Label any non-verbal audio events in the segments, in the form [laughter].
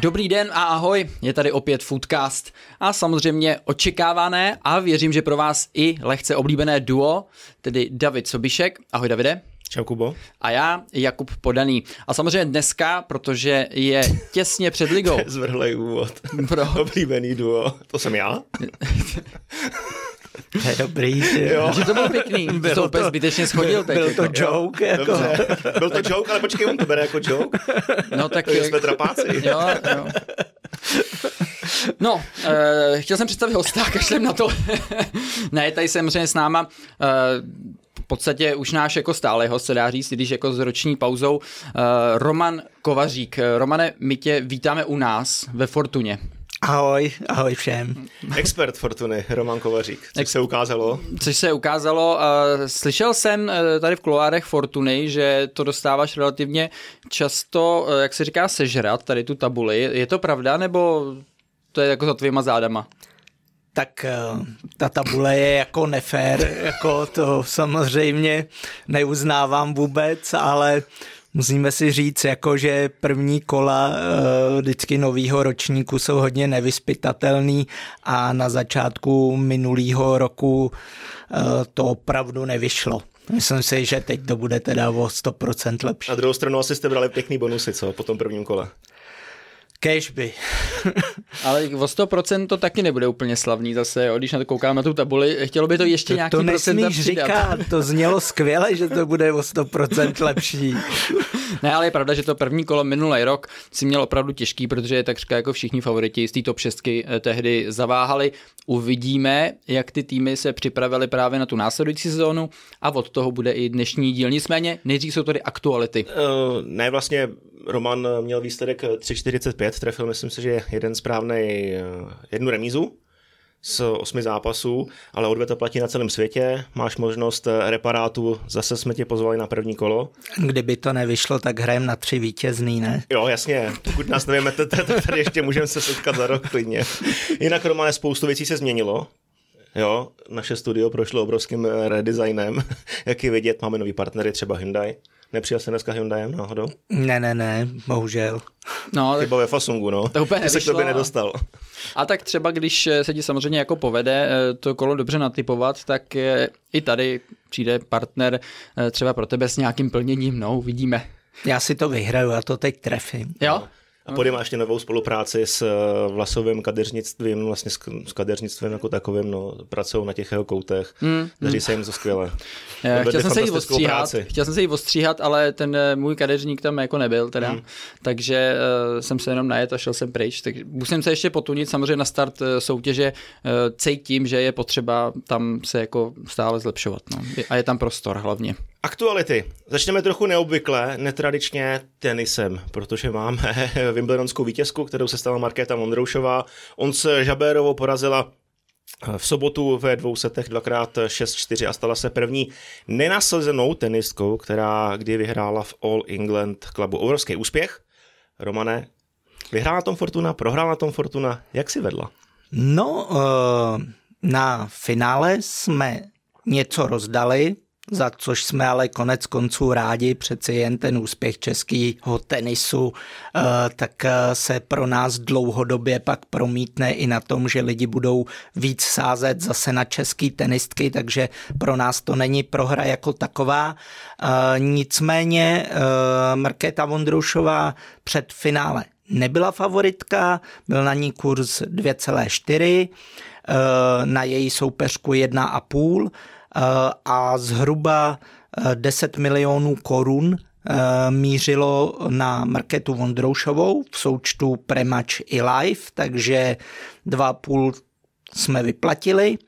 Dobrý den a ahoj, je tady opět Foodcast a samozřejmě očekávané a věřím, že pro vás i lehce oblíbené duo, tedy David Sobišek. Ahoj Davide. Čau Kubo. A já, Jakub Podaný. A samozřejmě dneska, protože je těsně před ligou. [laughs] Zvrhlej úvod. Pro... Oblíbený duo. To jsem já? [laughs] To je dobrý. Jo. Že to bylo pěkný. Byl to, to zbytečně schodil. Byl to jako. joke. Jako. Dobře. Byl to joke, ale počkej, on to bere jako joke. No tak... To jsme trapáci. Jo, jo. No, uh, chtěl jsem představit hosta, [laughs] kašlem na to. [laughs] ne, tady samozřejmě s náma uh, v podstatě už náš jako stále host, se dá říct, když jako s roční pauzou, uh, Roman Kovařík. Romane, my tě vítáme u nás ve Fortuně. Ahoj, ahoj všem. Expert Fortuny, Roman Kovařík, což se ukázalo. Což se ukázalo. Uh, slyšel jsem uh, tady v kuloárech Fortuny, že to dostáváš relativně často, uh, jak se říká, sežrat, tady tu tabuli. Je to pravda, nebo to je jako za tvýma zádama? tak ta tabule je jako nefér, jako to samozřejmě neuznávám vůbec, ale musíme si říct, jako že první kola uh, vždycky novýho ročníku jsou hodně nevyspytatelný a na začátku minulého roku uh, to opravdu nevyšlo. Myslím si, že teď to bude teda o 100% lepší. Na druhou stranu asi jste brali pěkný bonusy, co, po tom prvním kole. Cashby. [laughs] Ale o 100% to taky nebude úplně slavný zase, jo. když na to koukám na tu tabuli, chtělo by to ještě to, nějaký to procenta říkat, to znělo skvěle, že to bude o 100% lepší. [laughs] ne, ale je pravda, že to první kolo minulý rok si měl opravdu těžký, protože je takřka jako všichni favoriti z té top 6 eh, tehdy zaváhali. Uvidíme, jak ty týmy se připravili právě na tu následující sezónu a od toho bude i dnešní díl. Nicméně nejdřív jsou tady aktuality. Uh, ne, vlastně Roman měl výsledek 3,45, trefil myslím si, že jeden správný, jednu remízu z osmi zápasů, ale odvě to platí na celém světě. Máš možnost reparátu, zase jsme tě pozvali na první kolo. Kdyby to nevyšlo, tak hrajeme na tři vítězný, ne? Jo, jasně. Pokud nás nevíme, tady ještě můžeme se setkat za rok klidně. Jinak Romane, spoustu věcí se změnilo. Jo, naše studio prošlo obrovským redesignem. [laughs] Jak je vidět, máme nový partnery, třeba Hyundai. Nepřijel jsi dneska Hyundaiem náhodou? Ne, ne, ne, bohužel. No, tak... Chyba ve Fasungu, no. To úplně [laughs] se k tobě nedostal. A tak třeba, když se ti samozřejmě jako povede eh, to kolo dobře natypovat, tak eh, i tady přijde partner eh, třeba pro tebe s nějakým plněním, no, vidíme. Já si to vyhraju, já to teď trefím. Jo? A Pody má ještě novou spolupráci s eh, vlasovým kadeřnictvím, vlastně s kadeřnictvím jako takovým, no, pracují na těch jeho koutech, mm, daří mm. se jim to skvěle. Já, chtěl, jsem se jí ostříhat, chtěl jsem se jí ostříhat, ale ten eh, můj kadeřník tam jako nebyl teda, mm. takže uh, jsem se jenom najet a šel jsem pryč. Tak musím se ještě potunit, samozřejmě na start uh, soutěže uh, cítím, že je potřeba tam se jako stále zlepšovat. No. A je tam prostor hlavně. Aktuality. Začneme trochu neobvykle, netradičně tenisem, protože máme [laughs] Wimbledonskou vítězku, kterou se stala Markéta Mondroušová. On se Žabérovou porazila v sobotu ve dvou setech dvakrát 6-4 a stala se první nenasazenou tenistkou, která kdy vyhrála v All England klubu. Obrovský úspěch. Romane, vyhrála tom Fortuna, prohrála tom Fortuna. Jak si vedla? No, eh, na finále jsme něco rozdali, za což jsme ale konec konců rádi, přeci jen ten úspěch českého tenisu, eh, tak eh, se pro nás dlouhodobě pak promítne i na tom, že lidi budou víc sázet zase na český tenistky, takže pro nás to není prohra jako taková. Eh, nicméně Markéta Vondrušová před finále nebyla favoritka, byl na ní kurz 2,4, na její soupeřku 1,5 a zhruba 10 eh, milionů korun eh, mířilo na Marketu Vondroušovou v součtu Premač i Live, takže 2,5 jsme vyplatili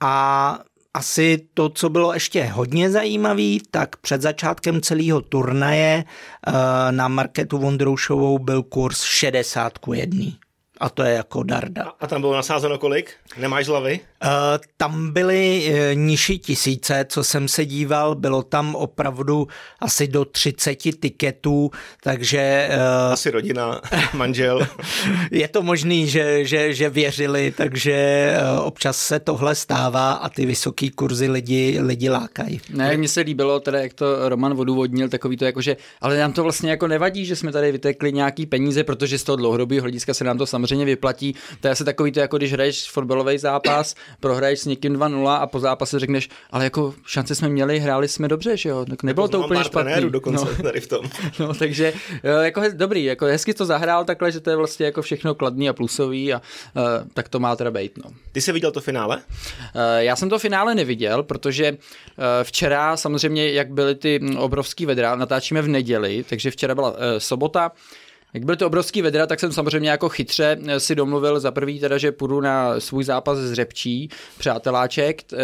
a asi to, co bylo ještě hodně zajímavé, tak před začátkem celého turnaje eh, na Marketu Vondroušovou byl kurz 60 ku 1. a to je jako darda. A, a tam bylo nasázeno kolik? Nemáš hlavy? Uh, tam byly uh, nižší tisíce, co jsem se díval, bylo tam opravdu asi do 30 tiketů, takže... Uh, asi rodina, [laughs] manžel. [laughs] je to možný, že, že, že věřili, takže uh, občas se tohle stává a ty vysoký kurzy lidi, lidi lákají. Ne, mně se líbilo teda, jak to Roman odůvodnil, takový to jako, že ale nám to vlastně jako nevadí, že jsme tady vytekli nějaký peníze, protože z toho dlouhodobého hlediska se nám to samozřejmě vyplatí. To je asi takový to, jako když hraješ fotbalový zápas, prohraješ s někým 2-0 a po zápase řekneš, ale jako šance jsme měli, hráli jsme dobře, že jo? Tak nebylo to úplně špatné. dokonce no. tady v tom. [laughs] No, takže jako dobrý, jako hezky to zahrál takhle, že to je vlastně jako všechno kladný a plusový a uh, tak to má teda být. No. Ty jsi viděl to finále? Uh, já jsem to finále neviděl, protože uh, včera samozřejmě, jak byly ty obrovský vedra, natáčíme v neděli, takže včera byla uh, sobota, jak byly to obrovský vedra, tak jsem samozřejmě jako chytře eh, si domluvil za prvý teda, že půjdu na svůj zápas z Řepčí, přáteláček, eh,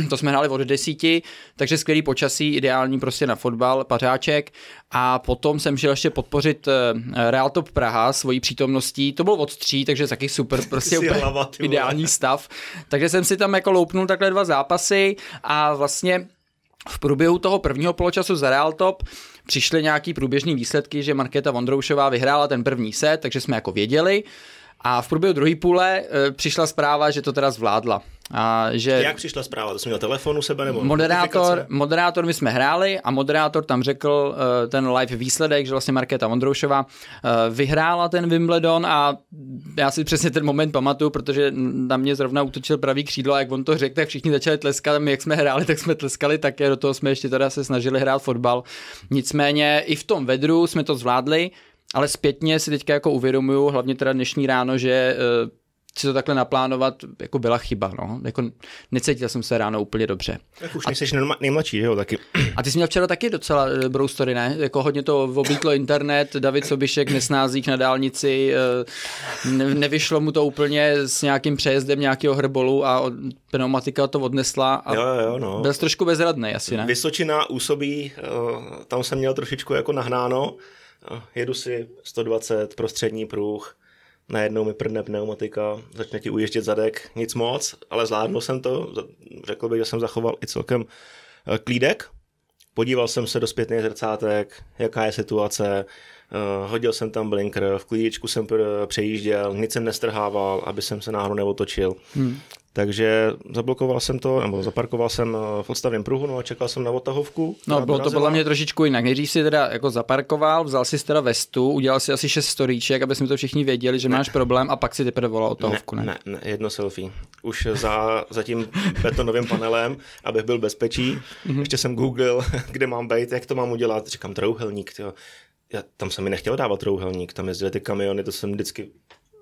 [clears throat] to jsme hráli od desíti, takže skvělý počasí, ideální prostě na fotbal, pařáček. A potom jsem šel ještě podpořit eh, Real Top Praha svojí přítomností, to bylo od tří, takže taky super, [laughs] prostě úplně hlava, ideální stav, takže jsem si tam jako loupnul takhle dva zápasy a vlastně v průběhu toho prvního poločasu za Real Top přišly nějaký průběžný výsledky, že Markéta Vondroušová vyhrála ten první set, takže jsme jako věděli. A v průběhu druhé půle e, přišla zpráva, že to teda zvládla. A že Jak přišla zpráva? To jsi měl telefon u sebe nebo moderátor, moderátor, my jsme hráli a moderátor tam řekl uh, ten live výsledek, že vlastně Markéta Vondroušová uh, vyhrála ten Wimbledon a já si přesně ten moment pamatuju, protože na mě zrovna útočil pravý křídlo a jak on to řekl, tak všichni začali tleskat, my jak jsme hráli, tak jsme tleskali také, do toho jsme ještě teda se snažili hrát fotbal. Nicméně i v tom vedru jsme to zvládli, ale zpětně si teďka jako uvědomuju, hlavně teda dnešní ráno, že uh, si to takhle naplánovat jako byla chyba, no. Jako necítil jsem se ráno úplně dobře. Tak už nejsi nejmladší, jo, taky. A ty jsi měl včera taky docela dobrou story, ne? Jako hodně to oblítlo internet, David Sobišek nesnázích na dálnici, eh, ne, nevyšlo mu to úplně s nějakým přejezdem nějakého hrbolu a pneumatika to odnesla a jo, jo, no. byl jsi trošku bezradný asi, ne? Vysočina, úsobí, eh, tam jsem měl trošičku jako nahnáno, eh, jedu si 120 prostřední pruh, najednou mi prdne pneumatika, začne ti ujíždět zadek, nic moc, ale zvládnul jsem to, řekl bych, že jsem zachoval i celkem eh, klídek, podíval jsem se do zpětných zrcátek, jaká je situace, eh, hodil jsem tam blinker, v klíčku jsem přejížděl, nic jsem nestrhával, aby jsem se náhodou neotočil. Hmm. Takže zablokoval jsem to, nebo zaparkoval jsem eh, v odstavném pruhu, no a čekal jsem na odtahovku. No, bylo to podle mě trošičku jinak. Nejdřív si teda jako zaparkoval, vzal si teda vestu, udělal si asi šest storíček, aby jsme to všichni věděli, že ne. máš problém a pak si teprve volal odtahovku, ne? Ne, ne, jedno selfie. Už za, za tím betonovým panelem, abych byl bezpečí. Mm-hmm. Ještě jsem googlil, [laughs] kde mám být, jak to mám udělat. Říkám, trouhelník, tyjo. Já, tam jsem mi nechtěl dávat trouhelník, tam jezdili ty kamiony, to jsem vždycky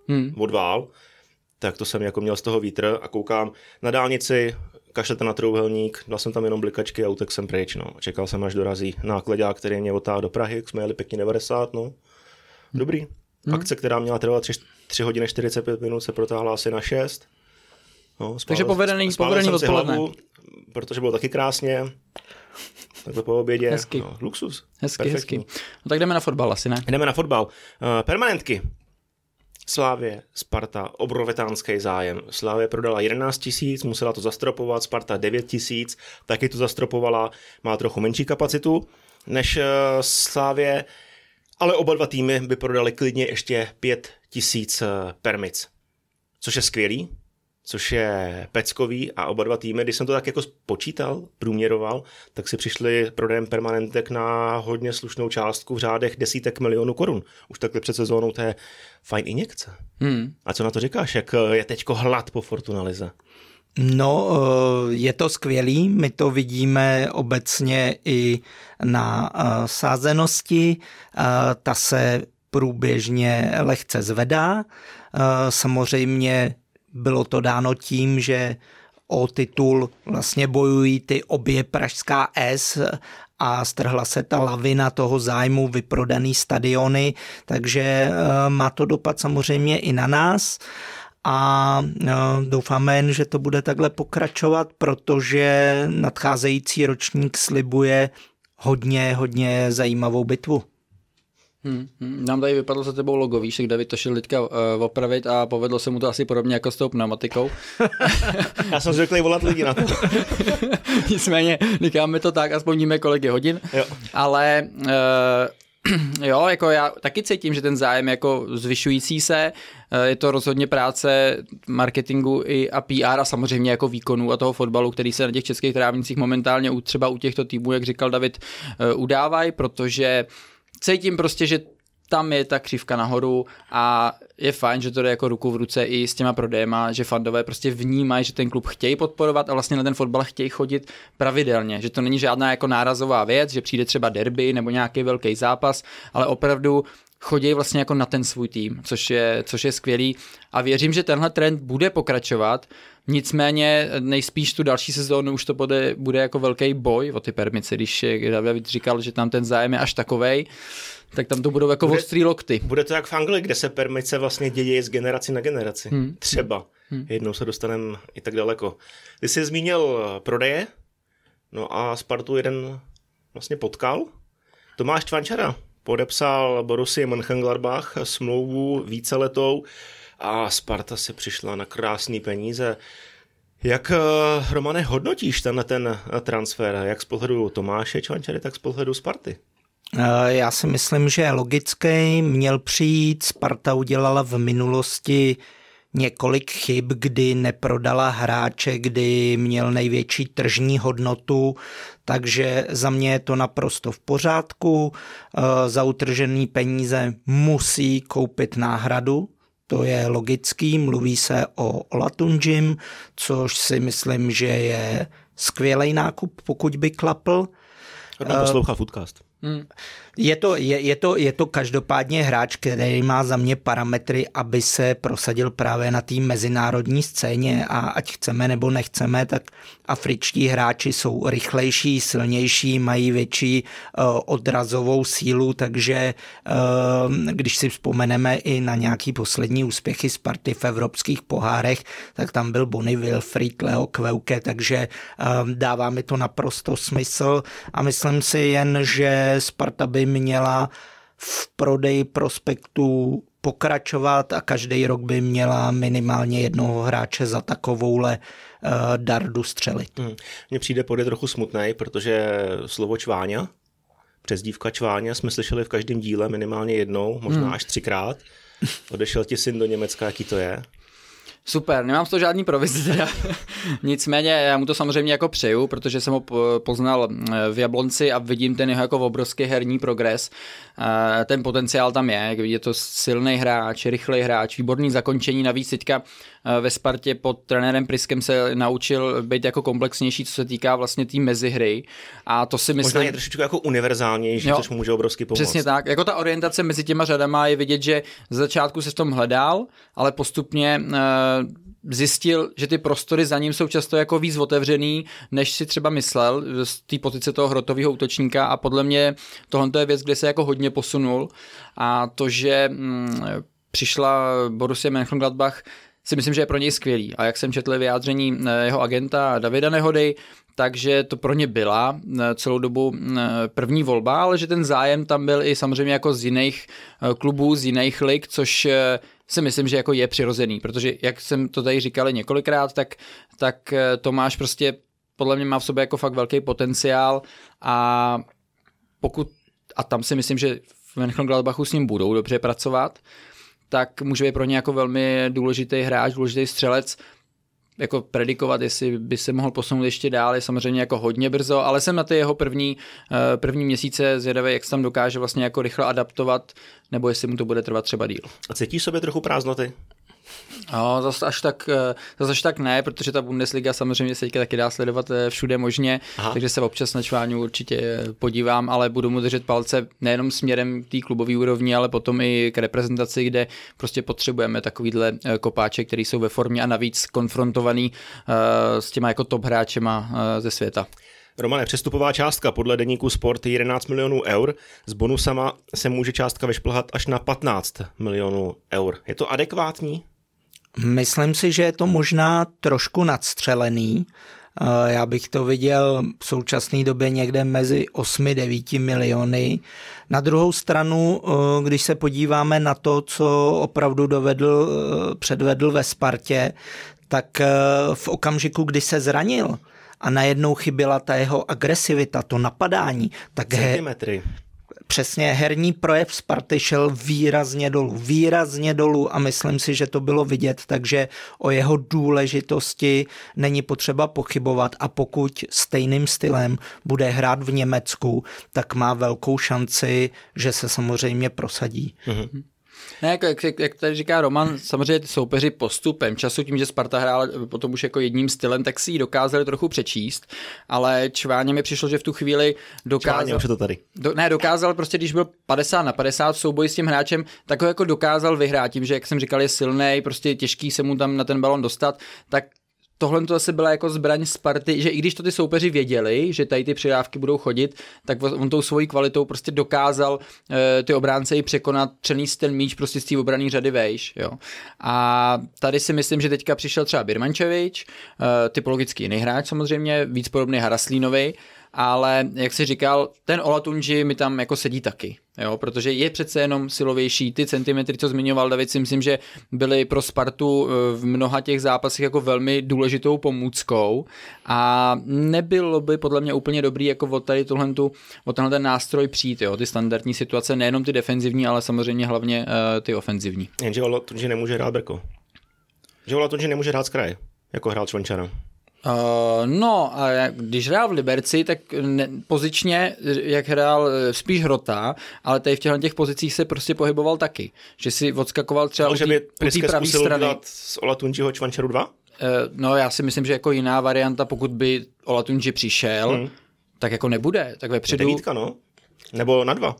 hmm. odvál tak to jsem jako měl z toho vítr a koukám na dálnici, kašlete na trouhelník, dal jsem tam jenom blikačky a utek jsem pryč, no. Čekal jsem, až dorazí nákladák, který mě otáhl do Prahy, jak jsme jeli pěkně 90, no. Dobrý. Hmm. Akce, která měla trvat 3, 3 hodiny 45 minut, se protáhla asi na 6. No, spál, Takže povedený, povedený odpoledne. Hlavu, protože bylo taky krásně. Takhle po obědě. Hezky. No, luxus. Hezky, Perfektní. hezky. No tak jdeme na fotbal asi, ne? Jdeme na fotbal. Uh, permanentky. Slávě, Sparta, obrovetánský zájem. Slávě prodala 11 tisíc, musela to zastropovat, Sparta 9 tisíc, taky to zastropovala, má trochu menší kapacitu než eh, Slávě, ale oba dva týmy by prodali klidně ještě 5 tisíc eh, permic, což je skvělý, což je peckový a oba dva týmy, když jsem to tak jako počítal, průměroval, tak si přišli prodejem permanentek na hodně slušnou částku v řádech desítek milionů korun. Už takhle před sezónou to je fajn injekce. Hmm. A co na to říkáš, jak je teďko hlad po Fortunalize? No, eh, je to skvělý, my to vidíme obecně i na eh, sázenosti, eh, ta se průběžně lehce zvedá. Samozřejmě bylo to dáno tím, že o titul vlastně bojují ty obě pražská S a strhla se ta lavina toho zájmu, vyprodaný stadiony, takže eh, má to dopad samozřejmě i na nás a eh, doufáme jen, že to bude takhle pokračovat, protože nadcházející ročník slibuje hodně, hodně zajímavou bitvu. Hmm, hmm. Nám tady vypadlo za tebou logo, víš, David to šel teďka uh, opravit a povedlo se mu to asi podobně jako s tou pneumatikou. [laughs] Já jsem zvyklý volat lidi na to. [laughs] Nicméně, necháme to tak, aspoň víme, kolik je hodin. Jo. Ale uh, [clears throat] Jo, jako já taky cítím, že ten zájem jako zvyšující se, eh, je to rozhodně práce marketingu i a PR a samozřejmě jako výkonu a toho fotbalu, který se na těch českých trávnicích momentálně třeba u těchto týmů, jak říkal David, udávají, protože cítím prostě, že tam je ta křivka nahoru a je fajn, že to jde jako ruku v ruce i s těma prodejema, že fandové prostě vnímají, že ten klub chtějí podporovat a vlastně na ten fotbal chtějí chodit pravidelně, že to není žádná jako nárazová věc, že přijde třeba derby nebo nějaký velký zápas, ale opravdu chodí vlastně jako na ten svůj tým, což je, což je skvělý a věřím, že tenhle trend bude pokračovat, nicméně nejspíš tu další sezónu už to bude, bude jako velký boj o ty permice, když David říkal, že tam ten zájem je až takovej, tak tam to budou jako bude, ostrý lokty. Bude to jak v Anglii, kde se permice vlastně dějí z generaci na generaci. Hmm. Třeba. Hmm. Jednou se dostaneme i tak daleko. Ty jsi zmínil prodeje, no a Spartu jeden vlastně potkal. Tomáš Tvančara podepsal Borussia Mönchengladbach smlouvu víceletou a Sparta si přišla na krásné peníze. Jak, eh, Romane, hodnotíš ten, ten transfer, jak z pohledu Tomáše Čvančary, tak z pohledu Sparty? Eh, já si myslím, že logický. Měl přijít, Sparta udělala v minulosti několik chyb, kdy neprodala hráče, kdy měl největší tržní hodnotu, takže za mě je to naprosto v pořádku. Eh, za utržený peníze musí koupit náhradu, to je logický, mluví se o Latunjim, což si myslím, že je skvělý nákup, pokud by klapl. Hodně poslouchal Foodcast. Hmm. Je to, je, je, to, je to každopádně hráč, který má za mě parametry, aby se prosadil právě na té mezinárodní scéně. A ať chceme nebo nechceme, tak afričtí hráči jsou rychlejší, silnější, mají větší uh, odrazovou sílu, takže uh, když si vzpomeneme i na nějaký poslední úspěchy Sparty v evropských pohárech, tak tam byl Bonny Wilfried, Leo Kveuke, takže uh, dává mi to naprosto smysl. A myslím si jen, že Sparta by měla v prodeji prospektů pokračovat a každý rok by měla minimálně jednoho hráče za takovouhle uh, dardu střelit. Hmm. Mně přijde podě trochu smutný, protože slovo čváňa, přezdívka čváňa jsme slyšeli v každém díle minimálně jednou, možná hmm. až třikrát. Odešel ti syn do Německa, jaký to je? Super, nemám z toho žádný provizi teda. [laughs] Nicméně já mu to samozřejmě jako přeju, protože jsem ho poznal v Jablonci a vidím ten jeho jako obrovský herní progres. Ten potenciál tam je, je to silný hráč, rychlý hráč, výborný zakončení, navíc teďka ve Spartě pod trenérem Priskem se naučil být jako komplexnější, co se týká vlastně té mezihry. A to si myslím... Možná je trošičku jako univerzálnější, jo, což mu může obrovsky pomoct. Přesně tak. Jako ta orientace mezi těma řadama je vidět, že z začátku se v tom hledal, ale postupně zjistil, že ty prostory za ním jsou často jako víc otevřený, než si třeba myslel z té pozice toho hrotového útočníka a podle mě tohle je věc, kde se jako hodně posunul a to, že mm, přišla Borussia Mönchengladbach si myslím, že je pro něj skvělý. A jak jsem četl vyjádření eh, jeho agenta Davida Nehody, takže to pro ně byla eh, celou dobu eh, první volba, ale že ten zájem tam byl i samozřejmě jako z jiných klubů, z jiných lig, což si myslím, že jako je přirozený, protože jak jsem to tady říkal několikrát, tak, tak Tomáš prostě podle mě má v sobě jako fakt velký potenciál a pokud, a tam si myslím, že v Mönchengladbachu s ním budou dobře pracovat, tak může být pro ně jako velmi důležitý hráč, důležitý střelec, jako predikovat, jestli by se mohl posunout ještě dál, je samozřejmě jako hodně brzo, ale jsem na ty jeho první, eh, první měsíce zvědavý, jak se tam dokáže vlastně jako rychle adaptovat, nebo jestli mu to bude trvat třeba díl. A cítíš sobě trochu prázdnoty? No, zase až tak, eh, zase až tak ne, protože ta Bundesliga samozřejmě se taky dá sledovat eh, všude možně, Aha. takže se občas na čváňu určitě eh, podívám, ale budu mu držet palce nejenom směrem té klubové úrovni, ale potom i k reprezentaci, kde prostě potřebujeme takovýhle kopáče, který jsou ve formě a navíc konfrontovaný s těma jako top hráčema ze světa. Romane, přestupová částka podle deníku Sport je 11 milionů eur. S bonusama se může částka vyšplhat až na 15 milionů eur. Je to adekvátní? Myslím si, že je to možná trošku nadstřelený. Já bych to viděl v současné době někde mezi 8-9 miliony. Na druhou stranu, když se podíváme na to, co opravdu dovedl, předvedl ve Spartě, tak v okamžiku, kdy se zranil, a najednou chyběla ta jeho agresivita, to napadání, tak Centimetry. Přesně, herní projev Sparty šel výrazně dolů, výrazně dolů a myslím si, že to bylo vidět, takže o jeho důležitosti není potřeba pochybovat a pokud stejným stylem bude hrát v Německu, tak má velkou šanci, že se samozřejmě prosadí. Mm-hmm. Ne, jak, jak, jak tady říká Roman, samozřejmě ty soupeři postupem času, tím, že Sparta hrála potom už jako jedním stylem, tak si ji dokázali trochu přečíst, ale Čváně mi přišlo, že v tu chvíli dokázal... Čváně, už je to tady. Do, ne, dokázal prostě, když byl 50 na 50 v souboji s tím hráčem, tak ho jako dokázal vyhrát tím, že, jak jsem říkal, je silný, prostě těžký se mu tam na ten balon dostat, tak tohle to zase byla jako zbraň Sparty, že i když to ty soupeři věděli, že tady ty přidávky budou chodit, tak on tou svojí kvalitou prostě dokázal uh, ty obránce i překonat, přenést ten míč prostě z té obraný řady vejš, jo. A tady si myslím, že teďka přišel třeba Birmančevič, uh, typologický jiný hráč samozřejmě, víc podobný Haraslínovi, ale jak si říkal, ten Olatunji mi tam jako sedí taky, jo, protože je přece jenom silovější, ty centimetry, co zmiňoval David, si myslím, že byly pro Spartu eh, v mnoha těch zápasech jako velmi důležitou pomůckou a nebylo by podle mě úplně dobrý jako od tady tohle, tu, od tenhle ten nástroj přijít, jo, ty standardní situace, nejenom ty defenzivní, ale samozřejmě hlavně uh, ty ofenzivní. Jenže Olatunji nemůže hrát Brko. Že Olatunji nemůže hrát z kraje, jako hrál Čvančara. Uh, no a když hrál v Liberci, tak ne, pozičně, jak hrál eh, spíš Hrota, ale tady v těchto těch pozicích se prostě pohyboval taky. Že si odskakoval třeba no, u té pravé strany. z Olatunjiho Čvančaru 2? Uh, no já si myslím, že jako jiná varianta, pokud by Olatunji přišel, hmm. tak jako nebude. Tak vepředu... Devítka, no. Nebo na dva.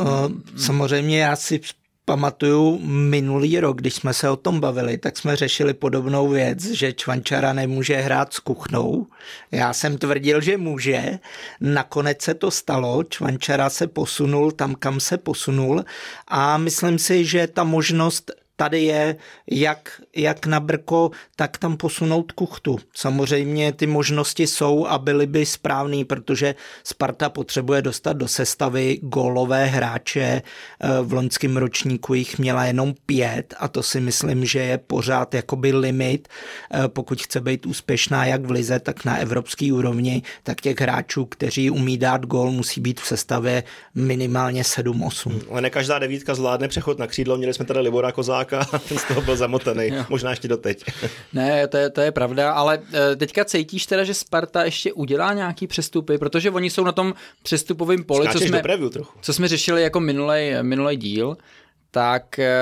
Uh, samozřejmě já si pamatuju minulý rok, když jsme se o tom bavili, tak jsme řešili podobnou věc, že Čvančara nemůže hrát s kuchnou. Já jsem tvrdil, že může. Nakonec se to stalo. Čvančara se posunul tam, kam se posunul a myslím si, že ta možnost tady je jak, jak na Brko, tak tam posunout kuchtu. Samozřejmě ty možnosti jsou a byly by správný, protože Sparta potřebuje dostat do sestavy gólové hráče. Eh, v loňském ročníku jich měla jenom pět a to si myslím, že je pořád jakoby limit, eh, pokud chce být úspěšná jak v lize, tak na evropské úrovni, tak těch hráčů, kteří umí dát gól, musí být v sestavě minimálně 7-8. Ale ne každá devítka zvládne přechod na křídlo. Měli jsme tady Libora Kozák Nováka a [laughs] ten z toho byl zamotaný. Možná ještě doteď. [laughs] ne, to je, to je pravda, ale eh, teďka cítíš teda, že Sparta ještě udělá nějaký přestupy, protože oni jsou na tom přestupovém poli, co jsme, co jsme řešili jako minulej díl, tak eh,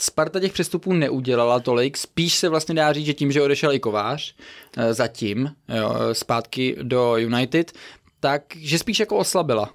Sparta těch přestupů neudělala tolik, spíš se vlastně dá říct, že tím, že odešel i Kovář eh, zatím jo, zpátky do United, tak že spíš jako oslabila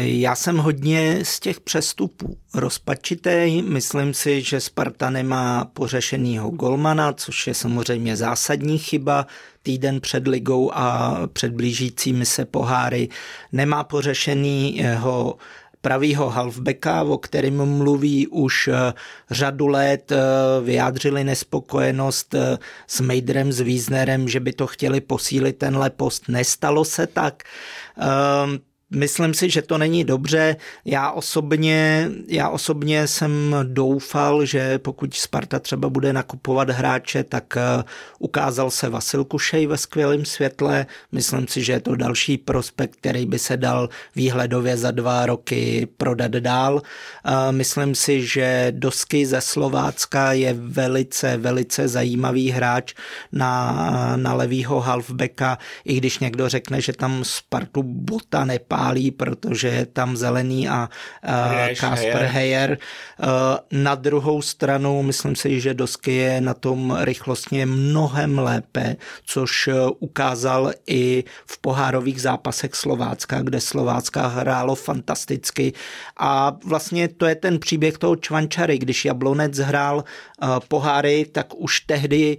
já jsem hodně z těch přestupů rozpačitý. Myslím si, že Sparta nemá pořešenýho golmana, což je samozřejmě zásadní chyba týden před ligou a před blížícími se poháry. Nemá pořešený jeho pravýho halfbacka, o kterém mluví už eh, řadu let, eh, vyjádřili nespokojenost eh, s Mejdrem, s Wiesnerem, že by to chtěli posílit tenhle post. Nestalo se tak. Myslím si, že to není dobře. Já osobně, já osobně jsem doufal, že pokud Sparta třeba bude nakupovat hráče, tak eh, ukázal se Vasil Kušej ve skvělém světle. Myslím si, že je to další prospekt, který by se dal výhledově za dva roky prodat dál. Eh, myslím si, že Dosky ze Slovácka je velice, velice zajímavý hráč na, na levýho halfbacka, i když někdo řekne, že tam Spartu bota nepá pálí, protože je tam zelený a Kasper Heyer. Na druhou stranu myslím si, že Dosky je na tom rychlostně mnohem lépe, což e, ukázal i v pohárových zápasech Slovácka, kde Slovácka hrálo fantasticky a vlastně to je ten příběh toho Čvančary, když Jablonec hrál e, poháry, tak už tehdy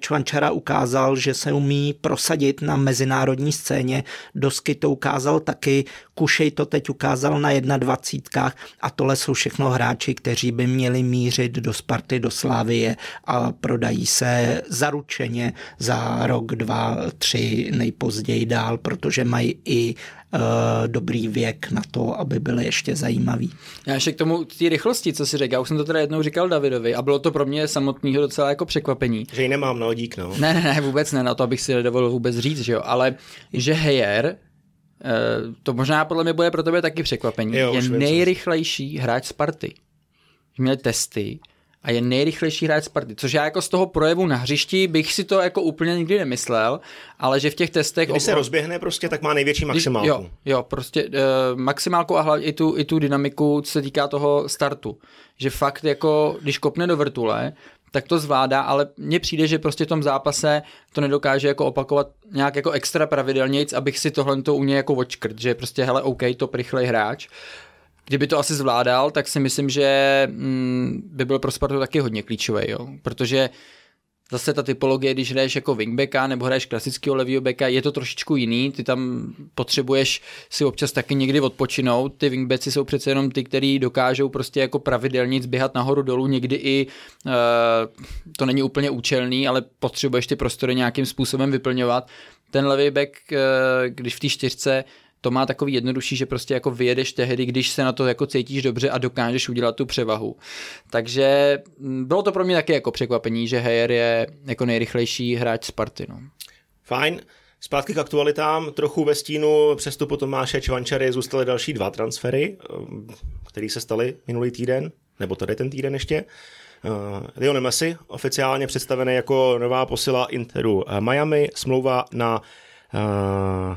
Čvančara ukázal, že se umí prosadit na mezinárodní scéně. Dosky to ukázal taky roky. Kušej to teď ukázal na 21. a tohle jsou všechno hráči, kteří by měli mířit do Sparty, do Slávie a prodají se zaručeně za rok, dva, tři nejpozději dál, protože mají i uh, dobrý věk na to, aby byly ještě zajímavý. Já ještě k tomu té rychlosti, co si řekl, já už jsem to teda jednou říkal Davidovi a bylo to pro mě samotného docela jako překvapení. Že ji nemám, no dík, no. Ne, ne, ne, vůbec ne, na to abych si nedovolil vůbec říct, že jo, ale že Heyer, eh, to možná podle mě bude pro tebe taky překvapení, jo, je nejrychlejší hráč Sparty. Měli testy a je nejrychlejší hráč Sparty, což já jako z toho projevu na hřišti bych si to jako úplně nikdy nemyslel, ale že v těch testech... Když se rozběhne prostě, tak má největší maximálku. Jo, jo prostě uh, maximálku a hlavně i tu, i tu dynamiku, co se týká toho startu. Že fakt jako, když kopne do vrtule, tak to zvládá, ale mně přijde, že prostě v tom zápase to nedokáže jako opakovat nějak jako extra pravidelně, abych si tohle to u něj jako očkrt, že prostě hele, OK, to rychlej hráč. Kdyby to asi zvládal, tak si myslím, že mm, by byl pro Spartu taky hodně klíčový, jo? protože zase ta typologie, když hraješ jako wingbacka nebo hraješ klasického levýho backa, je to trošičku jiný, ty tam potřebuješ si občas taky někdy odpočinout, ty wingbacki jsou přece jenom ty, který dokážou prostě jako pravidelně zběhat nahoru dolů, někdy i uh, to není úplně účelný, ale potřebuješ ty prostory nějakým způsobem vyplňovat. Ten levý back, uh, když v té čtyřce to má takový jednodušší, že prostě jako vyjedeš tehdy, když se na to jako cítíš dobře a dokážeš udělat tu převahu. Takže mm, bylo to pro mě taky jako překvapení, že Heyer je jako nejrychlejší hráč Sparty. No. Fajn. Zpátky k aktualitám, trochu ve stínu přestupu Tomáše Čvančary zůstaly další dva transfery, um, které se staly minulý týden, nebo tady ten týden ještě. Uh, Lionel Messi, oficiálně představený jako nová posila Interu Miami, smlouva na uh,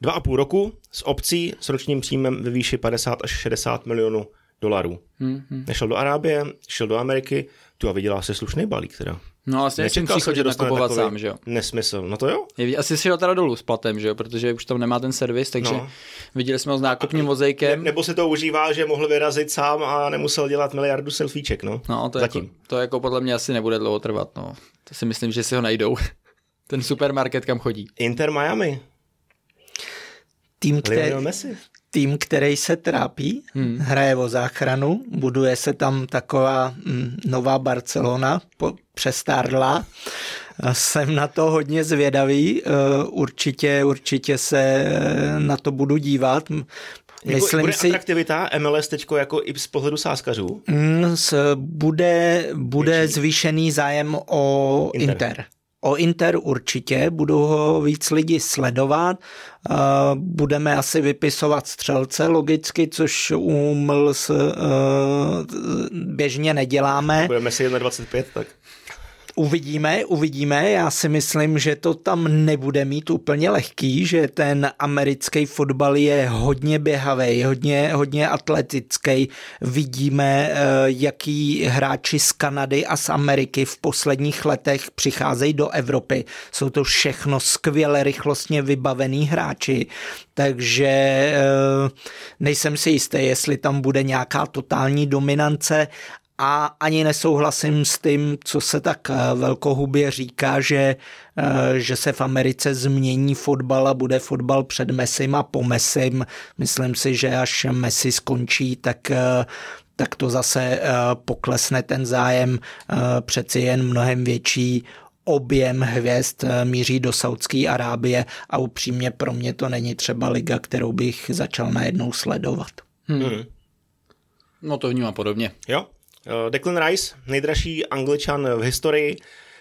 Dva a půl roku s obcí s ročním příjmem ve výši 50 až 60 milionů dolarů. Hmm, Nešel do Arábie, šel do Ameriky, tu a vydělal si slušný balík teda. No asi nechci chodit nakupovat sám, že jo? Nesmysl, no to jo. Je, asi si ho teda dolů s platem, že jo, protože už tam nemá ten servis, takže no. viděli jsme ho s nákupním vozejkem. Ne, nebo se to užívá, že mohl vyrazit sám a nemusel dělat miliardu selfieček, no. No, to, Zatím. Jako, to jako podle mě asi nebude dlouho trvat, no. To si myslím, že si ho najdou. [laughs] ten supermarket, kam chodí. Inter Miami, tým, který, tým, který se trápí, hmm. hraje o záchranu, buduje se tam taková mm, nová Barcelona, po, přestárla. Jsem na to hodně zvědavý, uh, určitě, určitě se na to budu dívat. Jako Myslím bude si, atraktivita MLS teďko jako i z pohledu sáskařů? Mm, bude, bude zvýšený zájem o Inter. Inter. O Inter určitě, budou ho víc lidi sledovat, budeme asi vypisovat střelce logicky, což u Mls běžně neděláme. Budeme si 1,25, tak. Uvidíme, uvidíme. Já si myslím, že to tam nebude mít úplně lehký, že ten americký fotbal je hodně běhavý, hodně, hodně atletický. Vidíme, eh, jaký hráči z Kanady a z Ameriky v posledních letech přicházejí do Evropy. Jsou to všechno skvěle rychlostně vybavený hráči, takže eh, nejsem si jistý, jestli tam bude nějaká totální dominance, a ani nesouhlasím s tím, co se tak eh, velkohubě říká, že, eh, že se v Americe změní fotbal a bude fotbal před Messim a po Messim. Myslím si, že až Messi skončí, tak eh, tak to zase poklesne ten zájem, přeci jen mnohem větší objem hvězd míří do Saudské Arábie a upřímně pro mě to není třeba liga, kterou bych začal najednou sledovat. Hmm. Hmm. No to vnímám podobně. Jo, Declan Rice, nejdražší angličan v historii,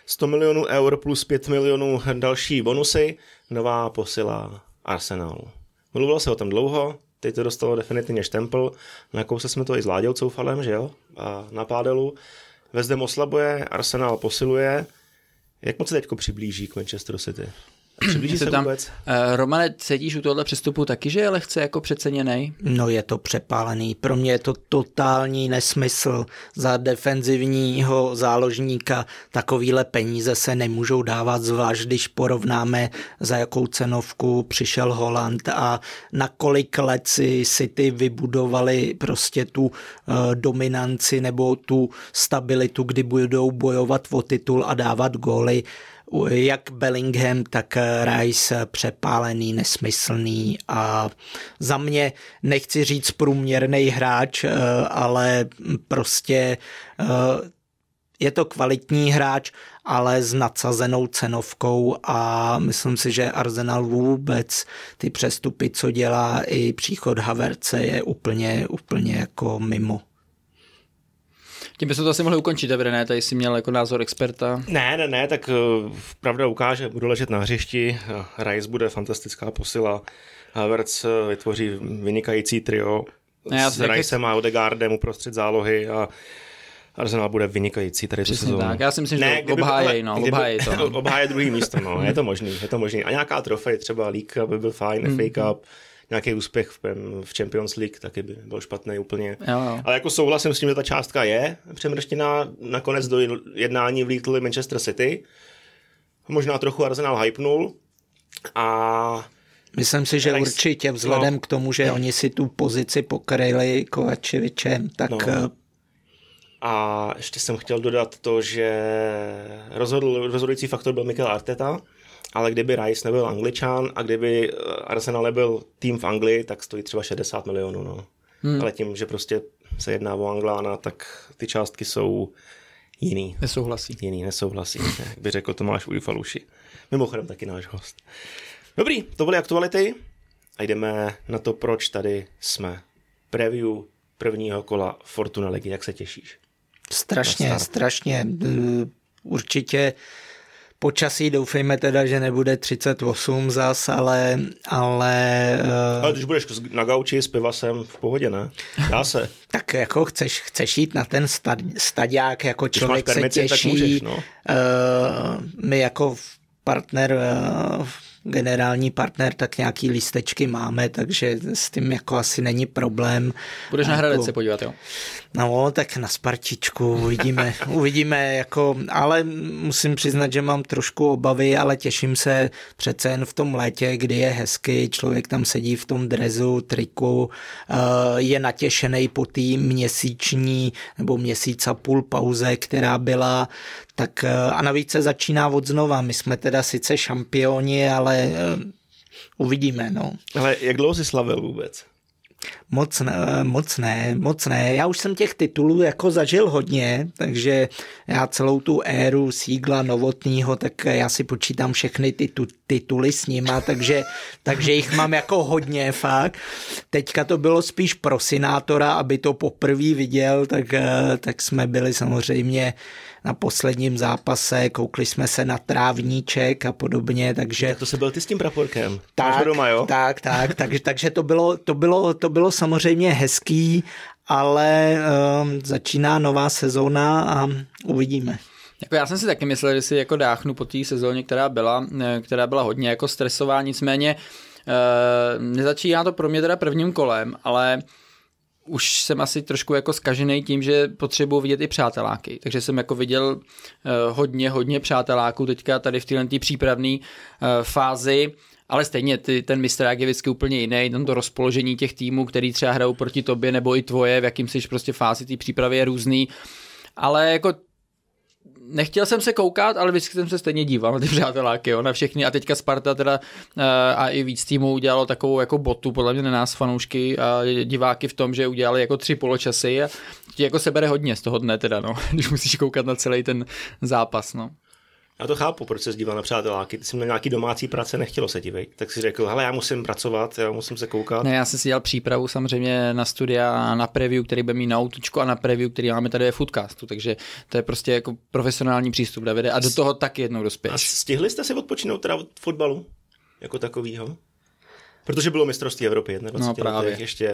100 milionů eur plus 5 milionů další bonusy, nová posila Arsenalu. Mluvilo se o tom dlouho, teď to dostalo definitivně štempel, nakousli jsme to i s Láďou Coufalem, že jo, a na pádelu. Vezdem oslabuje, Arsenal posiluje. Jak moc se teď přiblíží k Manchester City? Přiblíží se tam, vůbec? Uh, Romane, cítíš u tohle přestupu taky, že je lehce jako přeceněný? No je to přepálený. Pro mě je to totální nesmysl. Za defenzivního záložníka takovýhle peníze se nemůžou dávat, zvlášť když porovnáme, za jakou cenovku přišel Holand a na kolik let si City vybudovali prostě tu uh, dominanci nebo tu stabilitu, kdy budou bojovat o titul a dávat góly jak Bellingham, tak Rice přepálený, nesmyslný a za mě nechci říct průměrný hráč, ale prostě je to kvalitní hráč, ale s nadsazenou cenovkou a myslím si, že Arsenal vůbec ty přestupy, co dělá i příchod Haverce je úplně, úplně jako mimo. Tím bychom to asi mohli ukončit, Davide, ne? Tady jsi měl jako názor experta. Ne, ne, ne, tak uh, pravda ukáže, budu ležet na hřišti, Rice bude fantastická posila, Havertz eh, vytvoří vynikající trio ne, s Ricem a Odegaardem uprostřed zálohy a Arsenal bude vynikající tady sezónu. Tak, já si myslím, ne, že obhájej, no, obhájej to. No. [laughs] obháje druhý místo, no, je to možný, je to možný. A nějaká trofej, třeba League by byl fajn, mm. FA Cup, nějaký úspěch v, v Champions League taky by byl špatný úplně. Jo, jo. Ale jako souhlasím s tím, že ta částka je přemrštěná. Nakonec do jednání vlítli Manchester City. Možná trochu Arsenal hypnul. A Myslím si, že určitě vzhledem no, k tomu, že no. oni si tu pozici pokryli Kovačevičem, tak no. Eh, a ještě jsem chtěl dodat to, že rozhodl, rozhodující faktor byl Mikel Arteta, ale kdyby Rice nebyl angličan a kdyby eh, Arsenal nebyl tým v Anglii, tak stojí třeba 60 milionů. No. Hmm. Ale tím, že prostě se jedná o Anglána, tak ty částky jsou jiný. Nesouhlasí. Jiný, nesouhlasí. Jak by řekl Tomáš Ujfaluši. Mimochodem taky náš host. Dobrý, to byly aktuality a jdeme na to, proč tady jsme. Preview prvního kola Fortuna Ligy, jak se těšíš? Strašně, strašně. Určitě počasí doufejme teda, že nebude 38 zas, ale... Ale, uh... ale když budeš na gauči s pivasem v pohodě, ne? Dá se. [laughs] tak jako chceš, chceš jít na ten stad, stadiák, jako člověk se těší. Můžeš, no. uh, my jako partner uh, generální partner, tak nějaký lístečky máme, takže s tím jako asi není problém. Budeš na Hradec se podívat, jo? No, tak na Spartičku uvidíme, [laughs] uvidíme, jako, ale musím přiznat, že mám trošku obavy, ale těším se přece jen v tom létě, kdy je hezky, člověk tam sedí v tom drezu, triku, eh, je natěšený po té měsíční nebo měsíc a půl pauze, která byla, tak eh, a navíc se začíná od znova. My jsme teda sice šampioni, ale eh, uvidíme, no. Ale jak dlouho jsi slavil vůbec? Moc ne, moc ne, moc ne. Já už jsem těch titulů jako zažil hodně, takže já celou tu éru sígla novotního, tak já si počítám všechny ty tu, tituly s nima, takže, [laughs] takže jich mám jako hodně fakt. Teďka to bylo spíš pro sinátora, aby to poprvé viděl, tak, eh, tak jsme byli samozřejmě na posledním zápase, koukli jsme se na trávníček a podobně, takže... Tak to se byl ty s tím praporkem. Tak, doma, jo? tak, tak, [laughs] takže, takže to, bylo, to, bylo, to bylo samozřejmě hezký, ale um, začíná nová sezóna a uvidíme. Jako já jsem si taky myslel, že si jako dáchnu po té sezóně, která byla, eh, která byla hodně jako stresová, nicméně uh, nezačíná to pro mě teda prvním kolem, ale už jsem asi trošku jako skažený tím, že potřebuji vidět i přáteláky. Takže jsem jako viděl uh, hodně, hodně přáteláků teďka tady v této přípravné uh, fázi. Ale stejně ty, ten mistrák je vždycky úplně jiný, tam to rozpoložení těch týmů, který třeba hrajou proti tobě nebo i tvoje, v jakým jsi prostě fázi té přípravy je různý. Ale jako nechtěl jsem se koukat, ale vždycky jsem se stejně díval na ty [laughs] přáteláky, jo, na všechny a teďka Sparta teda uh, a i víc týmů udělalo takovou jako botu, podle mě na nás fanoušky a diváky v tom, že udělali jako tři poločasy a ti jako se bere hodně z toho dne teda, no, [laughs] když musíš koukat na celý ten zápas, no. Já to chápu, proč se díval na přáteláky. Ty jsi měl nějaký domácí práce, nechtělo se ti, tak si řekl, hele, já musím pracovat, já musím se koukat. Ne, já jsem si dělal přípravu samozřejmě na studia, na preview, který bude mít na autočku a na preview, který máme tady ve Foodcastu, takže to je prostě jako profesionální přístup, Davide, a do toho taky jednou dospěš. A stihli jste si odpočinout teda od fotbalu jako takovýho? Protože bylo mistrovství Evropy 21 no, právě. ještě.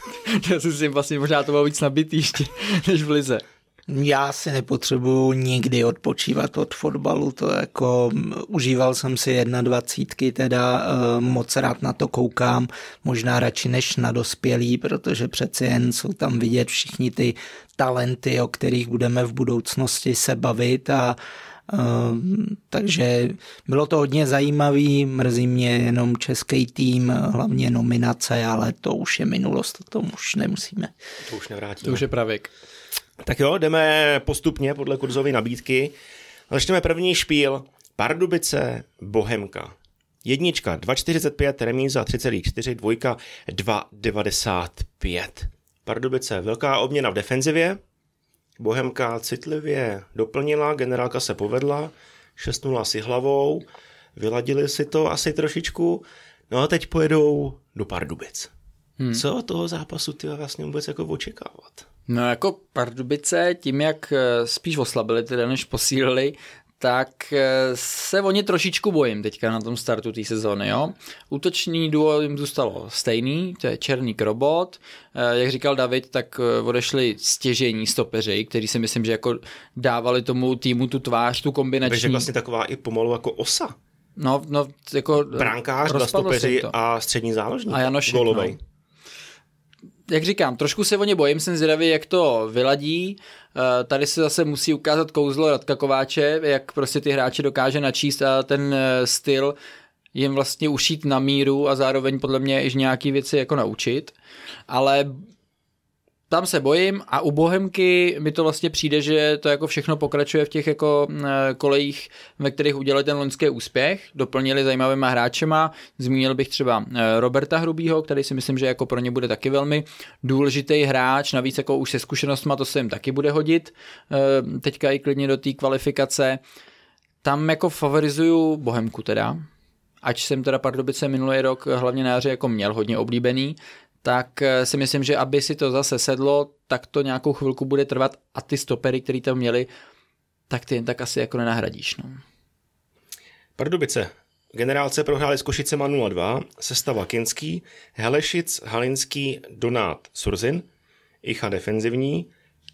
[laughs] já si vlastně možná to bylo víc nabitý ještě, než v Lize. Já si nepotřebuju nikdy odpočívat od fotbalu, to jako užíval jsem si dvacítky, teda e, moc rád na to koukám, možná radši než na dospělý, protože přeci jen jsou tam vidět všichni ty talenty, o kterých budeme v budoucnosti se bavit a Uh, takže bylo to hodně zajímavý, mrzí mě jenom český tým, hlavně nominace, ale to už je minulost, to tomu už nemusíme. To už nevrátíme. To už je pravěk. Tak jo, jdeme postupně podle kurzové nabídky. Začneme první špíl. Pardubice, Bohemka. Jednička 2,45, remíza 3,4, dvojka 2,95. Pardubice, velká obměna v defenzivě. Bohemka citlivě doplnila, generálka se povedla, 6 si hlavou, vyladili si to asi trošičku, no a teď pojedou do Pardubic. Hmm. Co od toho zápasu ty vlastně vůbec jako očekávat? No jako Pardubice, tím jak eh, spíš oslabili teda, než posílili, tak eh, se o ně trošičku bojím teďka na tom startu té sezóny. Jo? Útoční duo jim zůstalo stejný, to je Černý Krobot. Eh, jak říkal David, tak odešli stěžení stopeři, kteří si myslím, že jako dávali tomu týmu tu tvář, tu kombinační. Takže vlastně taková i pomalu jako osa. No, no jako Brankář, dva stopeři a střední záložník. A Janošek, Golovej. No jak říkám, trošku se o ně bojím, jsem zvědavý, jak to vyladí. Eh, tady se zase musí ukázat kouzlo Radka Kováče, jak prostě ty hráče dokáže načíst a ten eh, styl jim vlastně ušít na míru a zároveň podle mě i nějaký věci jako naučit. Ale tam se bojím a u Bohemky mi to vlastně přijde, že to jako všechno pokračuje v těch jako kolejích, ve kterých udělali ten loňský úspěch, doplnili zajímavýma hráčema, zmínil bych třeba e, Roberta Hrubýho, který si myslím, že jako pro ně bude taky velmi důležitý hráč, navíc jako už se zkušenostma to se jim taky bude hodit, e, teďka i klidně do té kvalifikace. Tam jako favorizuju Bohemku teda, ač jsem teda Pardubice minulý rok hlavně na jaře jako měl hodně oblíbený, tak eh, si myslím, že aby si to zase sedlo, tak to nějakou chvilku bude trvat a ty stopery, které tam měli, tak ty jen tak asi jako nenahradíš. No. Pardubice. Generálce prohráli s Košicema 0-2, sestava Kinský, Helešic, Halinský, Donát, Surzin, Icha defenzivní,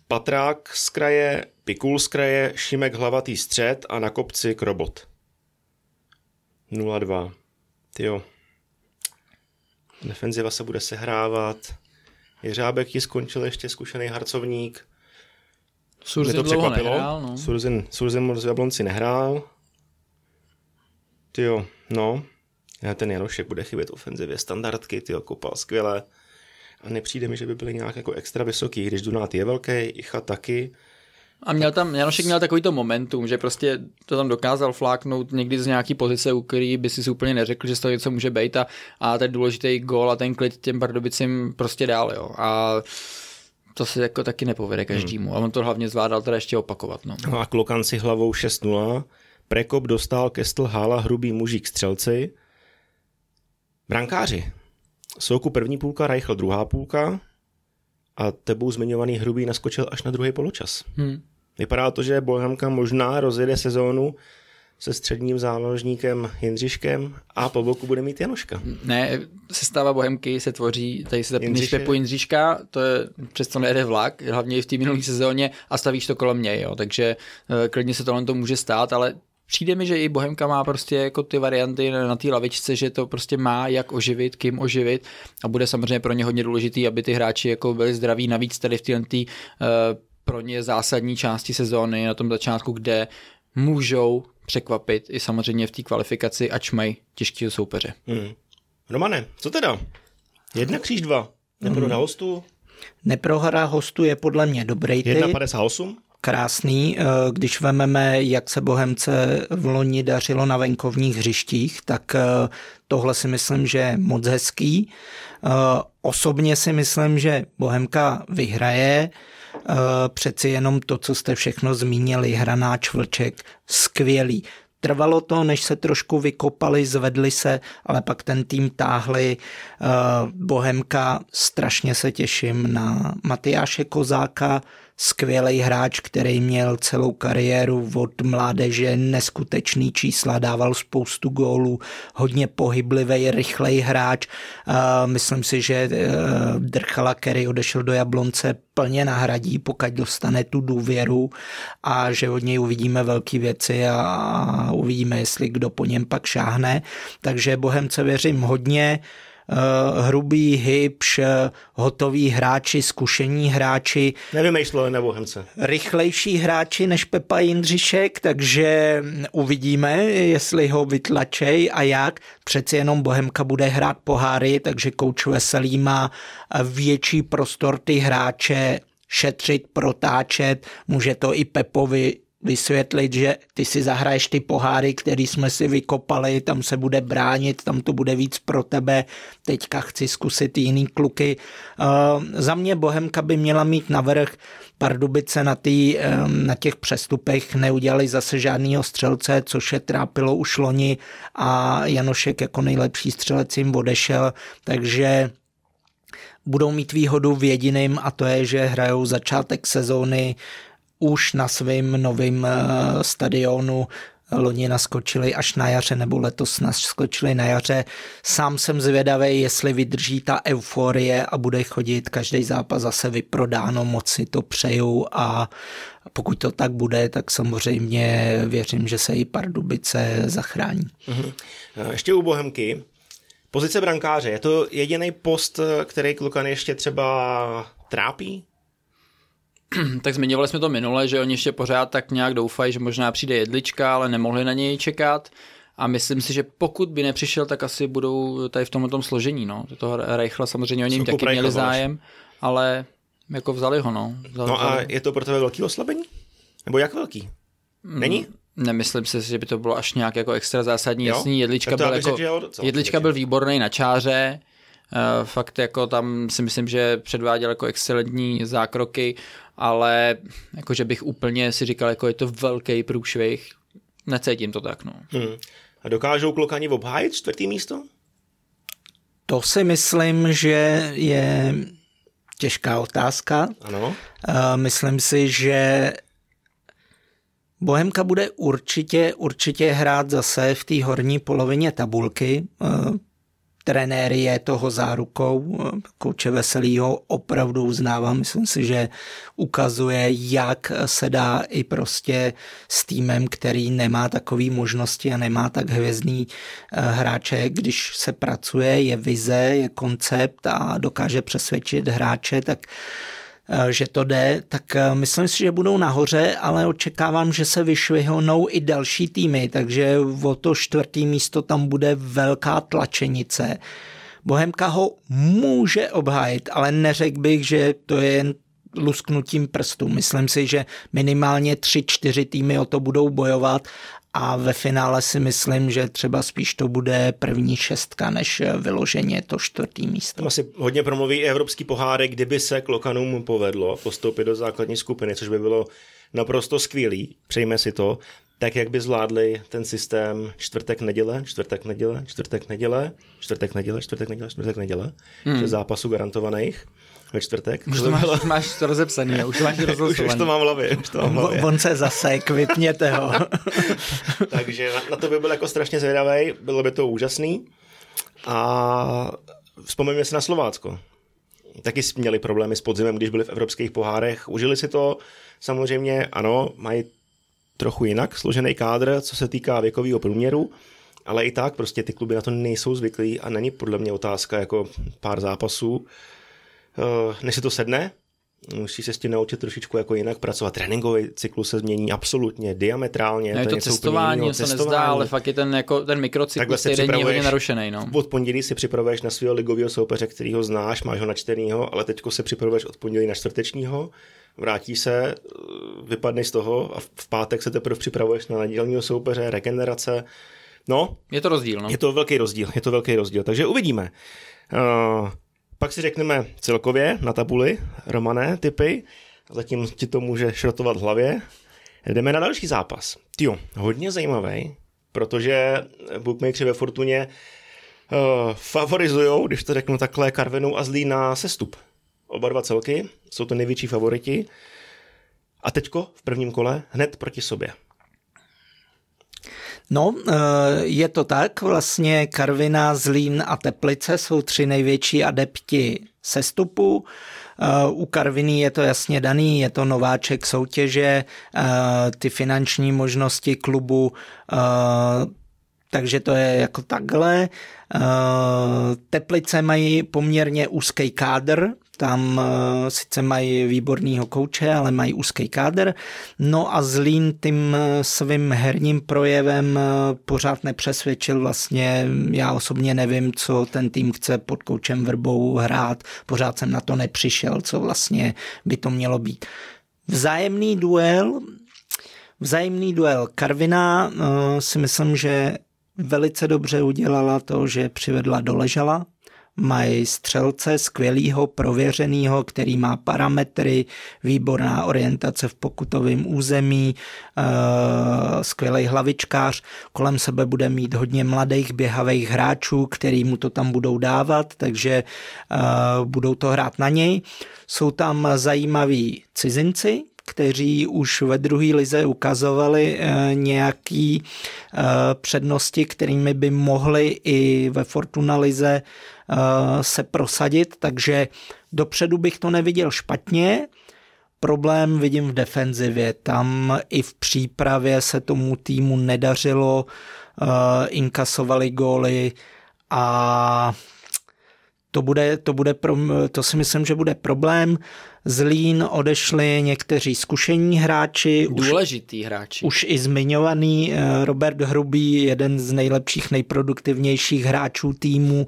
Patrák z kraje, Pikul z kraje, Šimek hlavatý střed a na kopci Krobot. 0-2. Tyjo, Defenziva se bude sehrávat. Jeřábek ji skončil ještě zkušený harcovník. Surzin to překvapilo. Nehrál, no. Surzin, Surzin v Jablonci nehrál. Tyjo, no. Já ten Janošek bude chybět ofenzivě. Standardky, tyjo, kopal skvěle. A nepřijde mi, že by byly nějak jako extra vysoký, když Dunát je velký, Icha taky. A měl tam, Janošek měl takový to momentum, že prostě to tam dokázal fláknout někdy z nějaký pozice, u který by si úplně neřekl, že z toho něco může být a, a ten důležitý gól a ten klid těm Pardubicím prostě dál, jo. A to se jako taky nepovede každému. Hmm. A on to hlavně zvládal teda ještě opakovat. No. no a Klokan si hlavou 6-0. Prekop dostal Kestl Hála hrubý mužík střelci. Brankáři. Souku první půlka, Reichl druhá půlka a tebou zmiňovaný hrubý naskočil až na druhý poločas. Hmm. Vypadá to, že Bohemka možná rozjede sezónu se středním záložníkem Jindřiškem a po boku bude mít Janoška. Ne, sestava Bohemky se tvoří, tady se zapneš Pepu Jindřiška, to je přesto nejede vlak, hlavně i v té minulé sezóně a stavíš to kolem něj, jo, takže uh, klidně se tohle to může stát, ale přijde mi, že i Bohemka má prostě jako ty varianty na té lavičce, že to prostě má jak oživit, kým oživit a bude samozřejmě pro ně hodně důležitý, aby ty hráči jako byli zdraví, navíc tady v té uh, pro ně zásadní části sezóny na tom začátku, kde můžou překvapit i samozřejmě v té kvalifikaci, ač mají těžkého soupeře. Hmm. Romane, co teda? Jedna kříž dva. Neprohra hmm. hostu? Neprohra hostu je podle mě dobrý typ. 1,58? Krásný. Eh, když vememe, jak se Bohemce v loni dařilo na venkovních hřištích, tak eh, tohle si myslím, že je moc hezký. Eh, osobně si myslím, že Bohemka vyhraje. Přeci jenom to, co jste všechno zmínili, hranáč Vlček, skvělý. Trvalo to, než se trošku vykopali, zvedli se, ale pak ten tým táhli. Bohemka, strašně se těším na Matyáše Kozáka, skvělý hráč, který měl celou kariéru od mládeže neskutečný čísla, dával spoustu gólů, hodně pohyblivý, rychlej hráč. Myslím si, že e, Drchala, který odešel do Jablonce, plně nahradí, pokud dostane tu důvěru a že od něj uvidíme velké věci a uvidíme, jestli kdo po něm pak šáhne. Takže Bohemce věřím hodně. Eh, hrubý, hybš, hotoví hráči, zkušení hráči. Nevymýšleli na Bohemce. Rychlejší hráči než Pepa Jindřišek, takže uvidíme, jestli ho vytlačej a jak. Přeci jenom Bohemka bude hrát poháry, takže kouč Veselý má větší prostor ty hráče šetřit, protáčet, může to i Pepovi vysvětlit, že ty si zahraješ ty poháry, které jsme si vykopali, tam se bude bránit, tam to bude víc pro tebe, teďka chci zkusit jiný kluky. Uh, za mě Bohemka by měla mít navrh, Pardubice na, tý, na těch přestupech. Neudělali zase žádného střelce, což je trápilo už loni a Janošek jako nejlepší střelec jim odešel, takže budou mít výhodu v jediném a to je, že hrajou začátek sezóny už na svém novém eh, stadionu loni naskočili až na jaře, nebo letos naskočili na jaře. Sám jsem zvědavý, jestli vydrží ta euforie a bude chodit každý zápas zase vyprodáno, moc si to přeju a pokud to tak bude, tak samozřejmě věřím, že se i Pardubice zachrání. Mhm. Ještě u Bohemky. Pozice brankáře, je to jediný post, který Klukan ještě třeba trápí? [clears throat] tak zmiňovali jsme to minule, že oni ještě pořád tak nějak doufají, že možná přijde jedlička, ale nemohli na něj čekat. A myslím si, že pokud by nepřišel, tak asi budou tady v tomto složení. No. Toho Reichla samozřejmě oni jim taky měli zájem, ale jako vzali ho. No, vzali, no a je to pro tebe velký oslabení? Nebo jak velký? Mm, Není? Nemyslím si, že by to bylo až nějak jako extra zásadní. Jo? Jasný, jedlička, byl, jako, jedlička byl výborný na čáře, Uh, fakt jako tam si myslím, že předváděl jako excelentní zákroky ale jakože bych úplně si říkal, jako je to velký průšvih, necítím to tak, no. Hmm. A dokážou klokani obhájit čtvrtý místo? To si myslím, že je těžká otázka. Ano. Uh, myslím si, že Bohemka bude určitě, určitě hrát zase v té horní polovině tabulky. Trenér je toho zárukou. Kouče Veselýho opravdu uznávám. Myslím si, že ukazuje, jak se dá i prostě s týmem, který nemá takové možnosti a nemá tak hvězdný eh, hráče, když se pracuje, je vize, je koncept a dokáže přesvědčit hráče, tak že to jde, tak eh, myslím si, že budou nahoře, ale očekávám, že se vyšvihnou i další týmy, takže o to čtvrtý místo tam bude velká tlačenice. Bohemka ho může obhájit, ale neřekl bych, že to je jen lusknutím prstů. Myslím si, že minimálně tři, čtyři týmy o to budou bojovat a ve finále si myslím, že třeba spíš to bude první šestka, než vyloženě to čtvrtý místo. Tam asi hodně promluví i evropský pohárek, kdyby se Klokanům povedlo postoupit do základní skupiny, což by bylo naprosto skvělý, přejme si to, tak jak by zvládli ten systém čtvrtek, neděle, čtvrtek, neděle, čtvrtek, neděle, čtvrtek, neděle, čtvrtek, neděle, čtvrtek, neděle, hmm. zápasů garantovaných ve čtvrtek. Už to, máš, bylo... máš to rozepsaný, už to máš [laughs] rozepsaný. už, to mám v hlavě. Už to mám v hlavě. On se zase, kvitněte ho. [laughs] Takže na, na, to by byl jako strašně zvědavý, bylo by to úžasný. A vzpomeňme si na Slovácko. Taky měli problémy s podzimem, když byli v evropských pohárech. Užili si to, samozřejmě, ano, mají trochu jinak složený kádr, co se týká věkového průměru, ale i tak prostě ty kluby na to nejsou zvyklí a není podle mě otázka jako pár zápasů než se to sedne, musí se s tím naučit trošičku jako jinak pracovat. Tréninkový cyklus se změní absolutně diametrálně. No je to, to cestování, se cestování. nezdá, ale fakt je ten, jako, ten mikrocyklus týdenní hodně narušený. No. Od pondělí si připravuješ na svého ligového soupeře, kterýho znáš, máš ho načtenýho, ale teďko se připravuješ od pondělí na čtvrtečního, vrátí se, eh, vypadne z toho a v pátek se teprve připravuješ na nedělního soupeře, regenerace. No, je to rozdíl. No. Je to velký rozdíl, je to velký rozdíl. Takže uvidíme. Uh, pak si řekneme celkově na tabuli, Romané, typy. Zatím ti to může šrotovat v hlavě. Jdeme na další zápas. Tio, hodně zajímavý, protože bookmakeri ve Fortuně uh, favorizují, když to řeknu takhle, Karvinu a Zlí na sestup. Oba dva celky jsou to největší favoriti. A teďko v prvním kole hned proti sobě. No, eh, je to tak. Vlastně Karvina, Zlín a Teplice jsou tři největší adepti sestupu. Eh, u Karviny je to jasně daný, je to nováček soutěže, eh, ty finanční možnosti klubu, takže to je jako takhle. Teplice mají poměrně úzký kádr, tam uh, sice mají výborného kouče, ale mají úzký kádr. No a Zlín tím eh, svým herním projevem uh, pořád nepřesvědčil vlastně. Já osobně nevím, co ten tým chce pod koučem Vrbou hrát. Pořád jsem na to nepřišel, co vlastně by to mělo být. Vzájemný duel Vzájemný duel Karvina si myslím, že velice dobře udělala to, že přivedla Doležala, mají střelce skvělého, prověřeného, který má parametry, výborná orientace v pokutovém území, uh, skvělý hlavičkář, kolem sebe bude mít hodně mladých běhavých hráčů, který mu to tam budou dávat, takže uh, budou to hrát na něj. Jsou tam zajímaví cizinci, kteří už ve druhé lize ukazovali eh, nějaký přednosti, kterými by mohli i ve Fortuna lize Eh, se prosadit, takže dopředu bych to neviděl špatně. Problém vidím v defenzivě. Tam i v přípravě se tomu týmu nedařilo, eh, inkasovali góly a to, bude, to, bude pro, to si myslím, že bude problém. Z Lín odešli někteří zkušení hráči. Důležitý už, hráči. Už i zmiňovaný eh, Robert Hrubý, jeden z nejlepších, nejproduktivnějších hráčů týmu.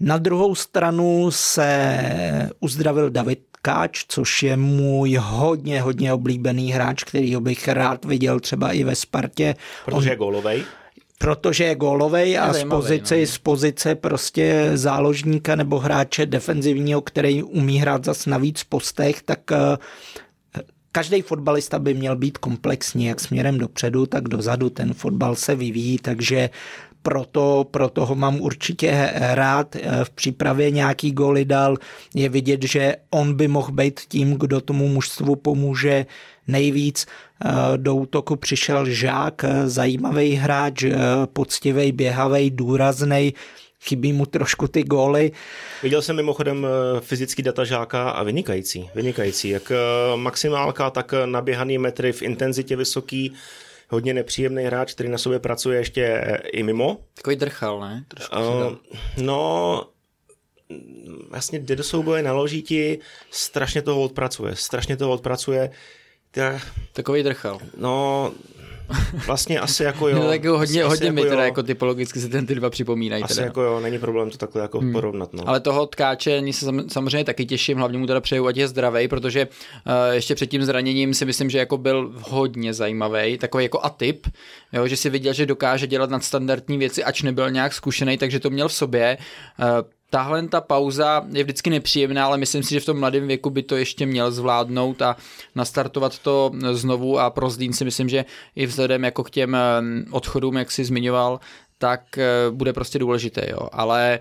Na druhou stranu se uzdravil David Káč, což je můj hodně, hodně oblíbený hráč, kterýho bych rád viděl třeba i ve Spartě. Protože On, je gólovej? Protože je gólovej a z pozice, no. z pozice prostě záložníka nebo hráče defenzivního, který umí hrát zas na víc postech, tak eh, každý fotbalista by měl být komplexní, jak směrem dopředu, tak dozadu. Ten fotbal se vyvíjí, takže proto, proto ho mám určitě rád. V přípravě nějaký góly dal. Je vidět, že on by mohl být tím, kdo tomu mužstvu pomůže nejvíc. Do útoku přišel Žák, zajímavý hráč, poctivý, běhavý, důrazný, chybí mu trošku ty góly. Viděl jsem mimochodem fyzický data žáka a vynikající, vynikající. Jak maximálka, tak naběhaný metry v intenzitě vysoký, hodně nepříjemný hráč, který na sobě pracuje ještě eh, i mimo. Takový drchal, ne? Trošku uh, no, vlastně jde do souboje, naloží ti, strašně toho odpracuje, strašně toho odpracuje. Takový drchal. No, Vlastně asi jako jo. No, tak hodně, hodně jako mi teda jako typologicky se ten ty dva připomínají. Asi teda. jako jo, není problém to takhle jako hmm. porovnat. No. Ale toho tkáče se samozřejmě taky těším, hlavně mu teda přeju, ať je zdravý, protože uh, ještě před tím zraněním si myslím, že jako byl hodně zajímavý, takový jako atyp, jo, že si viděl, že dokáže dělat nadstandardní věci, ač nebyl nějak zkušený, takže to měl v sobě. Uh, tahle ta pauza je vždycky nepříjemná, ale myslím si, že v tom mladém věku by to ještě měl zvládnout a nastartovat to znovu a pro Zlín si myslím, že i vzhledem jako k těm odchodům, jak si zmiňoval, tak eh, bude prostě důležité, jo. Ale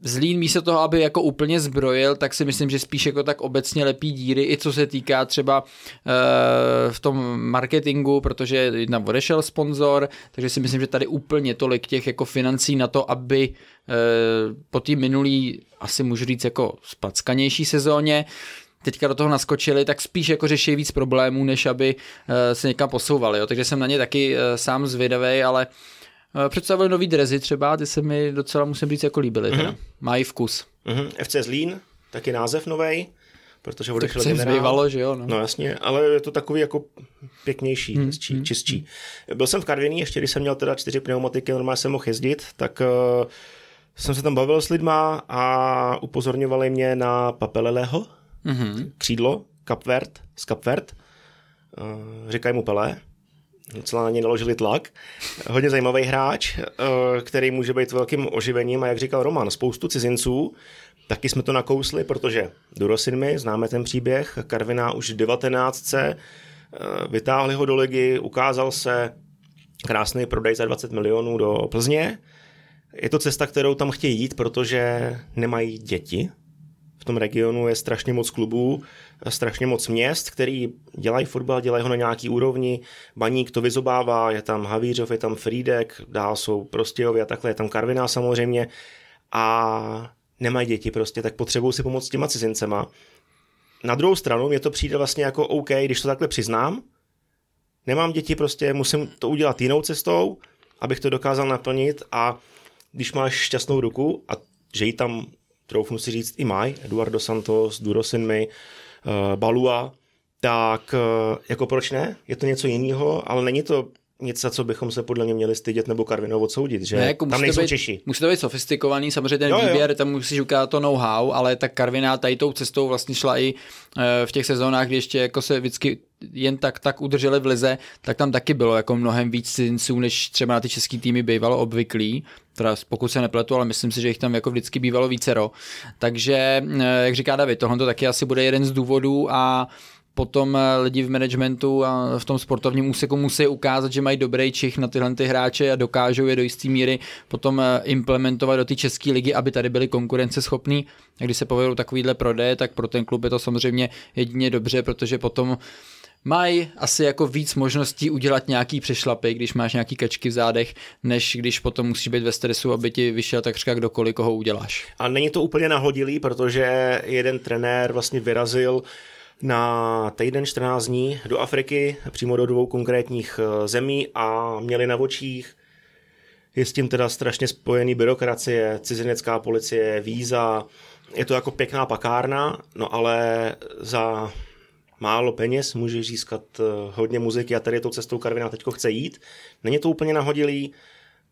Zlín místo toho, aby jako úplně zbrojil, tak si myslím, že spíš jako tak obecně lepí díry, i co se týká třeba e, v tom marketingu, protože jedna odešel sponzor, takže si myslím, že tady úplně tolik těch jako financí na to, aby e, po té minulý, asi můžu říct jako spackanější sezóně, teďka do toho naskočili, tak spíš jako řeší víc problémů, než aby e, se někam posouvali. Jo. Takže jsem na ně taky e, sám zvědavý, ale představili nový drezy třeba, ty se mi docela, musím říct, jako líbily. Mm-hmm. Mají vkus. Mm-hmm. FC Zlín, taky název nový, protože odešel tak generál. Zbývalo, že jo? No. no. jasně, ale je to takový jako pěknější, mm, čistší, mm, čistší. Byl jsem v Karviní, ještě když jsem měl teda čtyři pneumatiky, normálně jsem mohl jezdit, tak uh, jsem se tam bavil s lidma a upozorňovali mě na Papeleleho, mm-hmm. křídlo, Kapvert, z Kapvert, uh, říkají mu Pelé, docela na ně naložili tlak. Hodně zajímavý hráč, eh, který může být velkým oživením a jak říkal Roman, spoustu cizinců, taky jsme to nakousli, protože Durosinmi, známe ten příběh, Karviná už v 19. Eh, vytáhli ho do ligy, ukázal se krásný prodej za 20 milionů do Plzně. Je to cesta, kterou tam chtějí jít, protože nemají děti, tom regionu je strašně moc klubů, strašně moc měst, který dělají fotbal, dělají ho na nějaký úrovni. Baník to vyzobává, je tam Havířov, je tam Frídek, dál jsou Prostějově a takhle, je tam Karviná samozřejmě. A nemají děti prostě, tak potřebují si pomoct s těma cizincema. Na druhou stranu mě to přijde vlastně jako OK, když to takhle přiznám, nemám děti prostě, musím to udělat jinou cestou, abych to dokázal naplnit a když máš šťastnou ruku a že ji tam troufnu si říct i Maj, Eduardo Santos, Duro Sinmi, uh, Balua, tak uh, jako proč ne? Je to něco jiného, ale není to nic, za co bychom se podle mě měli stydět nebo Karvinovo odsoudit, že ne, jako tam nejsou být, Češi. Musí to být sofistikovaný, samozřejmě ten jo, výběr, jo. tam musíš ukázat to know-how, ale ta Karviná tady tou cestou vlastně šla i eh, v těch sezónách, kdy ještě jako se vždycky jen tak tak udrželi v lize, tak tam taky bylo jako mnohem víc cizinců, než třeba na ty český týmy bývalo obvyklý. Teda pokud se nepletu, ale myslím si, že jich tam jako vždycky bývalo vícero. Takže, eh, jak říká David, tohle to taky asi bude jeden z důvodů a potom eh, lidi v managementu a v tom sportovním úseku musí ukázat, že mají dobrý čich na tyhle ty hráče a dokážou je do jisté míry potom eh, implementovat do té české ligy, aby tady byli konkurenceschopní. A když se povedou takovýhle prodeje, tak pro ten klub je to samozřejmě jedině dobře, protože potom mají asi jako víc možností udělat nějaký přešlapy, když máš nějaký kačky v zádech, než když potom musíš být ve stresu, aby ti vyšel takřka kdokoliv, koho uděláš. A není to úplně nahodilý, protože jeden trenér vlastně vyrazil na týden 14 dní do Afriky, přímo do dvou konkrétních eh, zemí a měli na očích je s tím teda strašně spojený byrokracie, cizinecká policie, víza, je to jako pěkná pakárna, no ale za málo peněz můžeš získat eh, hodně muziky a tady tou cestou Karvina teď chce jít. Není to úplně nahodilý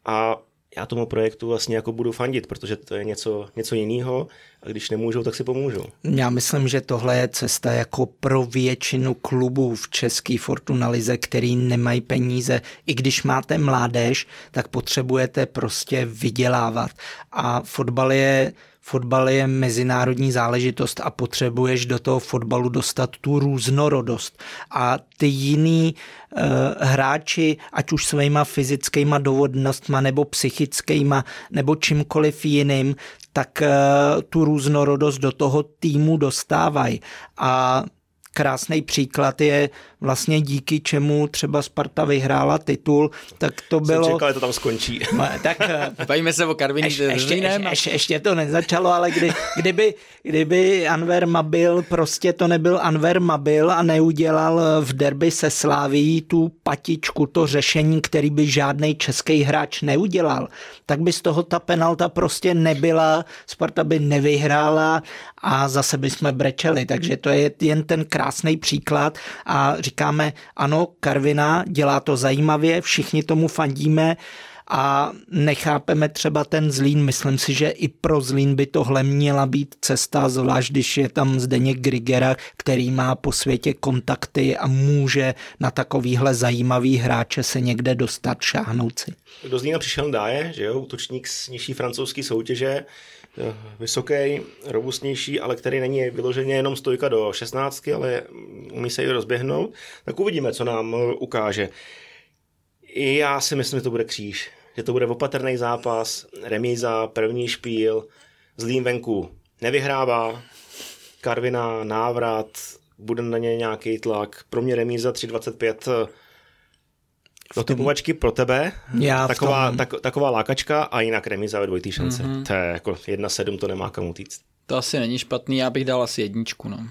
a já tomu projektu vlastně jako budu fandit, protože to je něco, něco jiného a když nemůžou, tak si pomůžou. Já myslím, že tohle je cesta jako pro většinu klubů v české Fortunalize, který nemají peníze. I když máte mládež, tak potřebujete prostě vydělávat. A fotbal je fotbal je mezinárodní záležitost a potřebuješ do toho fotbalu dostat tu různorodost. A ty jiný uh, hráči, ať už svýma fyzickýma dovodnostma nebo psychickýma nebo čímkoliv jiným, tak uh, tu různorodost do toho týmu dostávají. A krásný příklad je vlastně díky čemu třeba Sparta vyhrála titul, tak to bylo... Jsem čekal, to tam skončí. tak, [laughs] Bavíme se o Karviní ještě, ještě, ještě, ještě, ještě to nezačalo, ale kdy, kdyby, kdyby Anver Mabil, prostě to nebyl Anver Mabil a neudělal v derby se Sláví tu patičku, to řešení, který by žádný český hráč neudělal, tak by z toho ta penalta prostě nebyla, Sparta by nevyhrála a zase by jsme brečeli, takže to je jen ten krásný příklad a říkáme, ano, Karvina dělá to zajímavě, všichni tomu fandíme a nechápeme třeba ten Zlín. Myslím si, že i pro Zlín by tohle měla být cesta, zvlášť když je tam Zdeněk Grigera, který má po světě kontakty a může na takovýhle zajímavý hráče se někde dostat, šáhnout si. Do Zlína přišel Dáje, že jo, útočník z nižší francouzské soutěže, vysoký, robustnější, ale který není vyloženě jenom stojka do 16, ale umí se i rozběhnout, tak uvidíme, co nám ukáže. I já si myslím, že to bude kříž. Že to bude opatrný zápas, remíza, první špíl, zlým venku nevyhrává, Karvina, návrat, bude na ně nějaký tlak. Pro mě remíza 3.25 do typovačky pro tebe, Já taková, tom... tak, taková lákačka a jinak remiza ve dvojitý šance. Mm-hmm. To je jako 1-7, to nemá kam utíct. To asi není špatný, já bych dal asi jedničku. No.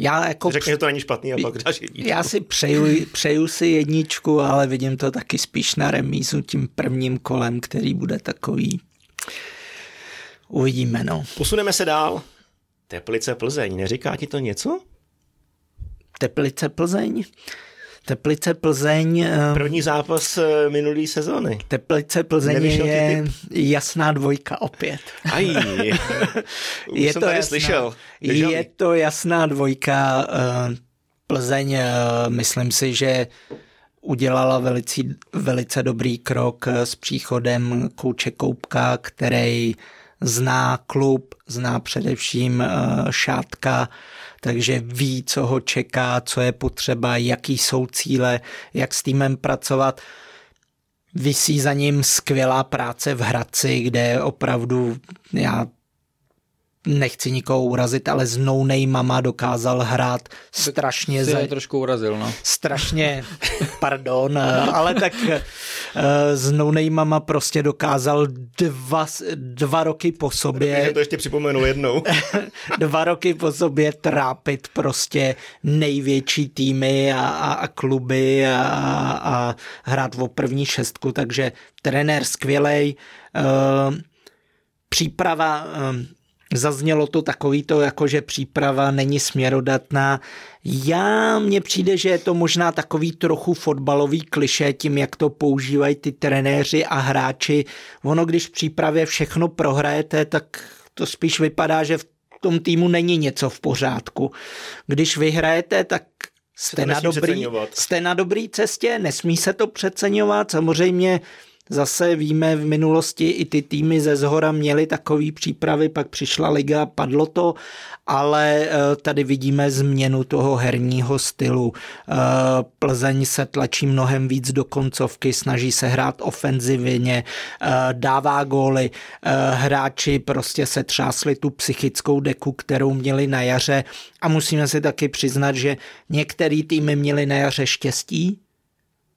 Já jako Řekni, že to není špatný a pak dáš jedničku. Já si přeju, přeju si jedničku, ale vidím to taky spíš na remízu tím prvním kolem, který bude takový. Uvidíme, no. Posuneme se dál. Teplice Plzeň, neříká ti to něco? Teplice Plzeň? Teplice Plzeň... Eh, První zápas eh, minulý sezóny. Teplice Plzeň je jasná dvojka opět. Aj, [laughs] je to jasná, slyšel. Je to jasná dvojka. Eh, Plzeň, myslím si, že udělala velice, velice dobrý krok s příchodem Kouče Koupka, který zná klub, zná především Šátka, takže ví, co ho čeká, co je potřeba, jaký jsou cíle, jak s týmem pracovat. Vysí za ním skvělá práce v Hradci, kde opravdu já nechci nikoho urazit, ale s No Mama dokázal hrát strašně... Jsi za... trošku urazil, no. Strašně, [laughs] pardon, ale tak s No Mama prostě dokázal dva, dva roky po sobě... Já to ještě připomenu jednou. [laughs] dva roky po sobě trápit prostě největší týmy a, a, a kluby a, a hrát o první šestku, takže trenér skvělej, uh, příprava uh, Zaznělo to takový to, jako že příprava není směrodatná. Já mně přijde, že je to možná takový trochu fotbalový kliše tím, jak to používají ty trenéři a hráči. Ono, když v přípravě všechno prohrajete, tak to spíš vypadá, že v tom týmu není něco v pořádku. Když vyhrajete, tak jste na, dobrý, jste na dobrý cestě, nesmí se to přeceňovat. Samozřejmě Zase víme v minulosti i ty týmy ze zhora měly takové přípravy, pak přišla liga, padlo to, ale eh, tady vidíme změnu toho herního stylu. Eh, Plzeň se tlačí mnohem víc do koncovky, snaží se hrát ofenzivně, eh, dává góly, hráči prostě se třásli tu psychickou deku, kterou měli na jaře a musíme si taky přiznat, že některé týmy měli na jaře štěstí,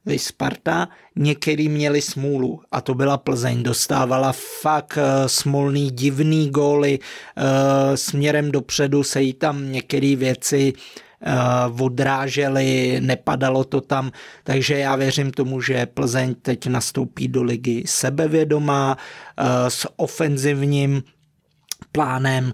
vy Sparta, některý měli smůlu a to byla Plzeň. Dostávala fakt uh, smolný, divný góly, uh, směrem dopředu se jí tam některé věci uh, odrážely, nepadalo to tam, takže já věřím tomu, že Plzeň teď nastoupí do ligy sebevědomá, s ofenzivním plánem,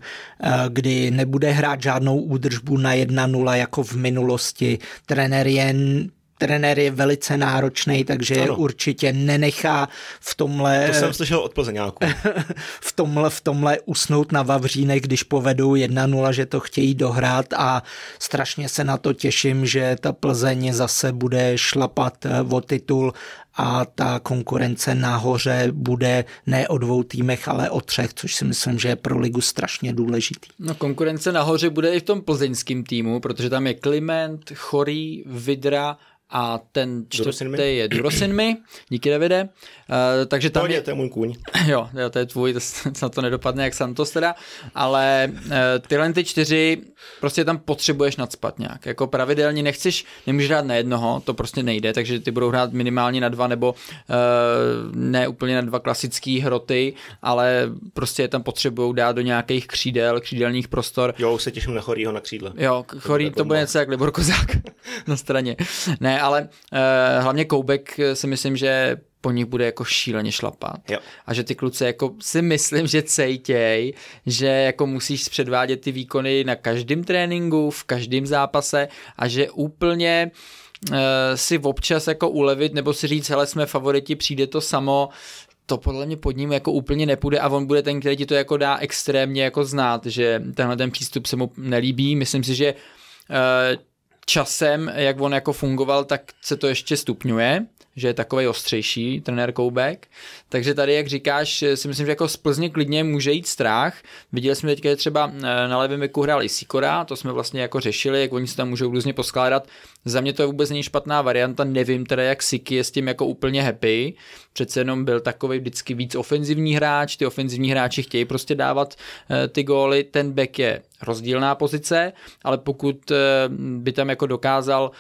kdy nebude hrát žádnou údržbu na 1-0 jako v minulosti. Trenér jen trenér je velice náročný, takže ano. určitě nenechá v tomhle... To jsem slyšel od Plzeňáku. [laughs] v, tomhle, v tomhle usnout na Vavřínech, když povedou 1-0, že to chtějí dohrát a strašně se na to těším, že ta Plzeň zase bude šlapat eh, o titul a ta konkurence nahoře bude ne o dvou týmech, ale o třech, což si myslím, že je pro ligu strašně důležitý. No konkurence nahoře bude i v tom plzeňském týmu, protože tam je Kliment, Chorý, Vidra a ten čtvrtý je Durosinmi, díky Davide. Uh, takže tam je, to je můj kůň. [laughs] Jo, jo, to je tvůj, [laughs] to, na to nedopadne jak Santos teda, ale uh, tyhle ty čtyři prostě tam potřebuješ nadspat nějak. Jako pravidelně nechceš, nemůžeš hrát na jednoho, to prostě nejde, takže ty budou hrát minimálně na dva nebo uh, ne úplně na dva klasické hroty, ale prostě je tam potřebují dát do nějakých křídel, křídelních prostor. Jo, už se těším na Chorýho na křídle. Jo, Chorý to bude něco jak Libor Kozák [laughs] na straně. Ne, ale uh, hlavně Koubek si myslím, že po nich bude jako šíleně šlapat. Jo. A že ty kluci jako si myslím, že cejtěj, že jako musíš předvádět ty výkony na každém tréninku, v každém zápase a že úplně uh, si občas jako ulevit nebo si říct, hele, jsme favoriti, přijde to samo, to podle mě pod ním jako úplně nepůjde a on bude ten, který ti to jako dá extrémně jako znát, že tenhle ten přístup se mu nelíbí. Myslím si, že uh, časem, jak on jako fungoval, tak se to ještě stupňuje, že je takový ostřejší trenér Koubek. Takže tady, jak říkáš, si myslím, že jako z Plzně klidně může jít strach. Viděli jsme teďka, že třeba eh, na levém věku hrál i Sikora, to jsme vlastně jako řešili, jak oni se tam můžou různě poskládat. Za mě to vůbec není špatná varianta, nevím teda, jak Siki je s tím jako úplně happy. Přece jenom byl takový vždycky víc ofenzivní hráč, ty ofenzivní hráči chtějí prostě dávat eh, ty góly, ten back je rozdílná pozice, ale pokud eh, by tam jako dokázal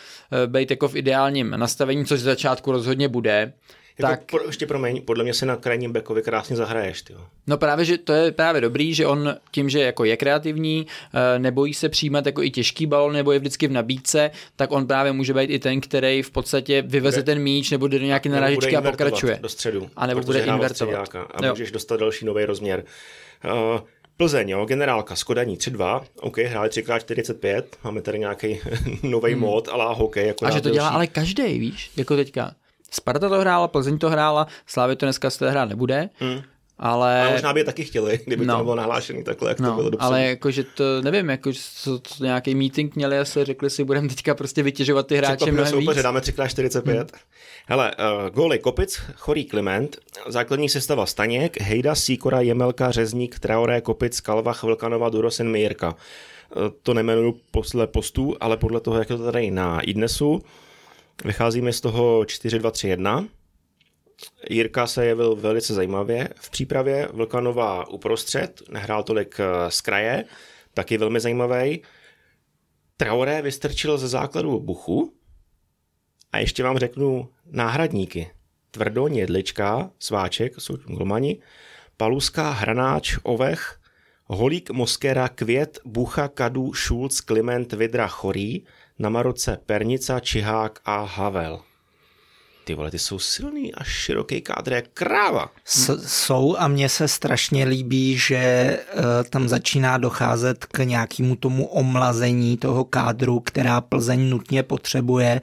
být jako v ideálním nastavení, což z začátku rozhodně bude, jako tak... Pro, ještě promiň, podle mě se na krajním bekovi krásně zahraješ. Tyjo. No právě, že to je právě dobrý, že on tím, že jako je kreativní, eh, nebojí se přijímat jako i těžký balon, nebo je vždycky v nabídce, tak on právě může být i ten, který v podstatě vyveze ten míč, nebo jde do nějaké narážečky a pokračuje. do středu. A nebo bude invertovat. A jo. můžeš dostat další nový rozměr. Uh, Plzeň, jo, generálka, Skodaní 3-2, OK, hráli 3x45, máme tady nějaký [laughs] nový hmm. mod, ale hokej. Jako a že to dělá ale každý, víš, jako teďka. Sparta to hrála, Plzeň to hrála, Slávě to dneska se hrát nebude. Hmm. Ale... ale možná by je taky chtěli, kdyby no. to nebylo nahlášený takhle, jak no, to bylo dopředu. Ale jakože to, nevím, jako to, to nějaký meeting měli a se řekli si, budeme teďka prostě vytěžovat ty hráče mnohem soupeře, víc. dáme 3x45. Hmm. Hele, uh, góly Kopic, Chorý Kliment, základní sestava Staněk, Hejda, Síkora, Jemelka, Řezník, Traoré, Kopic, Kalva, Chvilkanova, Durosin, Mijirka. Uh, to nemenuju podle postů, ale podle toho, jak je to tady na idnesu. Vycházíme z toho 4-2-3-1. Jirka se jevil velice zajímavě v přípravě, Vlkanová uprostřed, nehrál tolik eh, z kraje, taky velmi zajímavý. Traoré vystrčil ze základu Buchu a ještě vám řeknu náhradníky. Tvrdo, Jedlička, Sváček, jsou golmani, Paluská, Hranáč, Ovech, Holík, Moskera, Květ, Bucha, Kadu, Šulc, Kliment, Vidra, Chorý, na Maroce Pernica, Čihák a Havel. ty vole, ty jsou silný a široký kádr jak kráva. S, jsou a mně se strašně líbí, že uh, tam začíná docházet k nějakému tomu omlazení toho kádru, která Plzeň nutně potřebuje.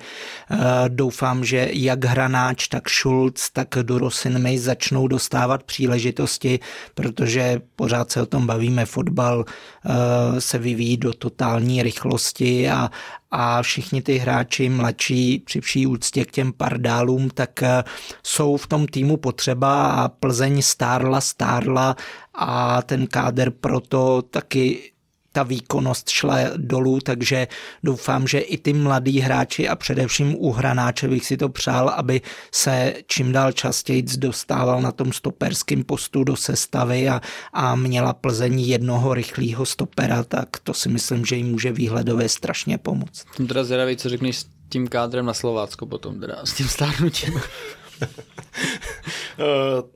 Uh, doufám, že jak Hranáč, tak Schulz, tak Durosin May začnou dostávat příležitosti, protože pořád se o tom bavíme, fotbal uh, se vyvíjí do totální rychlosti a, a všichni ty hráči mladší při vší úctě k těm pardálům, tak eh, jsou v tom týmu potřeba a Plzeň stárla, stárla a ten káder proto taky ta výkonnost šla dolů, takže doufám, že i ty mladí hráči a především u hranáče bych si to přál, aby se čím dál častěji dostával na tom stoperském postu do sestavy a, a měla Plzeň jednoho rychlého stopera, tak to si myslím, že jim může výhledově strašně pomoct. Jsem teda zvědavý, co řekneš s tím kádrem na Slovácko potom, teda s tím stárnutím. [laughs] uh,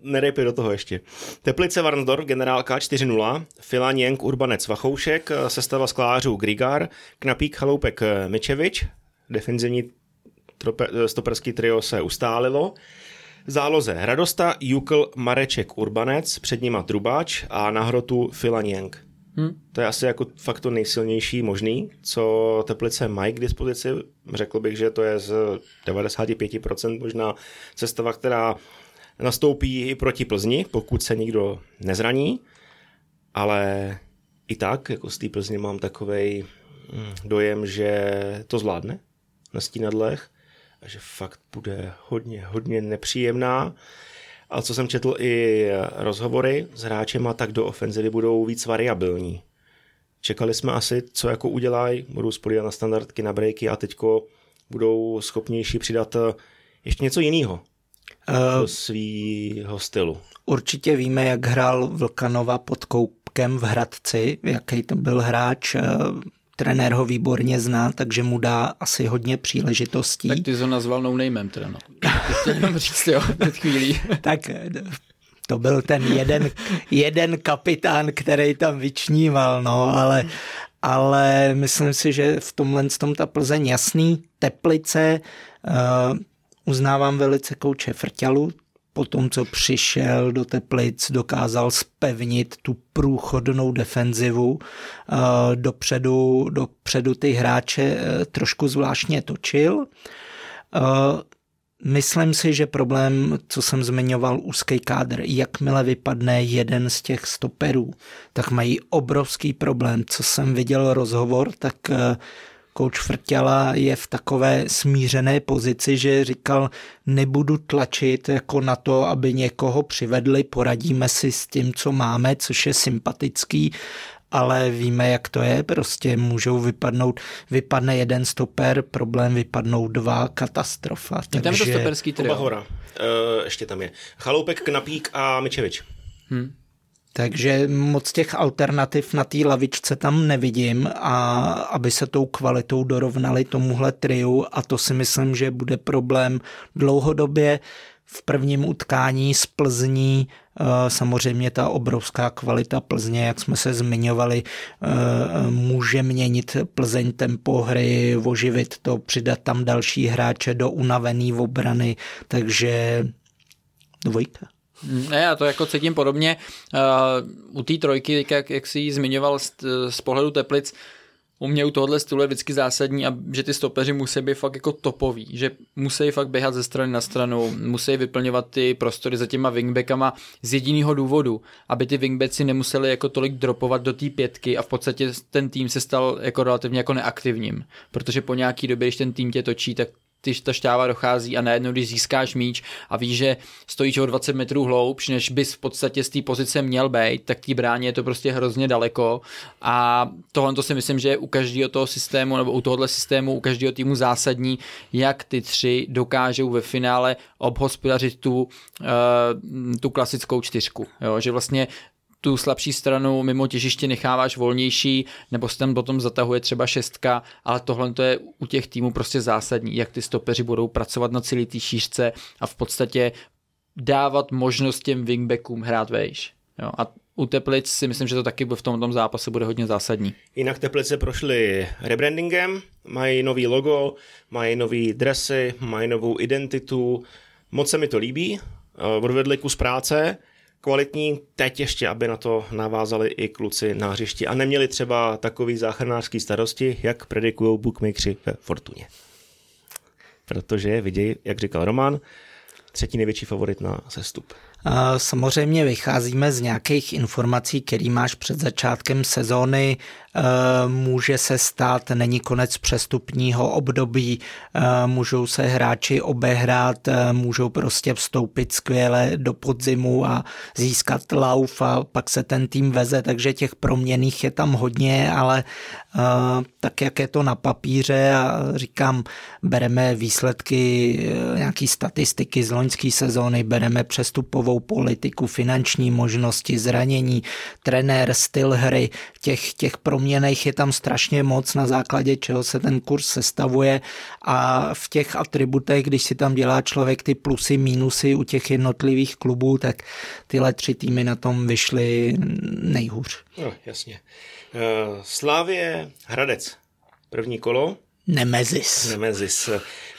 nedejpej do toho ještě. Teplice Varnsdorf, generálka 4-0, Filan Jenk, Urbanec Vachoušek, eh, sestava sklářů Grigar, Knapík, Chaloupek, eh, Mičevič, defenzivní stoperský trio se ustálilo. Záloze Radosta, Jukl, Mareček, Urbanec, před nima Trubáč a na hrotu Filan Jenk. Hmm. To je asi jako fakt to nejsilnější možný, co Teplice mají k dispozici. Řekl bych, že to je z 95% možná cestava, která nastoupí i proti Plzni, pokud se nikdo nezraní, ale i tak, jako z té Plzně mám takový hm, dojem, že to zvládne na stínadlech a že fakt bude hodně, hodně nepříjemná. A co jsem četl i rozhovory s hráčema, tak do ofenzivy budou víc variabilní. Čekali jsme asi, co jako udělají, budou spolíhat na standardky, na breaky a teďko budou schopnější přidat eh, ještě něco jiného uh, do svého stylu. Určitě víme, jak hrál Vlkanova pod Koupkem v Hradci, jaký to byl hráč. Trenér ho výborně zná, takže mu dá asi hodně příležitostí. Tak ty jsi ho nazval no namem teda, no. [laughs] Chtěl jenom říct, jo, před chvílí. [laughs] tak to byl ten jeden, jeden kapitán, který tam vyčníval, no, ale, ale myslím si, že v tomhle tom ta Plzeň jasný, Teplice, uh, uznávám velice kouče Frťalu, po tom, co přišel do Teplic, dokázal spevnit tu průchodnou defenzivu. Eh, dopředu, dopředu ty hráče eh, trošku zvláštně točil. Eh, myslím si, že problém, co jsem zmiňoval, úzký kádr, jakmile vypadne jeden z těch stoperů, tak mají obrovský problém. Co jsem viděl rozhovor, tak Kouč Frtěla je v takové smířené pozici, že říkal, nebudu tlačit jako na to, aby někoho přivedli, poradíme si s tím, co máme, což je sympatický, ale víme, jak to je, prostě můžou vypadnout, vypadne jeden stoper, problém vypadnou dva, katastrofa. Je takže... tam to stoperský trio. Hora. Uh, ještě tam je. Chaloupek, Knapík a Mičevič. Hmm. Takže moc těch alternativ na té lavičce tam nevidím a aby se tou kvalitou dorovnali tomuhle triu a to si myslím, že bude problém dlouhodobě v prvním utkání z Plzní eh, samozřejmě ta obrovská kvalita Plzně, jak jsme se zmiňovali, eh, může měnit Plzeň tempo hry, oživit to, přidat tam další hráče do unavený obrany, takže dvojka. Ne, já to jako cítím podobně. Uh, u té trojky, jak, jak jsi ji zmiňoval z, z pohledu Teplic, u mě u tohohle stylu je vždycky zásadní, a že ty stopeři musí být fakt jako topoví, že musí fakt běhat ze strany na stranu, musí vyplňovat ty prostory za těma wingbackama z jediného důvodu, aby ty wingbacki nemuseli jako tolik dropovat do té pětky a v podstatě ten tým se stal jako relativně jako neaktivním, protože po nějaký době, když ten tým tě točí, tak když ta šťáva dochází a najednou, když získáš míč a víš, že stojíš o 20 metrů hloubš, než bys v podstatě z té pozice měl být, tak té bráně je to prostě hrozně daleko a tohle to si myslím, že je u každého toho systému nebo u tohohle systému, u každého týmu zásadní, jak ty tři dokážou ve finále obhospodařit tu, uh, tu klasickou čtyřku. Jo? Že vlastně tu slabší stranu mimo těžiště necháváš volnější, nebo se tam potom zatahuje třeba šestka, ale tohle to je u těch týmů prostě zásadní, jak ty stopeři budou pracovat na celý té šířce a v podstatě dávat možnost těm wingbackům hrát vejš. Jo, a u Teplic si myslím, že to taky v tom, tom zápase bude hodně zásadní. Jinak Teplice prošly rebrandingem, mají nový logo, mají nový dresy, mají novou identitu. Moc se mi to líbí, eh, odvedli kus práce, kvalitní, teď ještě, aby na to navázali i kluci na hřišti a neměli třeba takový záchranářský starosti, jak predikují bookmakeri ve Fortuně. Protože vidějí, jak říkal Roman, třetí největší favorit na sestup. Samozřejmě vycházíme z nějakých informací, který máš před začátkem sezóny. Může se stát, není konec přestupního období, můžou se hráči obehrát, můžou prostě vstoupit skvěle do podzimu a získat lauf a pak se ten tým veze, takže těch proměných je tam hodně, ale tak jak je to na papíře a říkám, bereme výsledky, nějaký statistiky z loňské sezóny, bereme přestupovou politiku, finanční možnosti, zranění, trenér, styl hry, těch, těch proměných je tam strašně moc, na základě čeho se ten kurz sestavuje a v těch atributech, když si tam dělá člověk ty plusy, mínusy u těch jednotlivých klubů, tak tyhle tři týmy na tom vyšly nejhůř. No, jasně. Uh, Slávě Hradec. První kolo. Nemezis. Nemezis.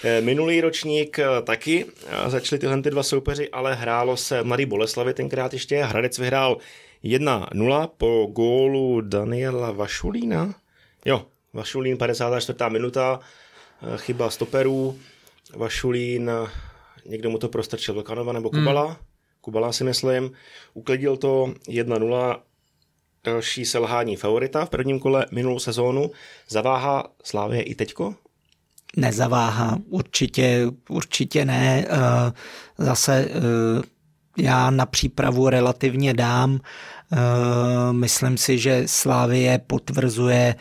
Eh, minulý ročník eh, taky začali tyhle ty dva soupeři, ale hrálo se Mladý Boleslavy tenkrát ještě. Hradec vyhrál 1-0 po gólu Daniela Vašulína. Jo, Vašulín 54. minuta, chyba stoperů. Vašulín, někdo mu to prostrčil do Kanova nebo Kubala. Hmm. Kubala si myslím. Uklidil to další selhání favorita v prvním kole minulou sezónu. Zaváhá Slávě i teďko? Nezaváhá, určitě, určitě ne. Eh, zase eh, já na přípravu relativně dám. Eh, myslím si, že Slávie potvrzuje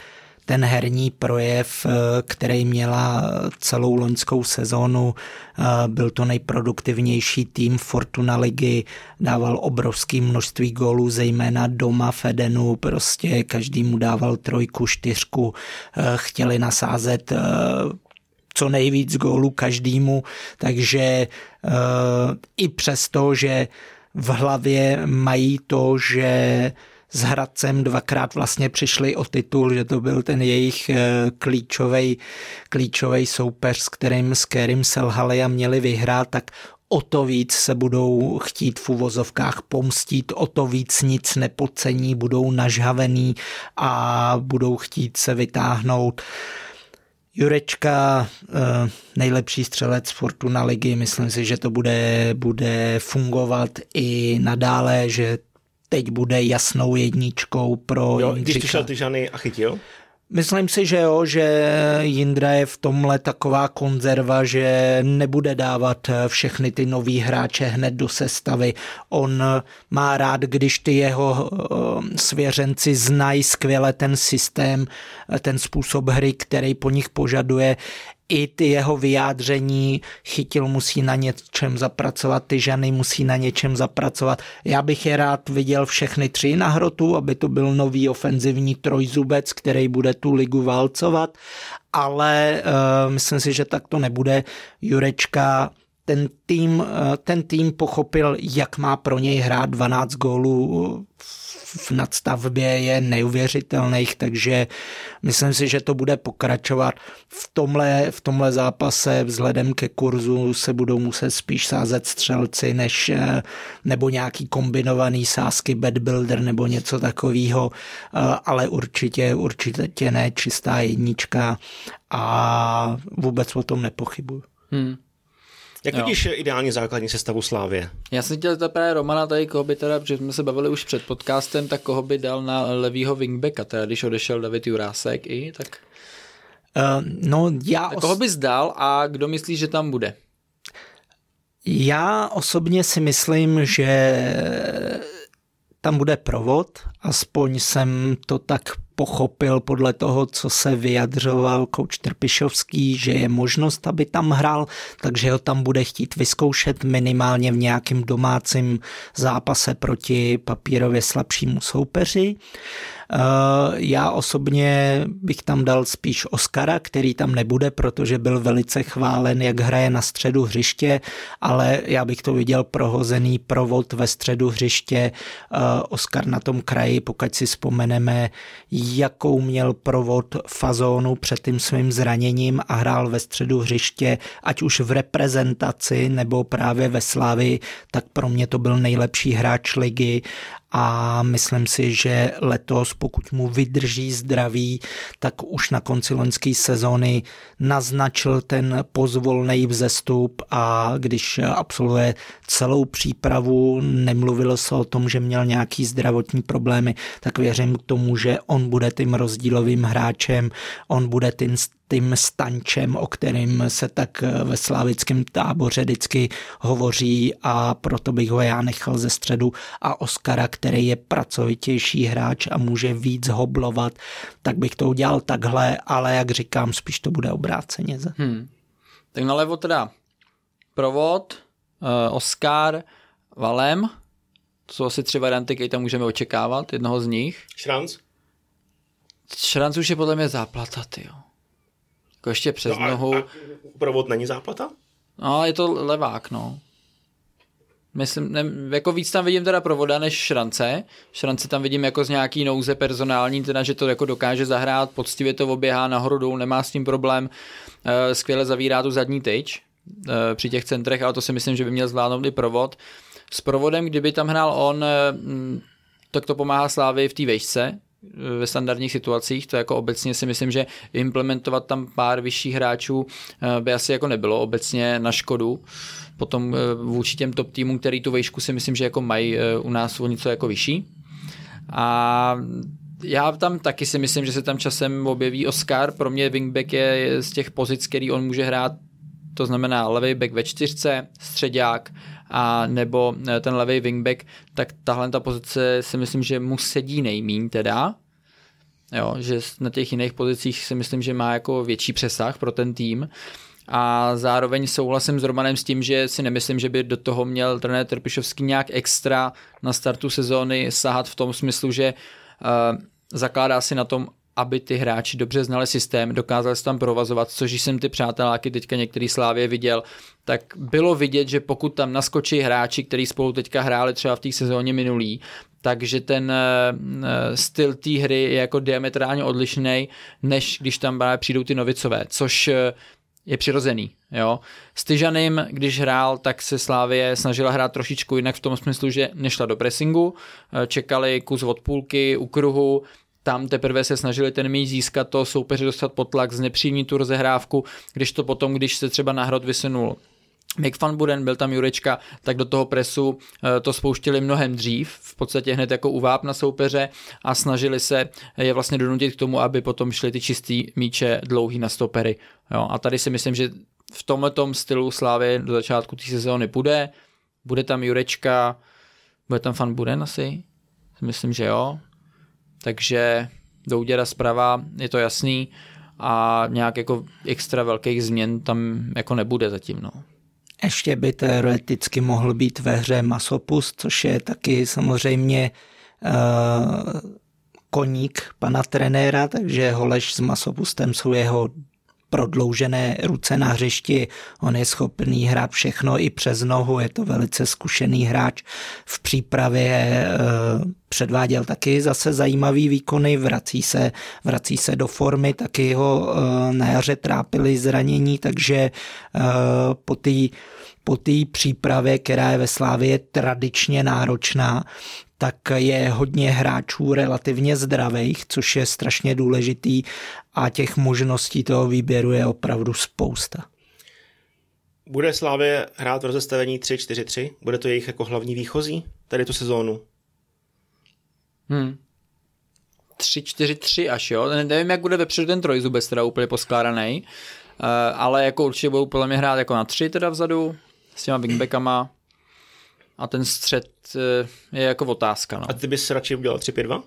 ten herní projev, eh, který měla celou loňskou sezónu. Eh, byl to nejproduktivnější tým Fortuna ligy, dával obrovské množství gólů, zejména doma Fedenu, prostě každý mu dával trojku, čtyřku, chtěli nasázet co nejvíc gólů každému, takže i přesto, že v hlavě mají to, že s Hradcem dvakrát vlastně přišli o titul, že to byl ten jejich eh, klíčový klíčový soupeř, s kterým, s kterým selhali a měli vyhrát, tak o to víc se budou chtít v uvozovkách pomstít, o to víc nic nepodcení, budou nažhavený a budou chtít se vytáhnout. Jurečka, eh, nejlepší střelec Fortuna ligy, myslím si, že to bude, bude fungovat i nadále, že teď bude jasnou jedničkou pro jo, Jindřika. Když přišel Tyžany a chytil? Myslím si, že jo, že Jindra je v tomhle taková konzerva, že nebude dávat všechny ty nový hráče hned do sestavy. On má rád, když ty jeho eh, svěřenci znají skvěle ten systém, ten způsob hry, který po nich požaduje i ty jeho vyjádření, chytil musí na něčem zapracovat, ty ženy musí na něčem zapracovat. Já bych je rád viděl všechny tři na hrotu, aby to byl nový ofenzivní trojzubec, který bude tu ligu válcovat, ale uh, myslím si, že tak to nebude. Jurečka ten tým, eh, ten tým pochopil, jak má pro něj hrát 12 gólů v nadstavbě je neuvěřitelných, takže myslím si, že to bude pokračovat. V tomhle, v tomhle zápase vzhledem ke kurzu se budou muset spíš sázet střelci, než, eh, nebo nějaký kombinovaný sázky bad builder nebo něco takového, eh, ale určitě, určitě ne čistá jednička a vůbec o tom nepochybuju. Hmm. Jak jo. vidíš ideální základní sestavu Slávě? Já jsem chtěl právě Romana tady, koho by teda, protože jsme se bavili už před podcastem, tak koho by dal na levýho wingbacka, teda když odešel David Jurásek i, tak... Uh, no já... Tak koho bys dal a kdo myslí, že tam bude? Já osobně si myslím, že tam bude provod, aspoň jsem to tak pochopil podle toho, co se vyjadřoval kouč Trpišovský, že je možnost, aby tam hrál, takže ho tam bude chtít vyzkoušet minimálně v nějakém domácím zápase proti papírově slabšímu soupeři. Eh, já osobně bych tam dal spíš Oscara, který tam nebude, protože byl velice chválen, jak hraje na středu hřiště, ale já bych to viděl prohozený provod ve středu hřiště. Eh, Oscar na tom kraji, pokud si vzpomeneme, jakou měl provod fazónu před tím svým zraněním a hrál ve středu hřiště, ať už v reprezentaci nebo právě ve Slávi, tak pro mě to byl nejlepší hráč ligy a myslím si, že letos, pokud mu vydrží zdraví, tak už na konci loňské sezóny naznačil ten pozvolný vzestup a když absolvuje celou přípravu, nemluvilo se o tom, že měl nějaký zdravotní problémy, tak věřím k tomu, že on bude tím rozdílovým hráčem, on bude tím tím stančem, o kterým se tak ve slavickém táboře vždycky hovoří a proto bych ho já nechal ze středu a Oskara, který je pracovitější hráč a může víc hoblovat, tak bych to udělal takhle, ale jak říkám, spíš to bude obráceně. Hmm. Tak nalevo teda provod, uh, Oscar, Valem, to jsou asi tři varianty, které tam můžeme očekávat, jednoho z nich. Šranc? Šranc už je podle mě záplata, ty jo. Jako ještě přes no a, nohu. A provod není záplata? No, je to levák, no. Myslím, ne, jako víc tam vidím teda provoda než šrance. Šrance tam vidím jako z nějaký nouze personální, teda, že to jako dokáže zahrát, poctivě to oběhá nahoru dolů, nemá s tím problém, e, skvěle zavírá tu zadní tyč e, při těch centrech, ale to si myslím, že by měl zvládnout i provod. S provodem, kdyby tam hrál on, e, tak to pomáhá Slávy v té vejšce, ve standardních situacích, to jako obecně si myslím, že implementovat tam pár vyšších hráčů eh, by asi jako nebylo obecně na škodu. Potom eh, vůči těm top týmům, který tu vejšku si myslím, že jako mají eh, u nás o něco jako vyšší. A já tam taky si myslím, že se tam časem objeví Oscar. Pro mě wingback je z těch pozic, který on může hrát, to znamená levý back ve čtyřce, středák, a nebo eh, ten levý wingback, tak tahle ta pozice si myslím, že mu sedí nejmín teda, jo, že na těch jiných pozicích si myslím, že má jako větší přesah pro ten tým. A zároveň souhlasím s Romanem s tím, že si nemyslím, že by do toho měl trenér Trpišovský nějak extra na startu sezóny sahat v tom smyslu, že uh, zakládá si na tom, aby ty hráči dobře znali systém, dokázali se tam provazovat, což jsem ty přáteláky teďka některý Slávě viděl, tak bylo vidět, že pokud tam naskočí hráči, kteří spolu teďka hráli třeba v té sezóně minulý, takže ten uh, styl té hry je jako diametrálně odlišný, než když tam přijdou ty novicové, což uh, je přirozený. Jo. S Tyžanem, když hrál, tak se Slávě snažila hrát trošičku jinak v tom smyslu, že nešla do pressingu, čekali kus od půlky u kruhu, tam teprve se snažili ten míč získat to soupeře dostat pod tlak, znepříjemnit tu rozehrávku, když to potom, když se třeba na hrot vysunul Mick Van Buren, byl tam Jurečka, tak do toho presu eh, to spouštili mnohem dřív, v podstatě hned jako uváp na soupeře a snažili se je vlastně donutit k tomu, aby potom šly ty čistý míče dlouhý na stopery. Jo, a tady si myslím, že v tomhle stylu Slávy do začátku té sezóny bude, bude tam Jurečka, bude tam Van Buren asi, myslím, že jo, takže do úděra zprava je to jasný a nějak jako extra velkých změn tam jako nebude zatím. No. Ještě by teoreticky mohl být ve hře Masopust, což je taky samozřejmě uh, koník pana trenéra, takže Holeš s Masopustem jsou jeho prodloužené ruce na hřišti. On je schopný hrát všechno i přes nohu, je to velice zkušený hráč. V přípravě e, předváděl taky zase zajímavý výkony, vrací se, vrací se do formy, taky ho e, na jaře trápili zranění, takže e, po té po té přípravě, která je ve Slávě tradičně náročná, tak je hodně hráčů relativně zdravých, což je strašně důležitý a těch možností toho výběru je opravdu spousta. Bude Slávě hrát v rozestavení 3-4-3? Bude to jejich jako hlavní výchozí tady tu sezónu? Hmm. 3-4-3 až jo. Nevím, jak bude vepředu ten trojzubec teda úplně poskládaný, uh, ale jako určitě budou podle mě hrát jako na 3 teda vzadu s těma wingbackama a ten střed eh, je jako otázka. No. A ty bys radši udělal 3-5-2?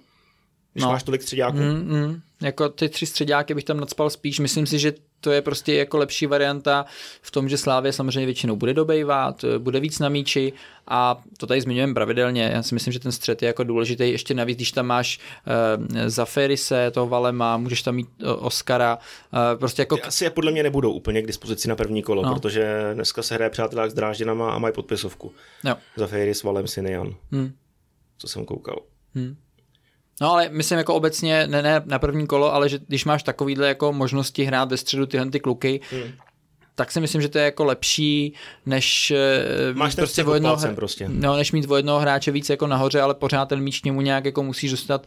když no. máš tolik středáků. Mm, mm. Jako ty tři středáky bych tam nadspal spíš. Myslím si, že to je prostě jako lepší varianta v tom, že Slávě samozřejmě většinou bude dobejvat, bude víc na míči a to tady zmiňujeme pravidelně. Já si myslím, že ten střed je jako důležitý. Ještě navíc, když tam máš uh, Zaferise, toho Valema, můžeš tam mít uh, Oscara. Uh, prostě jako... Asi je podle mě nebudou úplně k dispozici na první kolo, no. protože dneska se hraje přátelák s Drážděnama a mají podpisovku. Jo. Zaferis, Valem, Sinian. Hmm. Co jsem koukal. Hmm. No ale myslím jako obecně, ne, ne na první kolo, ale že když máš takovýhle jako možnosti hrát ve středu tyhle ty kluky, hmm. tak si myslím, že to je jako lepší, než eh, Máš prostě o jednoho, prostě. No, než mít o jednoho hráče víc jako nahoře, ale pořád ten míč k němu nějak jako musíš dostat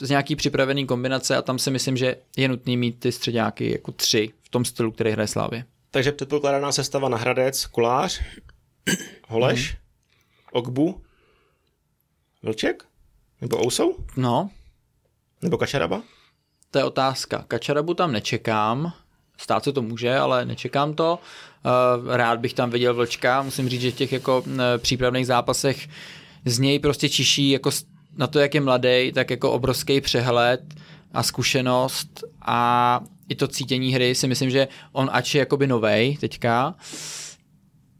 z nějaký připravený kombinace a tam si myslím, že je nutný mít ty středáky jako tři v tom stylu, který hraje Slávě. Takže předpokládaná sestava na Hradec, Kolář, Holeš, hmm. Ogbu, Vlček? Nebo Ousou? No. Nebo Kačaraba? To je otázka. Kačarabu tam nečekám. Stát se to může, ale nečekám to. Eh, rád bych tam viděl Vlčka. Musím říct, že v těch jako eh, přípravných zápasech z něj prostě čiší jako na to, jak je mladý, tak jako obrovský přehled a zkušenost a i to cítění hry si myslím, že on ač je jakoby novej teďka,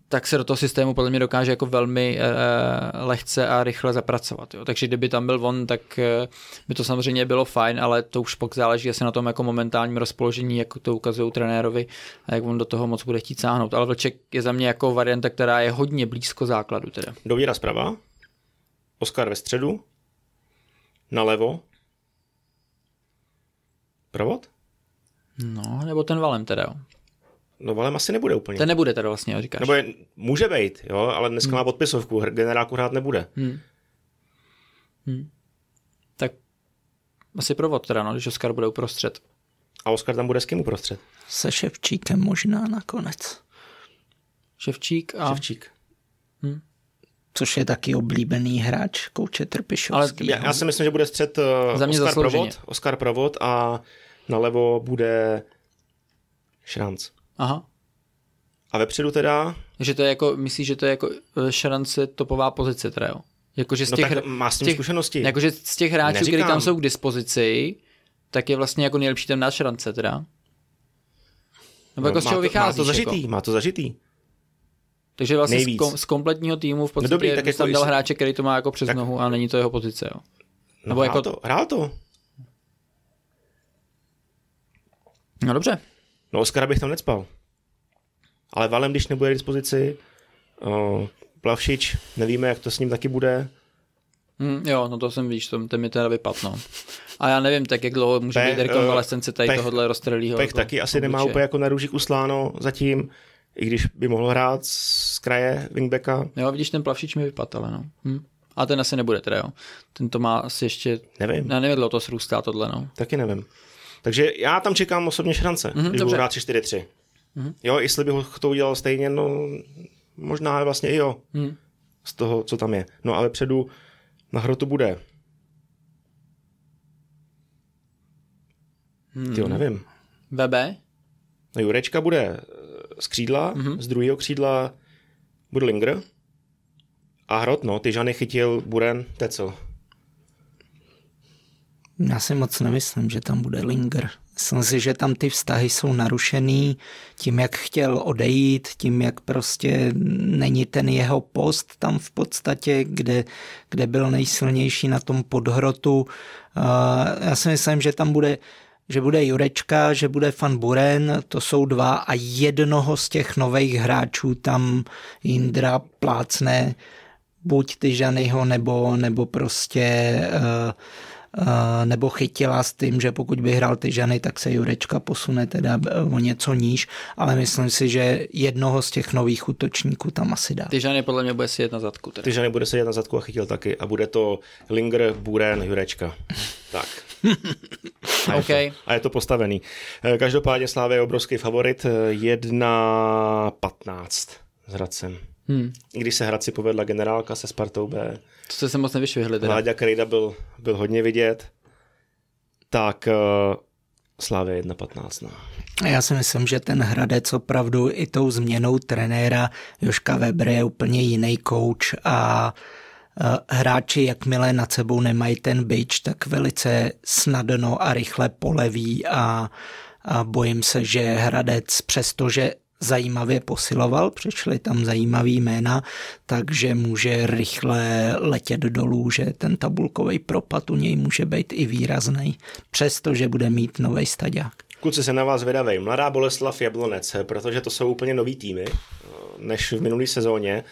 tak se do toho systému podle mě dokáže jako velmi eh, lehce a rychle zapracovat. Jo. Takže kdyby tam byl on, tak eh, by to samozřejmě bylo fajn, ale to už pak záleží asi na tom jako momentálním rozpoložení, jak to ukazují trenérovi a jak on do toho moc bude chtít sáhnout. Ale Vlček je za mě jako varianta, která je hodně blízko základu. Teda. Dovíra zprava, Oskar ve středu, nalevo, provod? No, nebo ten valem teda, jo. No Valem asi nebude úplně. Ten nebude teda vlastně, říkáš. Nebo je, může být, jo, ale dneska hmm. má podpisovku, generálku hrát nebude. Hmm. Hmm. Tak asi provod teda, no, když Oskar bude uprostřed. A Oskar tam bude s kým uprostřed? Se Ševčíkem možná nakonec. Ševčík a... Ševčík. Hmm. Což je taky oblíbený hráč kouče Trpišovský. Ale já, já si myslím, že bude střed uh, Oskar Provod, Oskar Provod a nalevo bude Šranc. Aha. A vepředu teda... Že to je jako, myslíš, že to je jako eh, šance topová pozice teda, jo? Jakože z no těch, no tak má s tím těch, zkušenosti. Jakože z těch hráčů, kteří tam jsou k dispozici, tak je vlastně jako nejlepší ten náš šance teda. Nebo no, jako z čeho vychází? Má to zažitý, jako? má to zažitý. Takže vlastně z, kom, z, kompletního týmu v podstatě no dobrý, tak jako tam dal hráče, který to má jako přes tak... nohu a není to jeho pozice, jo? No Nebo hrál jako... to, hrál to. No dobře. No Oscara bych tam necpal. Ale Valem, když nebude k dispozici, uh, Plavšič, nevíme, jak to s ním taky bude. Hmm, jo, no to jsem víš, to, ten mi teda vypad, no. A já nevím, tak jak dlouho může Pe, být rekonvalescence tady pech, tohohle rozstrelího. Pech jako, taky asi nemá úplně jako na růžích usláno zatím, i když by mohl hrát z kraje wingbacka. Jo, vidíš, ten Plavšič mi vypad, ale no. Hm. A ten asi nebude teda, jo. Ten to má asi ještě... Nevím. Já nevím, to srůstá tohle, no. Taky nevím. Takže já tam čekám osobně šance, mm-hmm, když budu hrát 3-4-3. Mm-hmm. Jo, jestli bych to udělal stejně, no možná vlastně i jo. Mm. Z toho, co tam je. No ale předu na hrotu bude. Hmm. Tyjo, nevím. BB? No Jurečka bude z křídla, mm-hmm. z druhého křídla bude Linger. A hrot, no, ty žany chytil Buren Tecel. Já si moc nemyslím, že tam bude Linger. Myslím si, že tam ty vztahy jsou narušený tím, jak chtěl odejít, tím, jak prostě není ten jeho post tam v podstatě, kde, kde byl nejsilnější na tom podhrotu. Já si myslím, že tam bude že bude Jurečka, že bude Fan Buren, to jsou dva a jednoho z těch nových hráčů tam Indra plácne buď ty Žanyho, nebo, nebo prostě uh, nebo chytila s tím, že pokud by hrál ty ženy, tak se Jurečka posune teda o něco níž, ale myslím si, že jednoho z těch nových útočníků tam asi dá. Ty ženy podle mě bude sedět na zadku. Teda. Ty ženy bude sedět na zadku a chytil taky a bude to Linger, Buren, Jurečka. [laughs] tak. a, [laughs] je okay. to, a je to postavený. Eh, každopádně Slávě je obrovský favorit 1-15 s Hradcem. Hmm. I když se Hradci povedla generálka se Spartou B. To se moc nevyšvihli. Vláďa Krejda byl, byl hodně vidět. Tak uh, Slávě 1.15. No. Já si myslím, že ten Hradec opravdu i tou změnou trenéra Joška Weber je úplně jiný kouč a hráči, jakmile nad sebou nemají ten byč, tak velice snadno a rychle poleví a, a bojím se, že Hradec, přestože zajímavě posiloval, přišly tam zajímavý jména, takže může rychle letět dolů, že ten tabulkový propad u něj může být i výrazný, přestože bude mít nový staďák. Kluci se na vás vydavej. Mladá Boleslav Jablonec, protože to jsou úplně nový týmy než v minulé sezóně.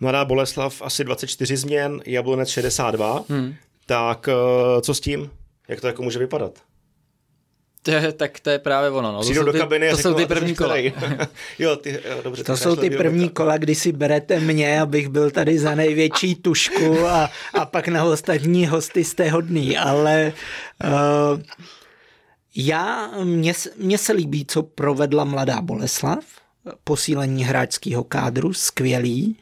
Mladá Boleslav asi 24 změn, Jablonec 62. Hmm. Tak eh, co s tím? Jak to jako může vypadat? To je, tak to je právě ono. No. to jsou do ty, kabiny to jsou ty první kola. [laughs] jo, ty, jo, dobře, to jsou ty první kola, kdy si berete mě, abych byl tady za největší tušku a, a pak na ostatní hosty jste hodný, ale uh, já, mně, mně se líbí, co provedla mladá Boleslav, posílení hráčského kádru, skvělý.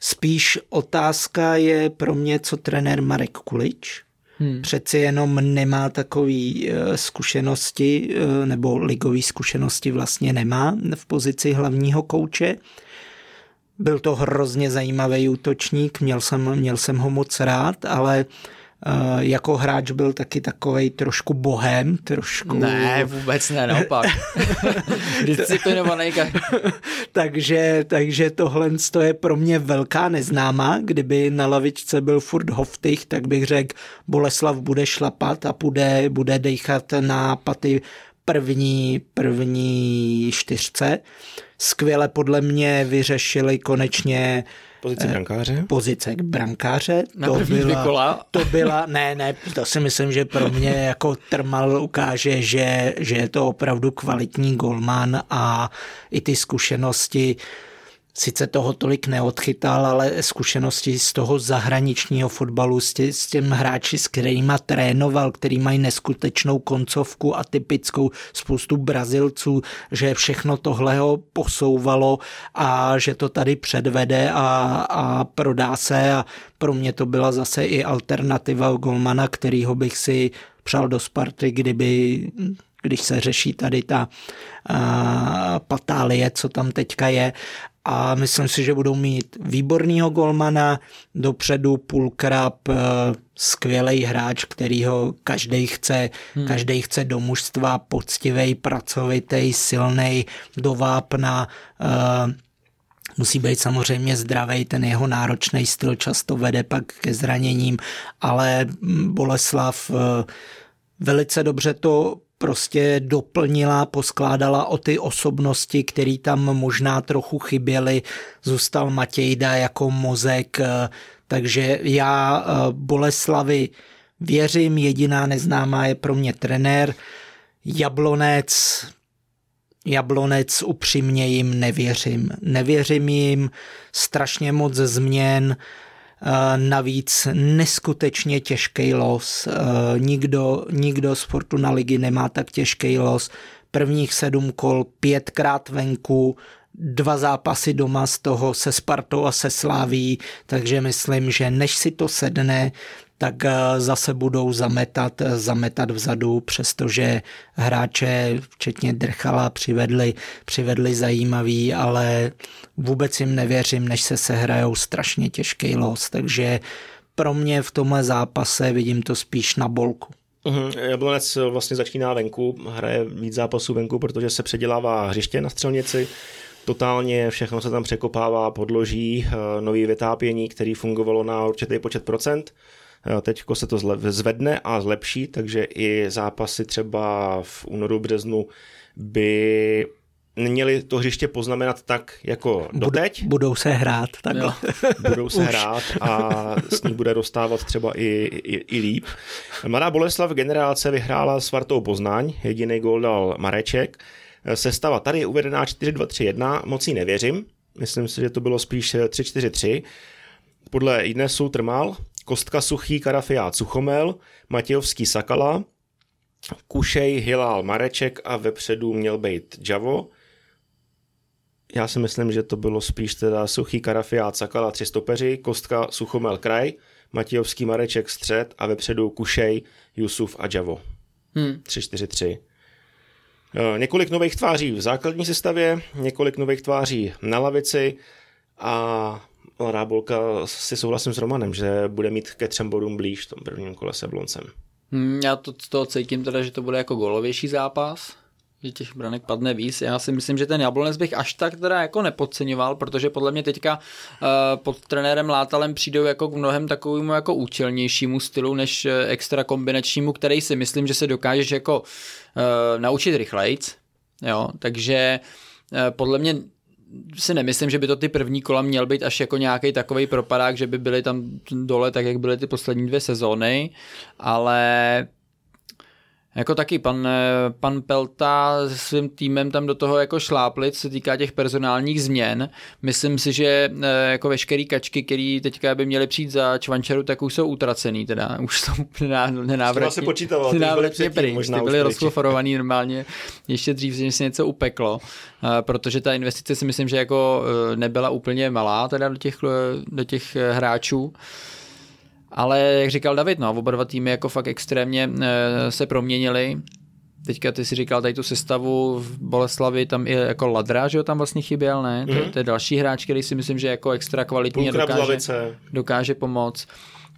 Spíš otázka je pro mě, co trenér Marek Kulič, Hmm. Přeci jenom nemá takové eh, zkušenosti, eh, nebo ligové zkušenosti vlastně nemá v pozici hlavního kouče. Byl to hrozně zajímavý útočník, měl jsem, měl jsem ho moc rád, ale uh, jako hráč byl taky takovej trošku bohem, trošku... Ne, vůbec ne, naopak. [laughs] Disciplinovaný. [laughs] takže, takže tohle je pro mě velká neznáma. Kdyby na lavičce byl furt Hoftych, tak bych řekl, Boleslav bude šlapat a bude, bude dejchat na paty první, první čtyřce. Skvěle podle mě vyřešili konečně Pozice eh, brankáře? Pozice brankáře. Na to byla, kola. to byla, ne, ne, to si myslím, že pro mě jako Trmal ukáže, že, že je to opravdu kvalitní golman a i ty zkušenosti sice toho tolik neodchytal, ale zkušenosti z toho zahraničního fotbalu, s, tě, s těm hráči, s kterými trénoval, který mají neskutečnou koncovku a typickou spoustu Brazilců, že všechno tohle ho posouvalo a že to tady předvede a, a prodá se. A pro mě to byla zase i alternativa Golmana, kterýho bych si přál do Sparty, kdyby když se řeší tady ta uh, patálie, co tam teďka je a myslím si, že budou mít výborného golmana, dopředu půlkrab, eh, skvělý hráč, kterýho každý chce, hmm. každý chce do mužstva, poctivý, pracovitý, silný, do vápna, uh, musí být samozřejmě zdravý, ten jeho náročný styl často vede pak ke zraněním, ale Boleslav uh, velice dobře to prostě doplnila, poskládala o ty osobnosti, které tam možná trochu chyběly. Zůstal Matějda jako mozek, eh, takže já eh, Boleslavy věřím, jediná neznámá je pro mě trenér. Jablonec, Jablonec upřímně jim nevěřím. Nevěřím jim, strašně moc změn, Navíc neskutečně těžký los. Nikdo, nikdo z Fortuna ligy nemá tak těžký los. Prvních sedm kol pětkrát venku, dva zápasy doma z toho se Spartou a se Sláví, takže myslím, že než si to sedne, tak eh, zase budou zametat, eh, zametat vzadu, přestože hráče, včetně Drchala, přivedli, přivedli zajímavý, ale vůbec jim nevěřím, než se sehrajou strašně těžký los, takže pro mě v tomhle zápase vidím to spíš na bolku. Uhum. Jablonec vlastně začíná venku, hraje víc zápasů venku, protože se předělává hřiště na střelnici, totálně všechno se tam překopává, podloží, eh, nový vytápění, který fungovalo na určitý počet procent. Eh, Teď se to zvedne a zlepší, takže i zápasy třeba v únoru, březnu by měli to hřiště poznamenat tak jako doteď. Budou se hrát takhle. [laughs] Budou se hrát a s ní bude dostávat třeba i, i, i líp. Mladá Boleslav generace vyhrála s Vartou Poznaň, jediný gol dal Mareček. Sestava tady je uvedená 4-2-3-1, moc jí nevěřím. Myslím si, že to bylo spíš 3-4-3. Podle Idnesu Trmal, Kostka Suchý, Karafiát Suchomel, Matějovský Sakala, Kušej, Hilal, Mareček a vepředu měl být Javo. Já si myslím, že to bylo spíš teda Suchý, Karafiát, Sakala, tři stopeři, Kostka, Suchomel, Kraj, Matějovský, Mareček, střed a vepředu Kušej, Jusuf a Javo. Hmm. 3-4-3. Eh, několik nových tváří v základní sestavě, několik nových tváří na lavici a Mladá Bolka si souhlasím s Romanem, že bude mít ke třem bodům blíž v tom prvním kole s Jabloncem. Hmm, já to z toho cítím teda, že to bude jako golovější zápas, že těch branek padne víc. Já si myslím, že ten Jablonec bych až tak teda jako nepodceňoval, protože podle mě teďka uh, pod trenérem Látalem přijdou jako k mnohem takovému jako účelnějšímu stylu, než eh, extra kombinačnímu, který si myslím, že se dokážeš jako uh, naučit rychlejc. Jo, takže podle mě si nemyslím, že by to ty první kola měl být až jako nějaký takový propadák, že by byly tam dole tak, jak byly ty poslední dvě sezóny, ale jako taky pan, pan Pelta se svým týmem tam do toho jako šlápli, co se týká těch personálních změn. Myslím si, že eh, jako veškerý kačky, který teďka by měly přijít za Čvančaru, tak už jsou utracený, teda [laughs] už jsou nenávratně, se počítalo, [laughs] nenávratně pryč, možná ty byly rozchoforovaný normálně ještě dřív, než se něco upeklo, eh, protože ta investice si myslím, že jako eh, nebyla úplně malá teda do těch, do těch hráčů. Ale jak říkal David, no, oba dva týmy jako fakt extrémně e, se proměnili. Teďka ty si říkal tady tu sestavu v Boleslavi, tam i jako Ladra, že jo, tam vlastně chyběl, ne? Mm-hmm. To, mhm. to, je další hráč, který si myslím, že jako extra kvalitní a dokáže, dokáže pomoct.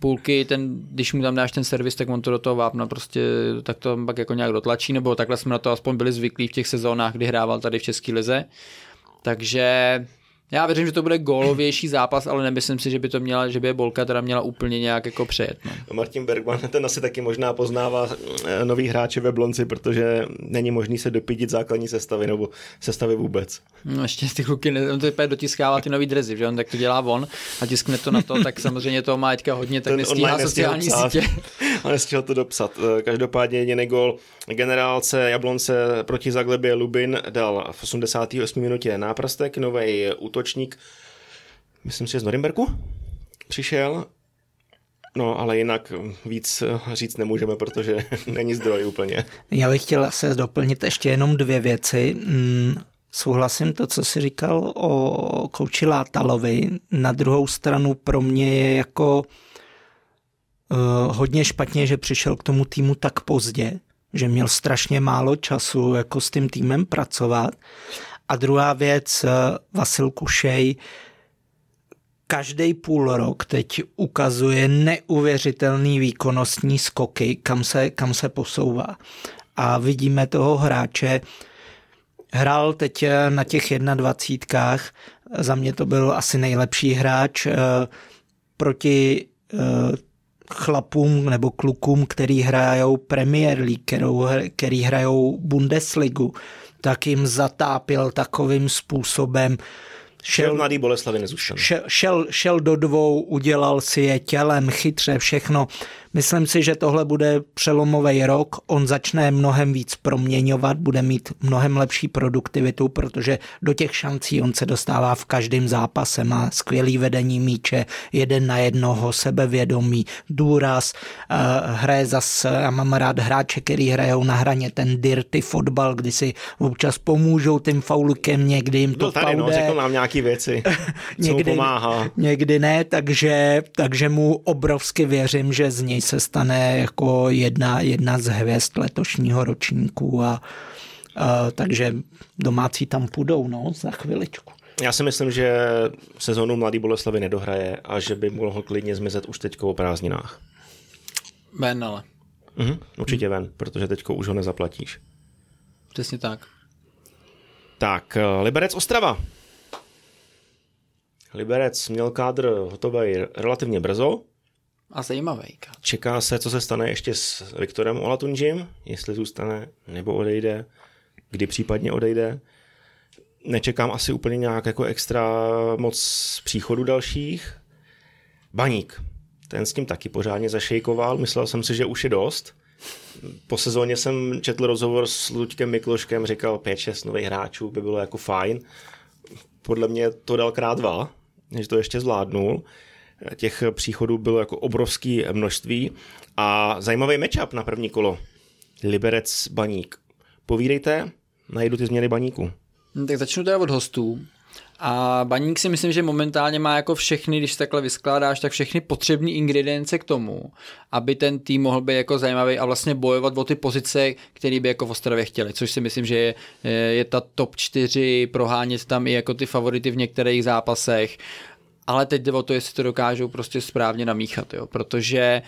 Půlky, ten, když mu tam dáš ten servis, tak on to do toho vápna prostě tak to pak jako nějak dotlačí, nebo takhle jsme na to aspoň byli zvyklí v těch sezónách, kdy hrával tady v České lize. Takže já věřím, že to bude gólovější zápas, ale nemyslím si, že by to měla, že by je Bolka teda měla úplně nějak jako přejet. No. Martin Bergman [laughs] ten asi taky možná poznává eh, nový hráče ve Blonci, protože není možný se dopídit základní sestavy nebo sestavy vůbec. No ještě ty kluky, ne, on to dotiskává ty nový drezy, že on tak to dělá on a tiskne to na to, tak samozřejmě to má teďka hodně, tak nestíhá sociální sítě. [laughs] On nestihl to dopsat. Eh, každopádně jediný gol generálce Jablonce proti Zaglebě Lubin dal v 88. minutě náprastek, nový útočník, myslím si, z Norimberku přišel, No, ale jinak víc říct nemůžeme, protože [laughs] není zdroj úplně. Já bych chtěl se doplnit ještě jenom dvě věci. Mm, souhlasím to, co jsi říkal o kouči Látalovi. Na druhou stranu pro mě je jako uh, hodně špatně, že přišel k tomu týmu tak pozdě, že měl strašně málo času jako s tím týmem pracovat. A druhá věc, eh, Vasil Kušej, každý půl rok teď ukazuje neuvěřitelný výkonnostní skoky, kam se, kam se posouvá. A vidíme toho hráče, hrál teď eh, na těch 21. Za mě to byl asi nejlepší hráč eh, proti chlapům nebo klukům, který hrajou Premier League, který hrajou Bundesligu, tak jim zatápil takovým způsobem, Šel, mladý Boleslavy Šel, šel, šel do dvou, udělal si je tělem, chytře, všechno. Myslím si, že tohle bude přelomový rok. On začne mnohem víc proměňovat, bude mít mnohem lepší produktivitu, protože do těch šancí on se dostává v každém zápase. Má skvělý vedení míče, jeden na jednoho, sebevědomí, důraz, uh, hraje zase, já mám rád hráče, který hrajou na hraně ten dirty fotbal, kdy si občas pomůžou tím faulukem, někdy jim to tady. No, řekl nám nějaký věci, [laughs] někdy, pomáhá. Někdy ne, takže, takže mu obrovsky věřím, že z něj se stane jako jedna, jedna z hvězd letošního ročníku a, a takže domácí tam půjdou no, za chviličku. Já si myslím, že sezonu Mladý Boleslavy nedohraje a že by mohl klidně zmizet už teďko o prázdninách. Ven ale. Mhm, určitě ven, protože teďko už ho nezaplatíš. Přesně tak. Tak, eh, Liberec Ostrava. Liberec měl kádr hotový relativně brzo, a zajímavý. Čeká se, co se stane ještě s Viktorem Olatunžím, jestli zůstane nebo odejde, kdy případně odejde. Nečekám asi úplně nějak jako extra moc příchodu dalších. Baník, ten s tím taky pořádně zašejkoval, myslel jsem si, že už je dost. Po sezóně jsem četl rozhovor s Luďkem Mikloškem, říkal 5-6 nových hráčů by bylo jako fajn. Podle mě to dal krát dva, než to ještě zvládnul těch příchodů bylo jako obrovské množství a zajímavý matchup na první kolo. Liberec Baník. Povídejte, najdu ty změny Baníku. No, tak začnu teda od hostů. A Baník si myslím, že momentálně má jako všechny, když takhle vyskládáš, tak všechny potřebné ingredience k tomu, aby ten tým mohl být jako zajímavý a vlastně bojovat o ty pozice, které by jako v Ostravě chtěli, což si myslím, že je, je ta top 4, prohánět tam i jako ty favority v některých zápasech ale teď jde o to, jestli to dokážou prostě správně namíchat, jo, protože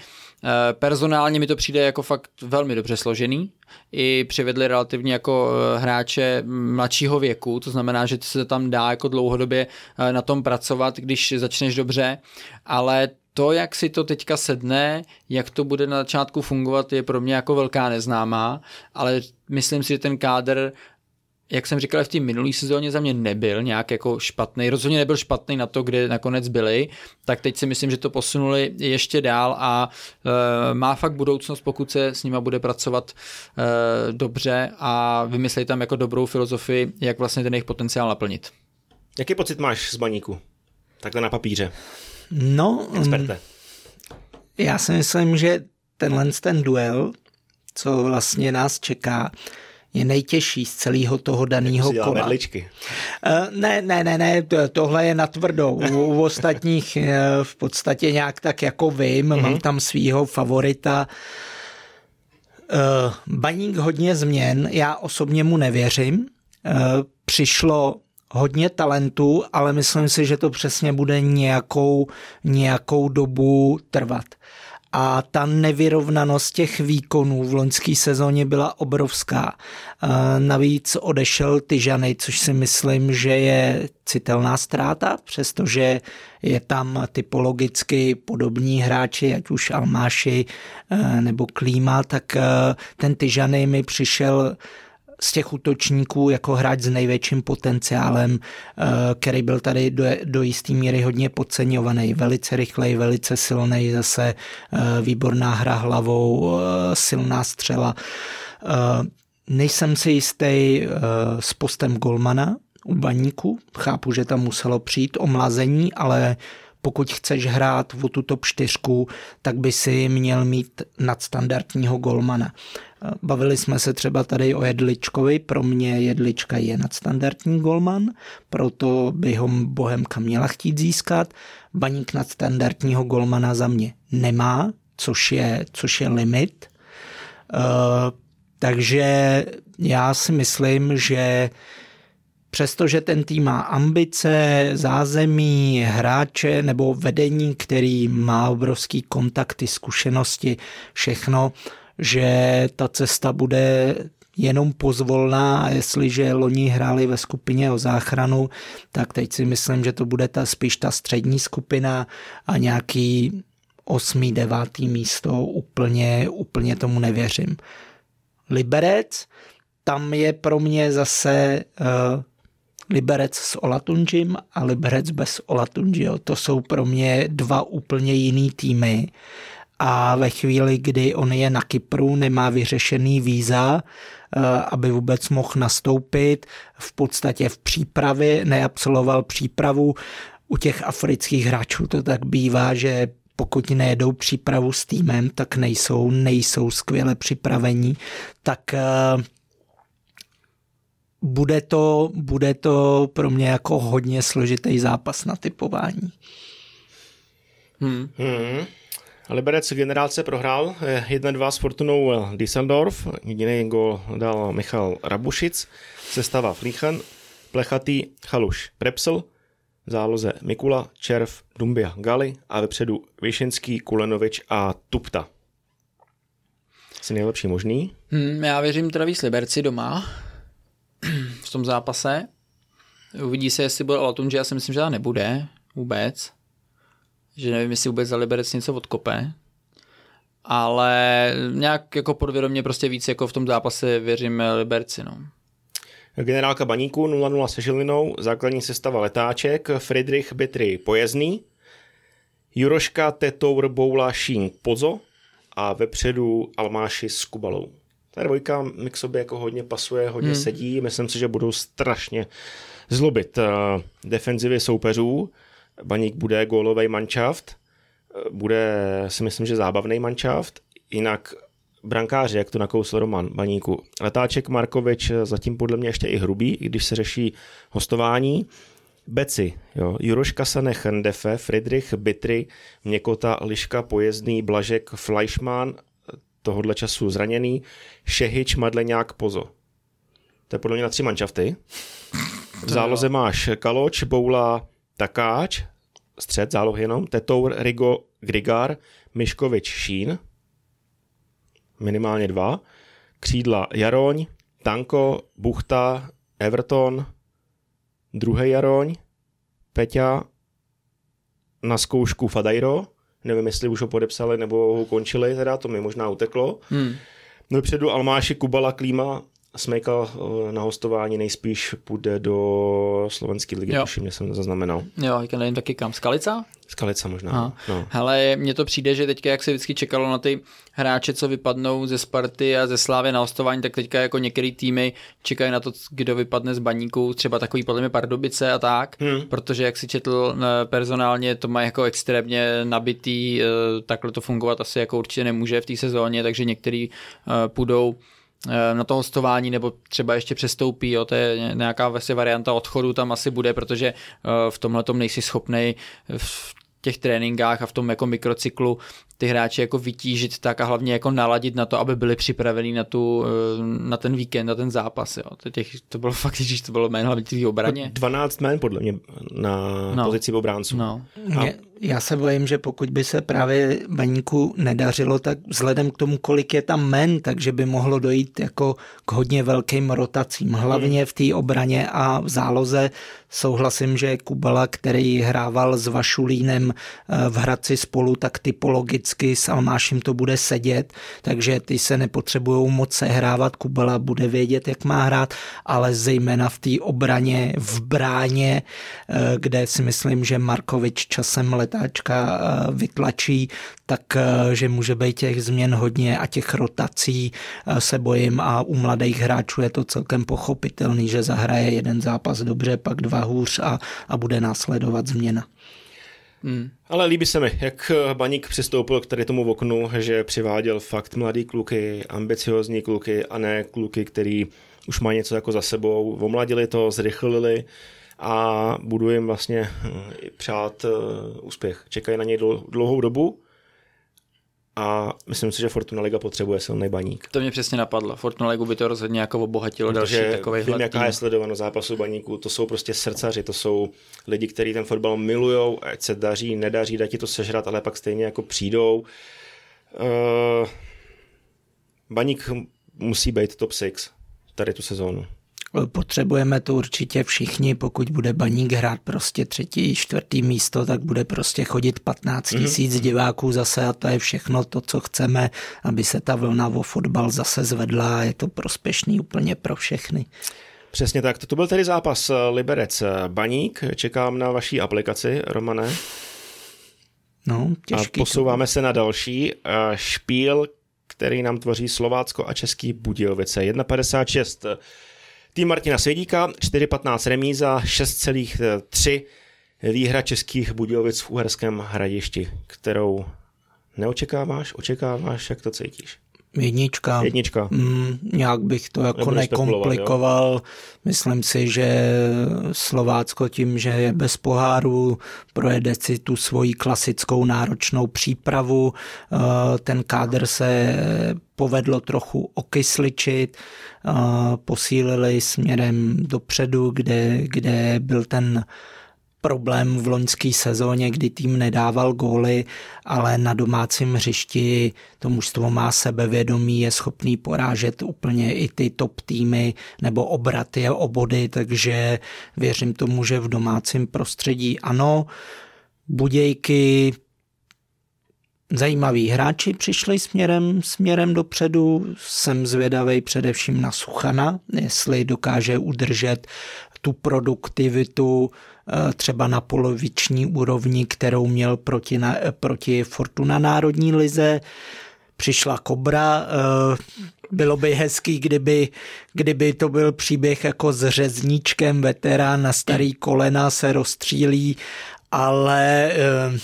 Eh, personálně mi to přijde jako fakt velmi dobře složený. I přivedli relativně jako eh, hráče mladšího věku, to znamená, že se tam dá jako dlouhodobě eh, na tom pracovat, když začneš dobře, ale to, jak si to teďka sedne, jak to bude na začátku fungovat, je pro mě jako velká neznámá, ale myslím si, že ten kádr jak jsem říkal, v té minulé sezóně za mě nebyl nějak jako špatný, rozhodně nebyl špatný na to, kde nakonec byli, tak teď si myslím, že to posunuli ještě dál a e, má fakt budoucnost, pokud se s nima bude pracovat e, dobře a vymyslet tam jako dobrou filozofii, jak vlastně ten jejich potenciál naplnit. Jaký pocit máš z baníku? Takhle na papíře. No, Experte. já si myslím, že tenhle ten duel, co vlastně nás čeká, je nejtěžší z celého toho daného kola. Medličky. Uh, ne, ne, ne, ne, tohle je na tvrdou. U [laughs] ostatních uh, v podstatě nějak tak jako vím, mm-hmm. mám tam svýho favorita. Uh, baník hodně změn, já osobně mu nevěřím. Přišlo hodně talentů, ale myslím si, že to přesně bude nějakou, nějakou dobu trvat a ta nevyrovnanost těch výkonů v loňské sezóně byla obrovská. Navíc odešel Tyžany, což si myslím, že je citelná ztráta, přestože je tam typologicky podobní hráči, ať už Almáši e, nebo Klíma, tak e, ten Tyžany mi přišel z těch útočníků jako hráč s největším potenciálem, eh, který byl tady do, do jisté míry hodně podceňovaný. Velice rychlej, velice silný, zase eh, výborná hra hlavou, eh, silná střela. Nejsem si jistý s postem Golmana u baníku. Chápu, že tam muselo přijít omlazení, ale pokud chceš hrát o tu top 4, tak by si měl mít nadstandardního golmana. Bavili jsme se třeba tady o Jedličkovi, pro mě Jedlička je nadstandardní golman, proto by ho Bohemka měla chtít získat. Baník nadstandardního golmana za mě nemá, což je, což je limit. Uh, takže já si myslím, že přestože ten tým má ambice, zázemí, hráče nebo vedení, který má obrovský kontakty, zkušenosti, všechno, že ta cesta bude jenom pozvolná a jestliže loni hráli ve skupině o záchranu, tak teď si myslím, že to bude ta spíš ta střední skupina a nějaký osmý, devátý místo úplně, úplně tomu nevěřím. Liberec, tam je pro mě zase uh, Liberec s Olatunžim a Liberec bez Olatunžio. To jsou pro mě dva úplně jiný týmy a ve chvíli, kdy on je na Kypru, nemá vyřešený víza, eh, aby vůbec mohl nastoupit, v podstatě v přípravě, neabsoloval přípravu. U těch afrických hráčů to tak bývá, že pokud nejedou přípravu s týmem, tak nejsou, nejsou skvěle připravení, tak eh, bude to, bude to pro mě jako hodně složitý zápas na typování. Hmm. Hmm. Liberec generálce prohrál 1-2 s Fortunou Düsseldorf, jediný gol dal Michal Rabušic, sestava Flichen, Plechatý, Chaluš, Prepsel, záloze Mikula, Červ, Dumbia, Gali a vepředu Vyšenský, Kulenovič a Tupta. Asi nejlepší možný. Hmm, já věřím víc Liberci doma [clears throat] v tom zápase. Uvidí se, jestli bude že já si myslím, že to nebude vůbec že nevím, jestli vůbec za Liberec něco odkope, ale nějak jako podvědomě prostě víc jako v tom zápase věřím Liberci. No. Generálka Baníku 0-0 se Žilinou, základní sestava Letáček, Friedrich Bitry Pojezný, Juroška, Tetour, Boula, Šín, Pozo a vepředu Almáši s Kubalou. Ta dvojka mi k sobě jako hodně pasuje, hodně hmm. sedí, myslím si, že budou strašně zlobit uh, defenzivě soupeřů. Baník bude gólový manšaft, bude si myslím, že zábavný manšaft, jinak brankáři, jak to nakousl Roman Baníku. Letáček Markovič zatím podle mě ještě i hrubý, i když se řeší hostování. Beci, jo, Juroš Kasane, Chendefe, Friedrich Bitry, Měkota, Liška, Pojezdný, Blažek, Fleischmann, tohohle času zraněný, Šehič, Madleňák, Pozo. To je podle mě na tři manšafty. V záloze máš Kaloč, Boula, Takáč, střed, zálohy jenom, Tetour, Rigo, Grigar, Miškovič, Šín, minimálně dva, křídla Jaroň, Tanko, Buchta, Everton, druhý Jaroň, Peťa, na zkoušku Fadajro, nevím, jestli už ho podepsali nebo ho ukončili, teda to mi možná uteklo. Hmm. No předu Almáši, Kubala, Klíma, Smejka eh, na hostování nejspíš půjde do slovenské ligy, tuším, jsem zaznamenal. Jo, teďka nevím taky kam, Skalica? Skalica možná. No. Hele, mně to přijde, že teďka, jak se vždycky čekalo na ty hráče, co vypadnou ze Sparty a ze Slávy na hostování, tak teďka jako některé týmy čekají na to, kdo vypadne z baníků, třeba takový podle mě Pardubice a tak, hmm. protože jak si četl eh, personálně, to má jako extrémně nabitý, eh, takhle to fungovat asi jako určitě nemůže v té sezóně, takže některý půjdou na to hostování nebo třeba ještě přestoupí, jo, to je nějaká vlastně varianta odchodu tam asi bude, protože eh, v tomhle tom nejsi schopný v těch tréninkách a v tom jako mikrocyklu ty hráče jako vytížit tak a hlavně jako naladit na to, aby byli připraveni na, tu, eh, na ten víkend, na ten zápas. Jo. To, těch, to bylo [laughs] fakt, že to bylo jméno hlavně v obraně. 12 jmén podle mě na no. pozici obránců. No. A... Já se bojím, že pokud by se právě baníku nedařilo, tak vzhledem k tomu, kolik je tam men, takže by mohlo dojít jako k hodně velkým rotacím. Hlavně v té obraně a v záloze souhlasím, že Kubala, který hrával s Vašulínem eh, v Hradci spolu, tak typologicky s Almášem to bude sedět, takže ty se nepotřebují moc sehrávat. Kubala bude vědět, jak má hrát, ale zejména v té obraně, v bráně, eh, kde si myslím, že Markovič časem let letáčka eh, vytlačí, tak eh, že může být těch změn hodně a těch rotací se bojím a u mladých hráčů je to celkem pochopitelný, že zahraje jeden zápas dobře, pak dva hůř a, a bude následovat změna. Hmm. Ale líbí se mi, jak Baník přistoupil k tady tomu oknu, že přiváděl fakt mladý kluky, ambiciozní kluky a ne kluky, který už mají něco jako za sebou, omladili to, zrychlili a budu jim vlastně hm, přát eh, úspěch. Čekají na něj dlouhou dobu a myslím si, že Fortuna Liga potřebuje silný baník. To mě přesně napadlo. Fortuna Ligu by to rozhodně jako obohatilo Protože další takový vím, jaká tým. je sledovanost zápasu baníků. To jsou prostě srdcaři, to jsou lidi, kteří ten fotbal milujou, ať se daří, nedaří, dá ti to sežrat, ale pak stejně jako přijdou. Uh, baník musí být top 6 tady tu sezónu. Potřebujeme to určitě všichni, pokud bude baník hrát prostě třetí, čtvrtý místo, tak bude prostě chodit 15 mhm. tisíc mm-hmm. diváků zase a to je všechno to, co chceme, aby se ta vlna o fotbal zase zvedla a je to prospěšný úplně pro všechny. Přesně tak, to byl tedy zápas Liberec Baník, čekám na vaší aplikaci, Romane. No, těžký. A posouváme to. se na další špíl, který nám tvoří Slovácko a Český Budějovice. 1,56 Tým Martina Svědíka, 4,15 remíza, 6,3 výhra českých Budějovic v Uherském hradišti, kterou neočekáváš, očekáváš, jak to cítíš? Jednička. Jednička. Mm, nějak bych to jako Nebudeš nekomplikoval. Myslím si, že Slovácko tím, že je bez poháru, projede si tu svoji klasickou náročnou přípravu. Eh, ten kádr se povedlo trochu okysličit, eh, posílili směrem dopředu, kde, kde byl ten problém v loňské sezóně, kdy tým nedával góly, ale na domácím hřišti to mužstvo má sebevědomí, je schopný porážet úplně i ty top týmy nebo obraty a obody, takže věřím tomu, že v domácím prostředí ano. Budějky zajímaví hráči přišli směrem, směrem dopředu. Jsem zvědavý především na Suchana, jestli dokáže udržet tu produktivitu třeba na poloviční úrovni, kterou měl proti, na, proti Fortuna Národní lize. Přišla Kobra, eh, bylo by hezký, kdyby, kdyby to byl příběh jako s řezníčkem, veterán na starý kolena se rozstřílí, ale eh,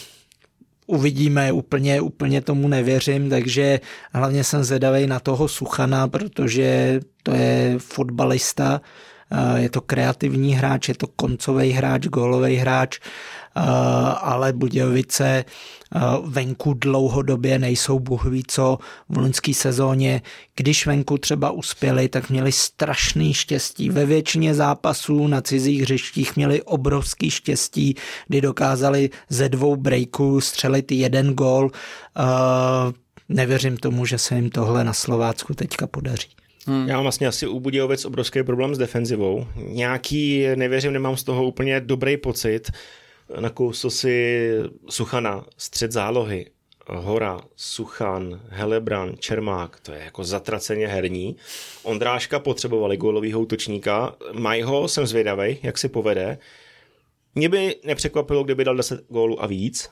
uvidíme, úplně, úplně tomu nevěřím, takže hlavně jsem zvedavý na toho Suchana, protože to je fotbalista, je to kreativní hráč, je to koncový hráč, gólový hráč, ale Budějovice venku dlouhodobě nejsou buhví co v loňské sezóně. Když venku třeba uspěli, tak měli strašný štěstí. Ve většině zápasů na cizích hřištích měli obrovský štěstí, kdy dokázali ze dvou breaků střelit jeden gól. Nevěřím tomu, že se jim tohle na Slovácku teďka podaří. Hmm. Já mám vlastně asi u Budějovic obrovský problém s defenzivou. Nějaký, nevěřím, nemám z toho úplně dobrý pocit nakousl si Suchana, střed zálohy, Hora, Suchan, Helebran, Čermák, to je jako zatraceně herní. Ondráška potřebovali gólovýho útočníka, mají ho, jsem zvědavý, jak si povede. Mě by nepřekvapilo, kdyby dal 10 gólů a víc.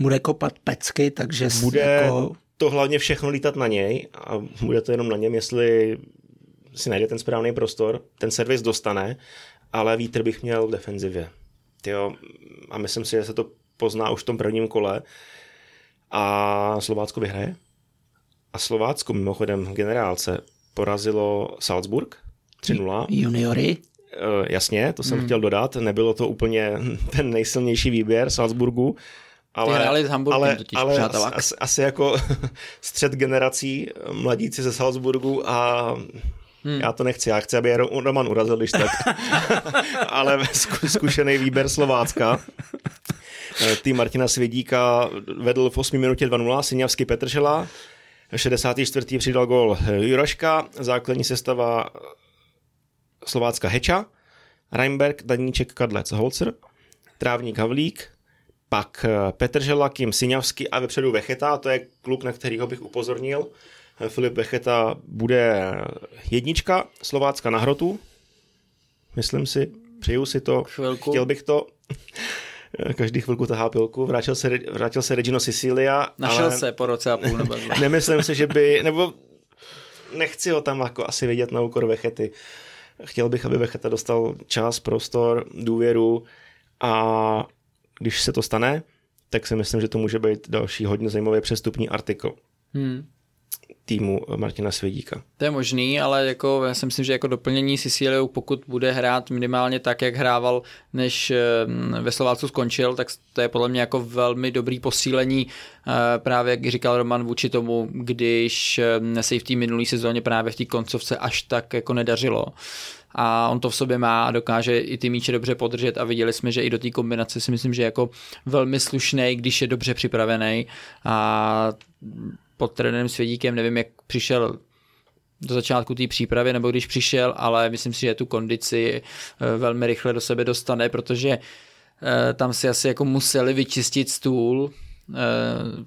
Bude kopat pecky, takže bude jako... to hlavně všechno lítat na něj a bude to jenom na něm, jestli si najde ten správný prostor, ten servis dostane, ale vítr bych měl v defenzivě tyjo, a myslím si, že se to pozná už v tom prvním kole a Slovácko vyhraje. A Slovácko mimochodem v generálce porazilo Salzburg 3-0. Juniory? Uh, jasně, to jsem hmm. chtěl dodat. Nebylo to úplně ten nejsilnější výběr Salzburgu. Ale, hráli s Hamburgem ale, totiž, ale asi, asi, jako [laughs] střed generací mladíci ze Salzburgu a Hmm. Já to nechci, já chci, aby Roman urazil, když tak. [laughs] Ale zkušený výběr Slovácka. Eh, tým Martina Svědíka vedl v 8 minutě 2-0, Syňavský Petržela. 64. přidal gol Juroška, základní sestava Slovácka Heča, Reinberg, Daníček, Kadlec, Holzer, Trávník Havlík, pak eh, Petržela, Kim Syňavský a vepředu Vecheta, to je kluk, na kterýho bych upozornil. Filip Becheta bude jednička Slovácka na hrotu. Myslím si, přeju si to, chvilku. chtěl bych to. Každý chvilku tahá pilku. Vrátil se, vrátil se Regino Sicilia. Našel ale... se po roce a půl. Nebo [laughs] Nemyslím si, že by, nebo nechci ho tam jako asi vidět na úkor Vechety. Chtěl bych, aby Vecheta dostal čas, prostor, důvěru a když se to stane, tak si myslím, že to může být další hodně zajímavý přestupní artikl. Hmm týmu Martina Svědíka. To je možný, ale jako já si myslím, že jako doplnění Sicíliou, pokud bude hrát minimálně tak, jak hrával, než mm, ve Slovácku skončil, tak to je podle mě jako velmi dobrý posílení eh, právě, jak říkal Roman, vůči tomu, když mm, se v té minulé sezóně právě v té koncovce až tak jako nedařilo a on to v sobě má a dokáže i ty míče dobře podržet a viděli jsme, že i do té kombinace si myslím, že jako velmi slušný, když je dobře připravený a pod trenérem Svědíkem, nevím, jak přišel do začátku té přípravy, nebo když přišel, ale myslím si, že tu kondici eh, velmi rychle do sebe dostane, protože eh, tam si asi jako museli vyčistit stůl eh,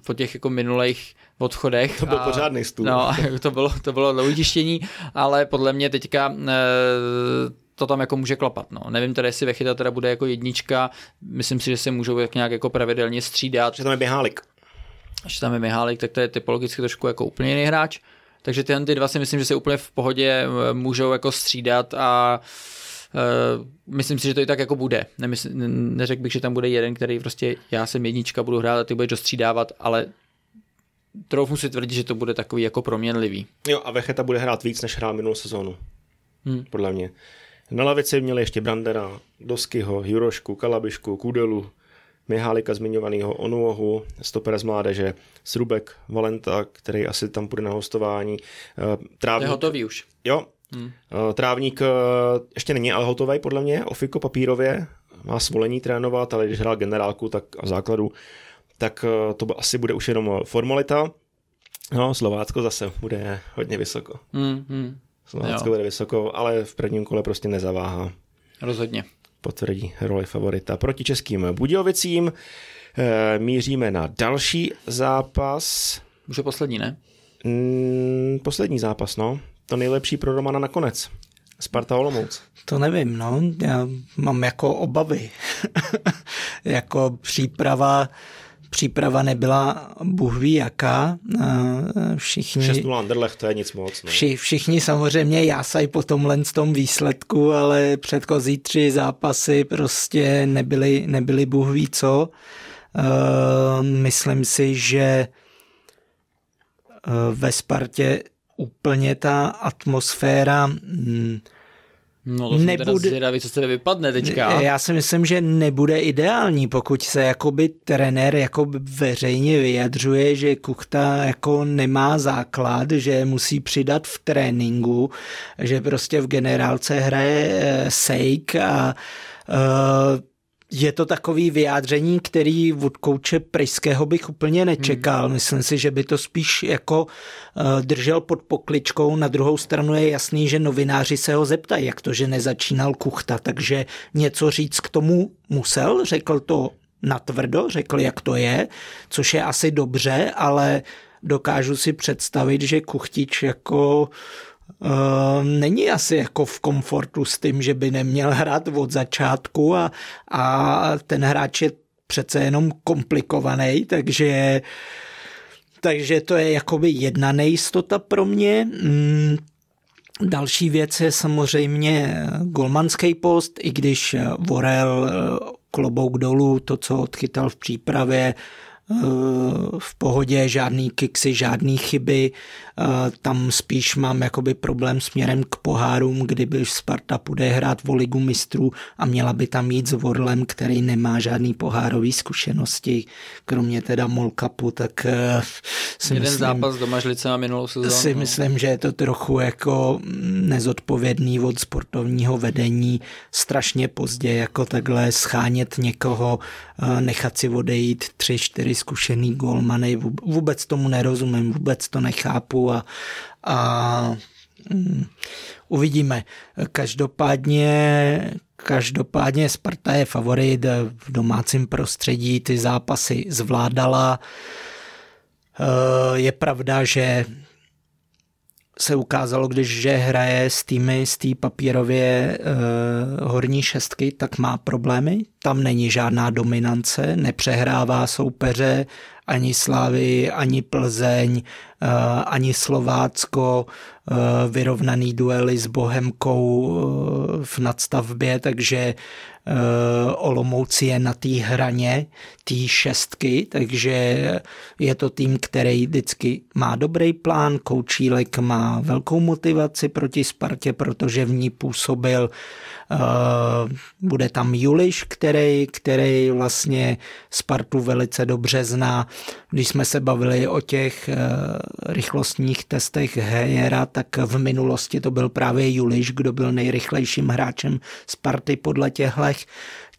po těch jako minulých odchodech. To byl a, pořádný stůl. No, [laughs] to bylo, to bylo dlouhý ale podle mě teďka to tam jako může klapat. No. Nevím teda, jestli Vechyta teda bude jako jednička, myslím si, že se můžou jak nějak jako pravidelně střídat. Že tam je běhálik že tam je Mihálek, tak to je typologicky trošku jako úplně jiný hráč. Takže tyhle ty dva si myslím, že se úplně v pohodě eh, můžou jako střídat a Uh, myslím si, že to i tak jako bude. Nemysl, neřekl bych, že tam bude jeden, který prostě já jsem jednička, budu hrát a ty budeš dostřídávat, ale troufnu si tvrdit, že to bude takový jako proměnlivý. Jo a Vecheta bude hrát víc, než hrál minulou sezónu. Hmm. Podle mě. Na lavici měli ještě Brandera, Doskyho, Jurošku, Kalabišku, Kudelu, Mihálika zmiňovaného Onuohu, stopera z mládeže, Srubek, Valenta, který asi tam půjde na hostování. Eh, trávník, je hotový už. Jo, hmm. Eh, trávník eh, ještě není ale hotový podle mě, Ofiko papírově, má svolení trénovat, ale když hrál generálku tak a v základu, tak to asi bude už jenom formalita. No, Slovácko zase bude hodně vysoko. Hmm, hmm. Slovácko jo. bude vysoko, ale v prvním kole prostě nezaváhá. Rozhodně potvrdí roli favorita proti českým Budějovicím. E, míříme na další zápas. Už je poslední, ne? Mm, poslední zápas, no. To nejlepší pro Romana nakonec. Sparta Olomouc. To nevím, no. Já mám jako obavy. [laughs] jako příprava příprava nebyla Bůh ví jaká. Všichni, 6 Anderlecht, to je nic moc. Ne? Vši, všichni samozřejmě jásají po tomhle tom výsledku, ale předchozí tři zápasy prostě nebyly, nebyly Bůh ví co. Myslím si, že ve Spartě úplně ta atmosféra hm, No to nebude, jsem zvědavý, co se vypadne teďka. Já si myslím, že nebude ideální, pokud se jakoby trenér jako veřejně vyjadřuje, že Kuchta jako nemá základ, že musí přidat v tréninku, že prostě v generálce hraje uh, Sejk a uh, je to takový vyjádření, který od kouče Pryského bych úplně nečekal. Hmm. Myslím si, že by to spíš jako uh, držel pod pokličkou. Na druhou stranu je jasný, že novináři se ho zeptají, jak to, že nezačínal Kuchta, takže něco říct k tomu musel, řekl to natvrdo, řekl, jak to je, což je asi dobře, ale dokážu si představit, že Kuchtič jako Uh, není asi jako v komfortu s tím, že by neměl hrát od začátku a, a ten hráč je přece jenom komplikovaný, takže takže to je jakoby jedna nejistota pro mě. Mm, další věc je samozřejmě golmanský post, i když Vorel eh, klobouk dolů, to, co odchytal v přípravě, v pohodě, žádný kiksy, žádný chyby. Tam spíš mám jakoby problém směrem k pohárům, kdyby Sparta půjde hrát o ligu mistrů a měla by tam jít s Vorlem, který nemá žádný pohárový zkušenosti, kromě teda Molkapu, tak eh, si Jeden myslím, zápas doma a minulou sezónu. Si no. myslím, že je to trochu jako nezodpovědný od sportovního vedení strašně pozdě jako takhle schánět někoho, eh, nechat si odejít tři, čtyři zkušený golmany, vůbec tomu nerozumím, vůbec to nechápu a, a um, uvidíme. Každopádně Každopádně Sparta je favorit v domácím prostředí, ty zápasy zvládala. Eh, je pravda, že se ukázalo, když že hraje s týmy z té papírově uh, horní šestky, tak má problémy. Tam není žádná dominance, nepřehrává soupeře, ani Slávy, ani Plzeň, uh, ani Slovácko, uh, vyrovnaný duely s Bohemkou uh, v nadstavbě, takže Eh, Olomouci je na té hraně té šestky, takže je to tým, který vždycky má dobrý plán, Koučílek má velkou motivaci proti Spartě, protože v ní působil bude tam Juliš, který, který vlastně Spartu velice dobře zná. Když jsme se bavili o těch uh, rychlostních testech Hejera, tak v minulosti to byl právě Juliš, kdo byl nejrychlejším hráčem Sparty podle těchto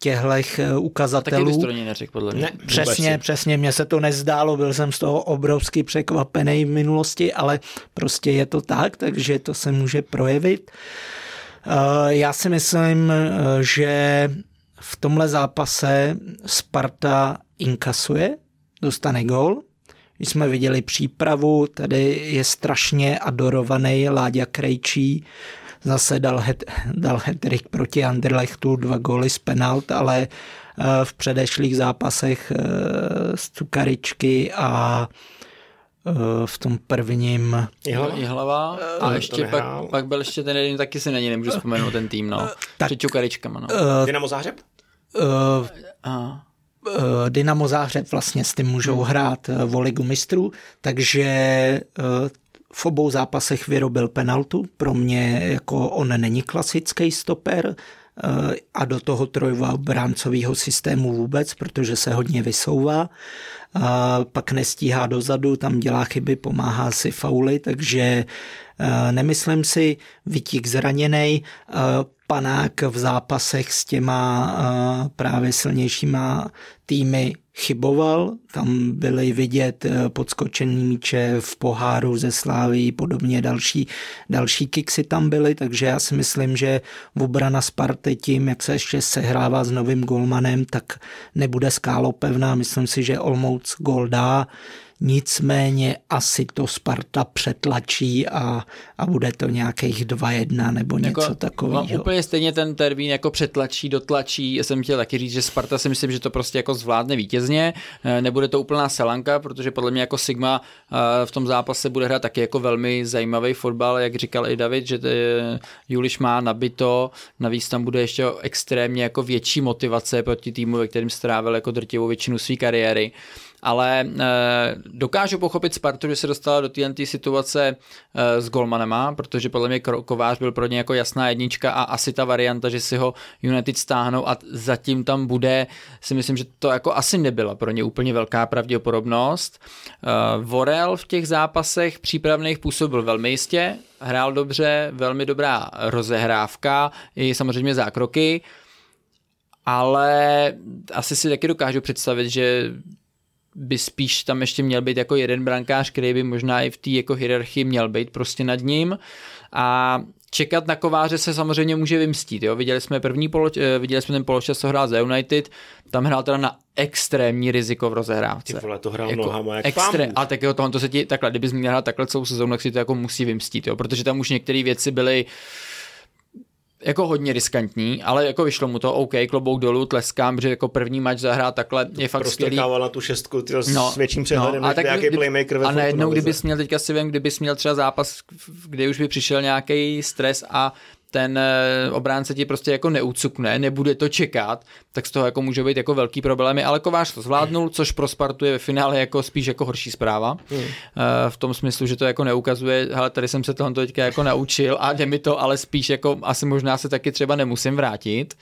těchto eh, ukazatelů. Taky bys to neřekl, podle mě. Ne, přesně, přesně, mně se to nezdálo, byl jsem z toho obrovsky překvapený v minulosti, ale prostě je to tak, takže to se může projevit. Eh, já si myslím, eh, že v tomhle zápase Sparta inkasuje, dostane gol. Když jsme viděli přípravu, tady je strašně adorovaný Láďa Krejčí, zase dal, het, dal hetrik proti Anderlechtu, dva góly z penalt, ale eh, v předešlých zápasech z Cukaričky a v tom prvním... Jihlava? Jihlava a uh, ještě pak, pak byl ještě ten jeden, taky si není, nemůžu vzpomenout ten tým, no. Tak, Před Čukaričkama, no. Uh, Dynamo Záhřeb? Uh, uh, Dynamo Záhřeb vlastně s tím můžou hmm. hrát v ligu mistrů, takže v obou zápasech vyrobil penaltu. Pro mě jako on není klasický stoper, a do toho trojbráncového systému vůbec, protože se hodně vysouvá. Pak nestíhá dozadu, tam dělá chyby, pomáhá si fauly, takže e, nemyslím si, vytík zraněný, panák v zápasech s těma právě silnějšíma týmy chyboval, tam byly vidět podskočený míče v poháru ze Slávy, podobně další, další kiksy tam byly, takže já si myslím, že obrana Sparty tím, jak se ještě sehrává s novým golmanem, tak nebude skálo pevná. Myslím si, že Olmouc gol dá, nicméně asi to Sparta přetlačí a, a bude to nějakých 2-1 nebo něco jako, takového. No, úplně stejně ten termín jako přetlačí, dotlačí. Já jsem chtěl taky říct, že Sparta si myslím, že to prostě jako zvládne vítězně. Eh, nebude to úplná selanka, protože podle mě jako Sigma eh, v tom zápase bude hrát taky jako velmi zajímavý fotbal, jak říkal i David, že Juliš má nabito, navíc tam bude ještě extrémně jako větší motivace proti týmu, ve kterém strávil jako drtivou většinu své kariéry ale uh, dokážu pochopit Spartu, že se dostala do této situace uh, s Golmanema, protože podle mě Kovář byl pro ně jako jasná jednička a asi ta varianta, že si ho United stáhnou a zatím tam bude, si myslím, že to jako asi nebyla pro ně úplně velká pravděpodobnost. Vorel v těch zápasech přípravných působil velmi jistě, hrál dobře, velmi dobrá rozehrávka, i samozřejmě zákroky, ale asi si taky dokážu představit, že by spíš tam ještě měl být jako jeden brankář, který by možná i v té jako hierarchii měl být prostě nad ním a čekat na kováře se samozřejmě může vymstít. Jo? Viděli jsme první polo, eh, viděli jsme ten poločas, co hrál za United, tam hrál teda na extrémní riziko v rozehrávce. Ty vole, to hrál jako nohama jak extrém, A tak jo, tohle to se ti, takhle, kdybys měl hrát takhle celou sezónu, tak si to jako musí vymstít, jo? protože tam už některé věci byly jako hodně riskantní, ale jako vyšlo mu to, OK, klobouk dolů, tleskám, že jako první mač zahrát takhle je fakt prostě skvělý. na tu šestku tyjo, no, s větším přehledem, no, a tak nějaký kdy, playmaker ve A najednou, kdybys měl, teďka si vím, kdybys měl třeba zápas, kde už by přišel nějaký stres a ten eh, obránce ti prostě jako neucukne, nebude to čekat, tak z toho jako může být jako velký problémy, ale Kovář to zvládnul, což pro Spartu je ve finále jako spíš jako horší zpráva. Hmm. V tom smyslu, že to jako neukazuje, hele, tady jsem se tohle teďka jako naučil a jde mi to, ale spíš jako asi možná se taky třeba nemusím vrátit.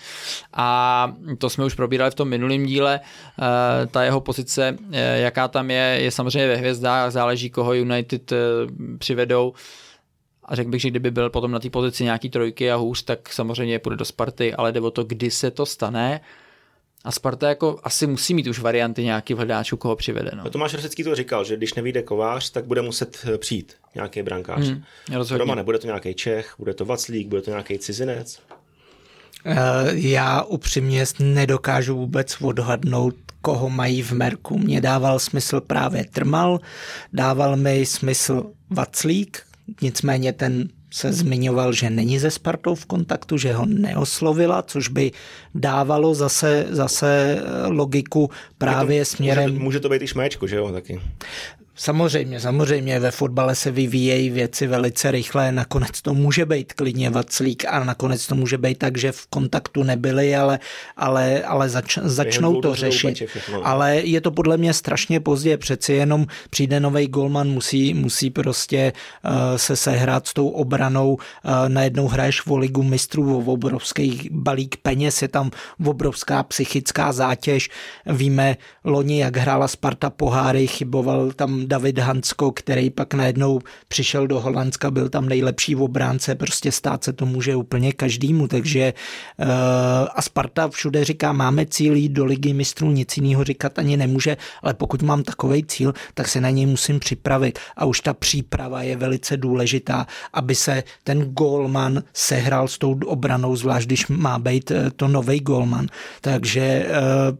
A to jsme už probírali v tom minulém díle. Eh, ta jeho pozice, jaká tam je, je samozřejmě ve hvězdách, záleží, koho United přivedou a řekl bych, že kdyby byl potom na té pozici nějaký trojky a hůř, tak samozřejmě půjde do Sparty, ale jde o to, kdy se to stane. A Sparta jako asi musí mít už varianty nějaký v hledáčů, koho přivede. No. no Tomáš Rosický to říkal, že když nevíde kovář, tak bude muset eh, přijít nějaký brankář. Hmm, Roma, nebude to nějaký Čech, bude to Vaclík, bude to nějaký cizinec. Eh, já upřímně nedokážu vůbec odhadnout, koho mají v Merku. Mně dával smysl právě Trmal, dával mi smysl Vaclík, nicméně ten se zmiňoval, že není ze Spartou v kontaktu, že ho neoslovila, což by dávalo zase, zase logiku právě může to, směrem... Může to, může to být i šméčko, že jo, taky. Samozřejmě, samozřejmě ve fotbale se vyvíjejí věci velice rychle, nakonec to může být klidně vaclík a nakonec to může být tak, že v kontaktu nebyli, ale, ale, ale zač, začnou to řešit. Ale je to podle mě strašně pozdě, přeci jenom přijde nový golman, musí, musí prostě uh, se sehrát s tou obranou, uh, najednou hraješ v ligu mistrů, v obrovský balík peněz, je tam obrovská psychická zátěž, víme loni, jak hrála Sparta poháry, chyboval tam David Hansko, který pak najednou přišel do Holandska, byl tam nejlepší v obránce, prostě stát se to může úplně každému, takže uh, a Sparta všude říká, máme cíl jít do ligy mistrů, nic jiného říkat ani nemůže, ale pokud mám takový cíl, tak se na něj musím připravit a už ta příprava je velice důležitá, aby se ten golman sehrál s tou obranou, zvlášť když má být eh, to nový golman. Takže uh,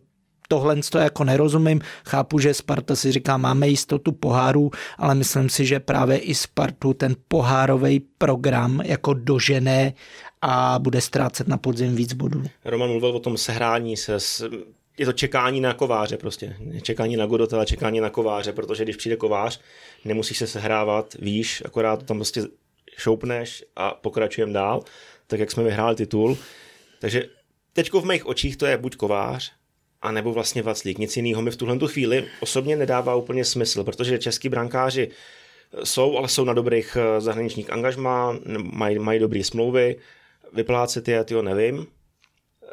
tohle to jako nerozumím. Chápu, že Sparta si říká, máme jistotu poháru, ale myslím si, že právě i Spartu ten pohárový program jako dožené a bude ztrácet na podzim víc bodů. Roman mluvil o tom sehrání se s je to čekání na kováře prostě. Čekání na Godota, čekání na kováře, protože když přijde kovář, nemusíš se sehrávat, víš, akorát to tam prostě šoupneš a pokračujeme dál, tak jak jsme vyhráli titul. Takže teďko v mých očích to je buď kovář, a nebo vlastně Vaclík. Nic jiného mi v tuhle chvíli osobně nedává úplně smysl, protože český brankáři jsou, ale jsou na dobrých eh, zahraničních angažmá, mají, mají dobré smlouvy, vyplácet je, tyjo, nevím.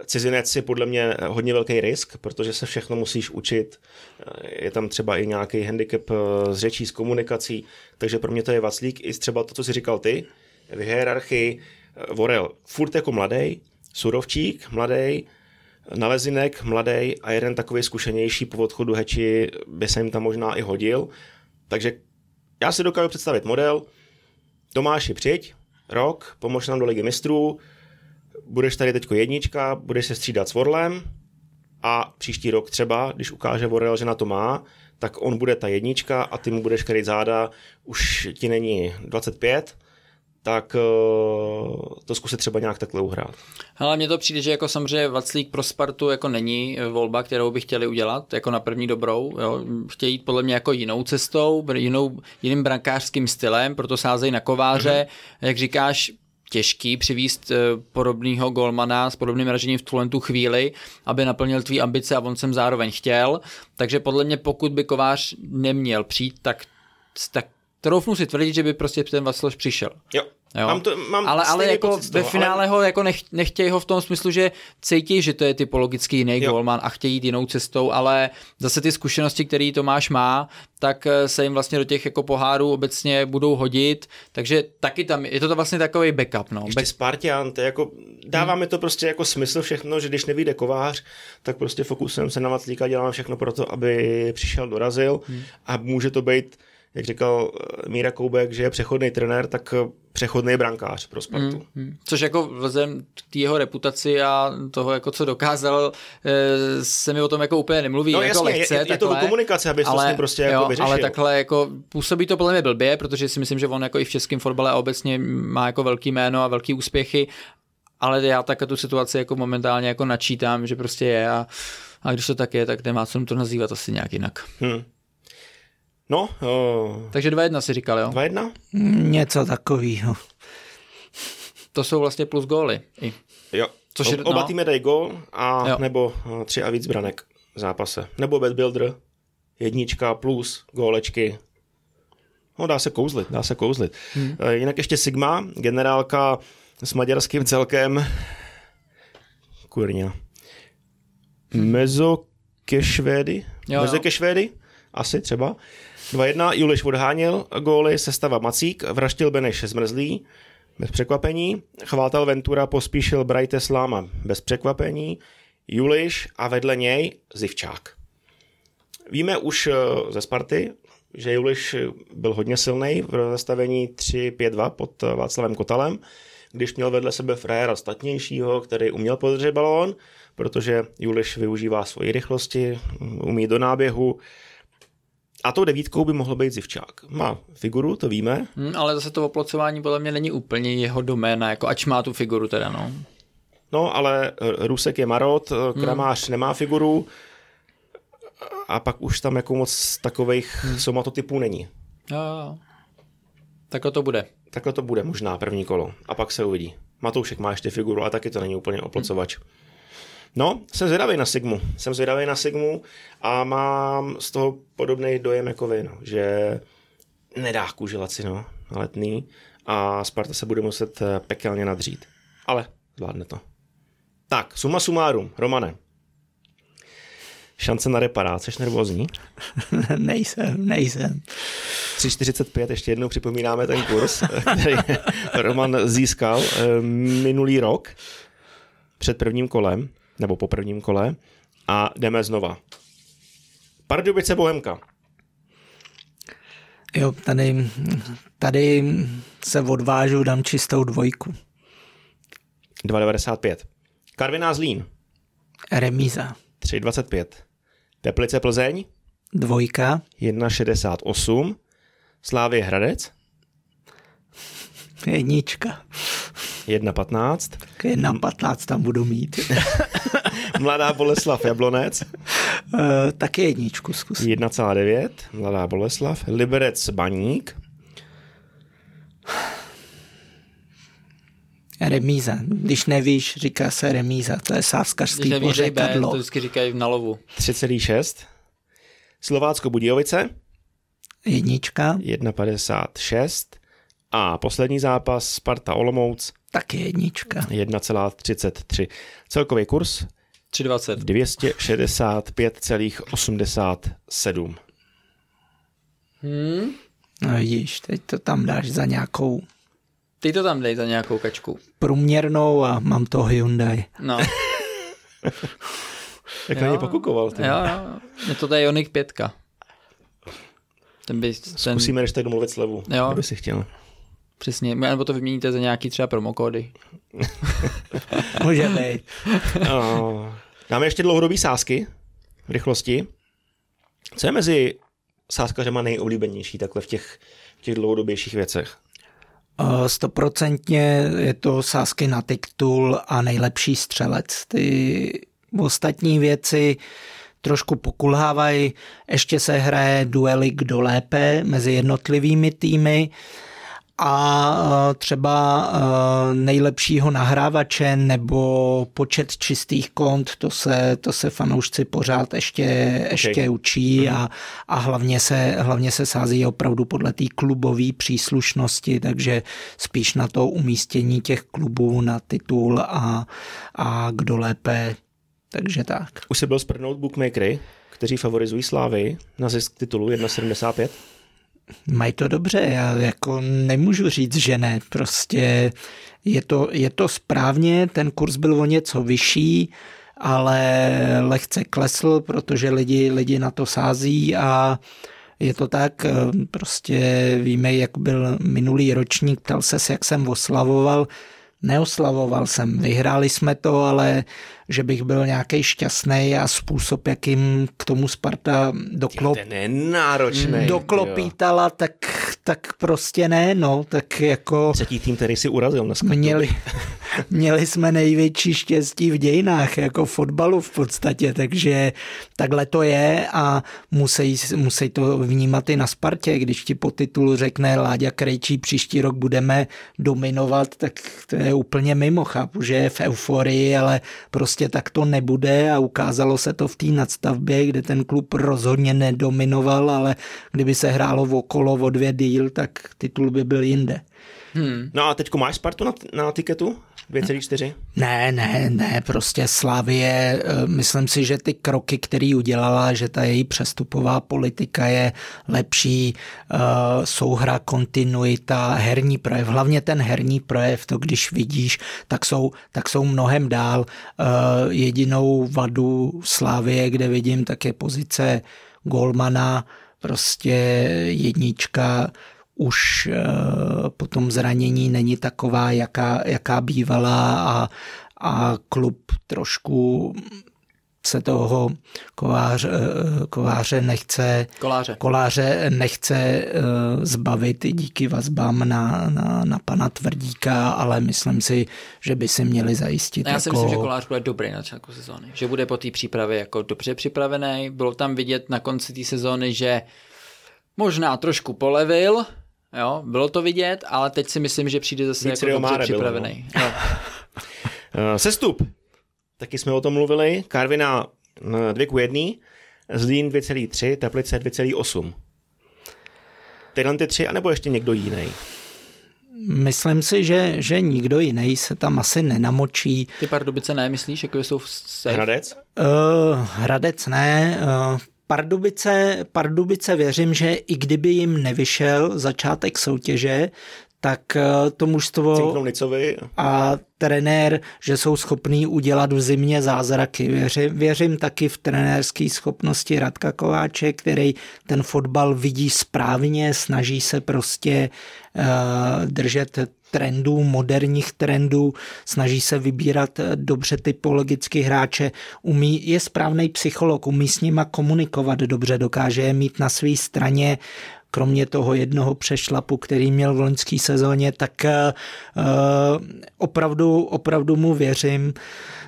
Cizinec je podle mě hodně velký risk, protože se všechno musíš učit. Eh, je tam třeba i nějaký handicap eh, s řečí, s komunikací, takže pro mě to je Vaclík. I třeba to, co jsi říkal ty, v hierarchii Vorel furt jako mladý, surovčík, mladý, Nalezinek, mladý a jeden takový zkušenější po odchodu Heči by se jim tam možná i hodil. Takže já si dokážu představit model, Tomáši, přijď, rok, pomož nám do ligy mistrů, budeš tady teďko jednička, budeš se střídat s Vorlem a příští rok třeba, když ukáže Vorel, že na to má, tak on bude ta jednička a ty mu budeš kryt záda, už ti není 25, tak uh, to zkusit třeba nějak takhle uhrát. Ale mně to přijde, že jako samozřejmě Vaclík pro Spartu jako není volba, kterou by chtěli udělat, jako na první dobrou. Jo. Chtějí jít podle mě jako jinou cestou, jinou, jiným brankářským stylem, proto sázejí na kováře. Mm-hmm. Jak říkáš, těžký přivíst podobného golmana s podobným ražením v tuhle tu chvíli, aby naplnil tvý ambice a on jsem zároveň chtěl. Takže podle mě, pokud by Kovář neměl přijít, tak, tak troufnu si tvrdit, že by prostě ten Vasloš přišel. Jo. Jo. Mám to, mám ale ale jako ve finále ale... ho jako nech, nechtějí ho v tom smyslu, že cítí, že to je typologicky jiný jo. golman a chtějí jít jinou cestou, ale zase ty zkušenosti, které Tomáš má, tak eh, se jim vlastně do těch jako pohárů obecně budou hodit, takže taky tam, je to, to vlastně takový backup. No. Ještě Back... Spartian, to jako, dává hmm. mi to prostě jako smysl všechno, že když nevíde kovář, tak prostě fokusujeme se na Matlíka, děláme všechno pro to, aby přišel, dorazil hmm. a může to být jak říkal eh, Míra Koubek, že je přechodný trenér, tak eh, přechodný brankář pro Spartu. Mm, mm. Což jako vzhledem k jeho reputaci a toho, jako co dokázal, eh, se mi o tom jako úplně nemluví. No jako jasně, lehce, je, je, je to o komunikaci, aby ale, to prostě jo, jako vyřešil. Ale takhle jako působí to podle mě blbě, protože si myslím, že on jako i v českém fotbale obecně má jako velký jméno a velký úspěchy, ale já také tu situaci jako momentálně jako načítám, že prostě je a, a když to tak je, tak nemá co to nazývat asi nějak jinak. Hmm. No. Uh... Takže 2-1 si říkal, jo? 2-1? Něco takového. To jsou vlastně plus góly. I. Jo. Což je, Oba no. týmy dají gól a jo. nebo tři a víc branek v zápase. Nebo bad builder, jednička plus gólečky. No dá se kouzlit, dá se kouzlit. Hmm. Uh, jinak ještě Sigma, generálka s maďarským celkem kurňa. Hmm. Mezokešvédy? Mezokešvédy? Asi třeba. 2-1 Juliš odháněl góly, sestava Macík, vraštil Beneš zmrzlý, bez překvapení, chvátal Ventura, pospíšil Brajte Sláma bez překvapení, Juliš a vedle něj Zivčák. Víme už eh, ze Sparty, že Juliš byl hodně silný v zastavení 3-5-2 pod eh, Václavem Kotalem, když měl vedle sebe fréra statnějšího, který uměl podržet balón, protože Juliš využívá svoji rychlosti, umí do náběhu, a tou devítkou by mohl být Zivčák. Má figuru, to víme. Hmm, ale zase to oplocování podle mě není úplně jeho doména, jako ač má tu figuru teda, no. No, ale Rusek je marot, hmm. Kramář hmm. nemá figuru a pak už tam jako moc takových hmm. somatotypů není. Jo, jo. Takhle to bude. Takhle to bude možná první kolo a pak se uvidí. Matoušek má ještě figuru, ale taky to není úplně oplocovač. Hmm. No, jsem zvědavý na Sigmu. Jsem zvědavý na Sigmu a mám z toho podobný dojem jako vy, no, že nedá kůžilaci, no, letný a Sparta se bude muset eh, pekelně nadřít. Ale zvládne to. Tak, suma sumárum, Romane. Šance na reparát, jsi nervózní? [laughs] nejsem, nejsem. 3,45, ještě jednou připomínáme ten kurz, [laughs] který Roman získal eh, minulý rok před prvním kolem nebo po prvním kole a jdeme znova. Pardubice Bohemka. Jo, tady, tady se odvážu, dám čistou dvojku. 2,95. Karviná Zlín. Remíza. 3,25. Teplice Plzeň. Dvojka. 1,68. Slávě Hradec. Jednička. 1,15. 1,15 tam budu mít. [laughs] Mladá Boleslav Jablonec. Uh, taky jedničku zkus. 1,9. Mladá Boleslav. Liberec Baník. Remíza. Když nevíš, říká se remíza. To je sávskařský pořekadlo. to vždycky říkají na lovu. 3,6. Slovácko Budějovice. Jednička. 1,56. A poslední zápas Sparta Olomouc. Taky jednička. 1,33. Celkový kurz 320. 265,87. Hmm? No vidíš, teď to tam dáš za nějakou... Ty to tam dej za nějakou kačku. Průměrnou a mám to Hyundai. No. [laughs] Jak na něj pokukoval. Ty. Jo, jo. Je to tady Ioniq 5. Ten by, ten... Zkusíme, než tak domluvit slevu. Jo. Kdyby si chtěl. Přesně, nebo to vyměníte za nějaký třeba promokódy. [laughs] Může být. [laughs] no. Dáme ještě dlouhodobý sázky v rychlosti. Co je mezi sázkařema nejoblíbenější takhle v těch, v těch dlouhodobějších věcech? Stoprocentně je to sázky na TikTul a nejlepší střelec. Ty ostatní věci trošku pokulhávají, ještě se hraje duely kdo lépe mezi jednotlivými týmy a třeba nejlepšího nahrávače nebo počet čistých kont, to se, to se fanoušci pořád ještě, okay. ještě učí mhm. a, a hlavně, se, hlavně se sází opravdu podle té klubové příslušnosti, takže spíš na to umístění těch klubů na titul a, a kdo lépe, takže tak. Už jsi byl sprnout bookmakery, kteří favorizují Slávy na zisk titulu 1,75? Mají to dobře, já jako nemůžu říct, že ne, prostě je to, je to správně, ten kurz byl o něco vyšší, ale lehce klesl, protože lidi, lidi na to sází a je to tak, prostě víme, jak byl minulý ročník, ptal se, jak jsem oslavoval, neoslavoval jsem, vyhráli jsme to, ale že bych byl nějaký šťastný a způsob, jakým k tomu Sparta doklop... Ten je náročný. Doklopítala, tak, tak prostě ne, no, tak jako... Třetí tým, který si urazil dneska. Měli, [laughs] měli jsme největší štěstí v dějinách, jako fotbalu v podstatě, takže takhle to je a musí, musí to vnímat i na Spartě, když ti po titulu řekne Láďa Krejčí, příští rok budeme dominovat, tak to je úplně mimo, chápu, že je v euforii, ale prostě prostě tak to nebude a ukázalo se to v té nadstavbě, kde ten klub rozhodně nedominoval, ale kdyby se hrálo v okolo o dvě díl, tak titul by byl jinde. Hmm. No a teďko máš Spartu na, na tiketu? 2,4? Ne, ne, ne, prostě Slavie, eh, myslím si, že ty kroky, které udělala, že ta její přestupová politika je lepší, eh, souhra, kontinuita, herní projev, hlavně ten herní projev, to když vidíš, tak jsou, tak jsou mnohem dál. Eh, jedinou vadu Slávie, kde vidím, tak je pozice Golmana, prostě jednička, už eh, po tom zranění není taková, jaká, jaká bývala a, a klub trošku se toho kováře, eh, kováře nechce, koláře. koláře nechce eh, zbavit díky vazbám na, na, na pana Tvrdíka, ale myslím si, že by si měli zajistit. Já jako... si myslím, že kolář bude dobrý na začátku sezóny, že bude po té přípravě jako dobře připravený. Bylo tam vidět na konci té sezóny, že možná trošku polevil, Jo, bylo to vidět, ale teď si myslím, že přijde zase Víc jako dobře připravený. Bylo, no. [laughs] Eh, sestup. Taky jsme o tom mluvili. Karvina 2 k 1, Zlín 2,3, Teplice 2,8. Tyhle ty tři, anebo ještě někdo jiný? Myslím si, že, že nikdo jiný se tam asi nenamočí. Ty Pardubice ne, myslíš, jako jsou safe? Hradec? Uh, Hradec ne, uh, Pardubice, Pardubice věřím, že i kdyby jim nevyšel začátek soutěže, tak eh, to mužstvo a trenér, že jsou schopní udělat v zimě zázraky. Věřím, věřím taky v trenérské schopnosti Radka Kováče, který ten fotbal vidí správně, snaží se prostě uh, držet trendů, moderních trendů, snaží se vybírat eh, dobře typologicky hráče, umí, je správný psycholog, umí s nima komunikovat dobře, dokáže je mít na své straně, kromě toho jednoho přešlapu, který měl v loňské sezóně, tak uh, opravdu, opravdu mu věřím.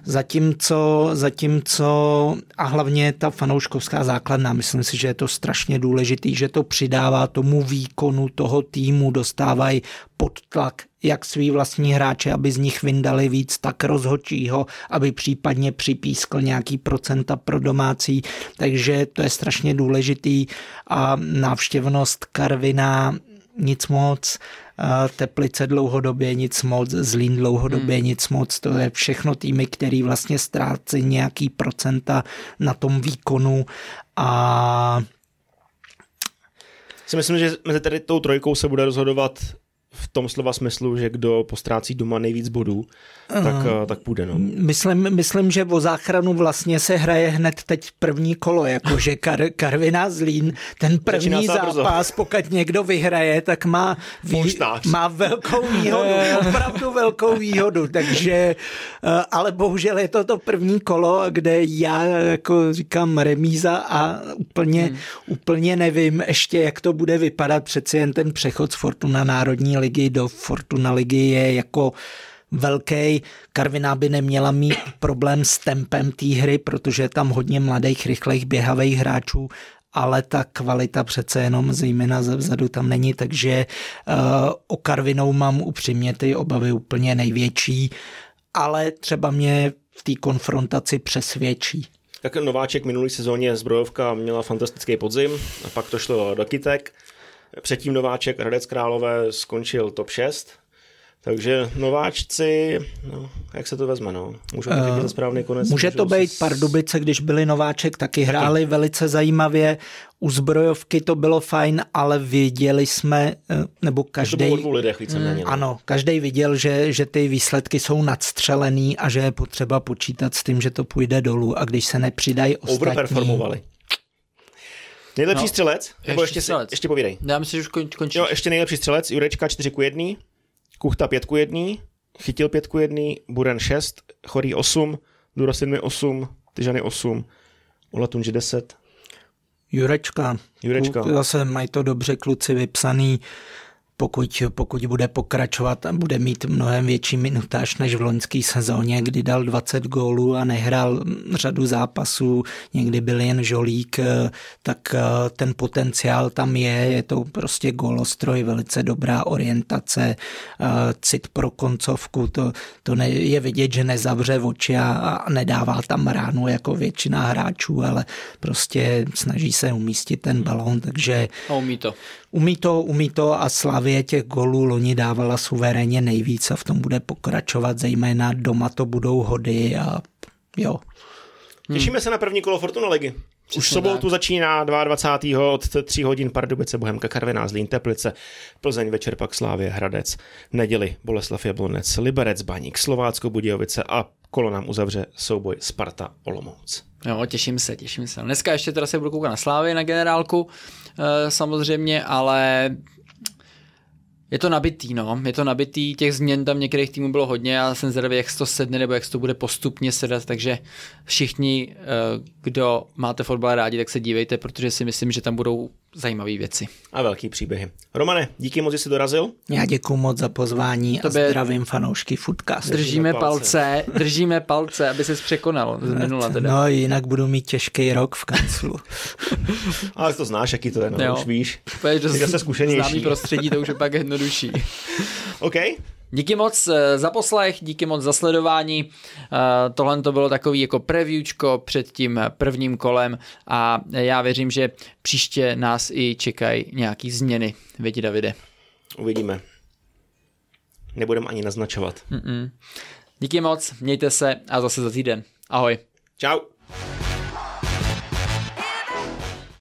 Zatímco, zatímco a hlavně ta fanouškovská základna, myslím si, že je to strašně důležitý, že to přidává tomu výkonu toho týmu, dostávají pod tlak jak svý vlastní hráče, aby z nich vyndali víc, tak rozhodčího, aby případně připískl nějaký procenta pro domácí, takže to je strašně důležitý. A návštěvnost Karvina nic moc, Teplice dlouhodobě nic moc, Zlín dlouhodobě hmm. nic moc, to je všechno týmy, který vlastně ztrácí nějaký procenta na tom výkonu. A si myslím, že mezi tady tou trojkou se bude rozhodovat tom slova smyslu, že kdo postrácí doma nejvíc bodů, tak, uh, tak půjde. No. Myslím, myslím, že o záchranu vlastně se hraje hned teď první kolo, jakože Kar, Karviná Zlín, ten první zápas, pokud někdo vyhraje, tak má, vý, má velkou výhodu, [laughs] opravdu velkou výhodu, takže, eh, ale bohužel je to to první kolo, kde já jako říkám remíza a úplně, hmm. úplně nevím ještě, jak to bude vypadat, přeci jen ten přechod z Fortuna Národní ligy do Fortuna ligy je jako velký. Karviná by neměla mít problém s tempem té hry, protože je tam hodně mladých, rychlejch, běhavých hráčů ale ta kvalita přece jenom zejména ze vzadu tam není, takže uh, o Karvinou mám upřímně ty obavy úplně největší, ale třeba mě v té konfrontaci přesvědčí. Tak nováček minulý sezóně zbrojovka měla fantastický podzim a pak to šlo do kytek. Předtím nováček Hradec Králové skončil top 6 takže nováčci, no, jak se to vezme, no? Můžu to uh, správný konec. Může to být si... Pardubice, když byli nováček, taky hráli taky. velice zajímavě. U zbrojovky to bylo fajn, ale viděli jsme, eh, nebo každý. To lidech víceméně. Mm, no. ano, každý viděl, že, že ty výsledky jsou nadstřelený a že je potřeba počítat s tím, že to půjde dolů a když se nepřidají ostatní. Overperformovali. Nejlepší no, střelec? Nebo ještě, ještě, střelec. ještě povídej. Já myslím, že už končí. Jo, ještě nejlepší střelec, Jurečka 4 ku 1. Kuchta 5 ku 1, chytil 5 ku 1, Buren 6, Chorý 8, Durasin 8, Tyžany 8, Olatunži 10. Jurečka. Jurečka. Zase mají to dobře kluci vypsaný pokud, pokud bude pokračovat a bude mít mnohem větší minutáž než v loňské sezóně, kdy dal 20 gólů a nehrál řadu zápasů, někdy byl jen žolík, eh, tak eh, ten potenciál tam je, je to prostě golostroj, velice dobrá orientace, eh, cit pro koncovku, to, to ne, je vidět, že nezavře oči a, a nedává tam ránu jako většina hráčů, ale prostě snaží se umístit ten balón, takže... A umí to. Umí to, umí to a Slavě těch golů loni dávala suverénně nejvíc a v tom bude pokračovat, zejména doma to budou hody a jo. Hmm. Těšíme se na první kolo Fortuna ligy. Už v sobotu tak. začíná 22. od 3 hodin Pardubice, Bohemka, Karviná, Zlín, Teplice, Plzeň, večer pak Slávě, Hradec, neděli Boleslav Jablonec, Liberec, Baník, Slovácko, Budějovice a kolo nám uzavře souboj Sparta, Olomouc. Jo, těším se, těším se. Dneska ještě teda se budu koukat na Slávy, na generálku, e, samozřejmě, ale je to nabitý, no. Je to nabitý, těch změn tam některých týmů bylo hodně, já jsem zvědavý, jak se to sedne, nebo jak se to bude postupně sedat, takže všichni, eh, kdo máte fotbal rádi, tak se dívejte, protože si myslím, že tam budou zajímavé věci. A velký příběhy. Romane, díky moc, že jsi dorazil. Já děkuji moc za pozvání Tobě... a zdravím fanoušky Foodcast. Držíme palce, držíme palce, aby se překonal z minula teda. No, jinak budu mít těžký rok v kanclu. [laughs] Ale to znáš, jaký to je, no, jo. už víš. Pojď, zase zkušenější. Známý prostředí, to už je pak jednodušší. [laughs] OK. Díky moc eh, za poslech, díky moc za sledování. Eh, tohle to bylo takový jako previewčko před tím prvním kolem a já věřím, že příště nás i čekají nějaký změny. Vědí Davide. Uvidíme. Nebudeme ani naznačovat. Mm-mm. Díky moc, mějte se a zase za týden. Ahoj. Ciao.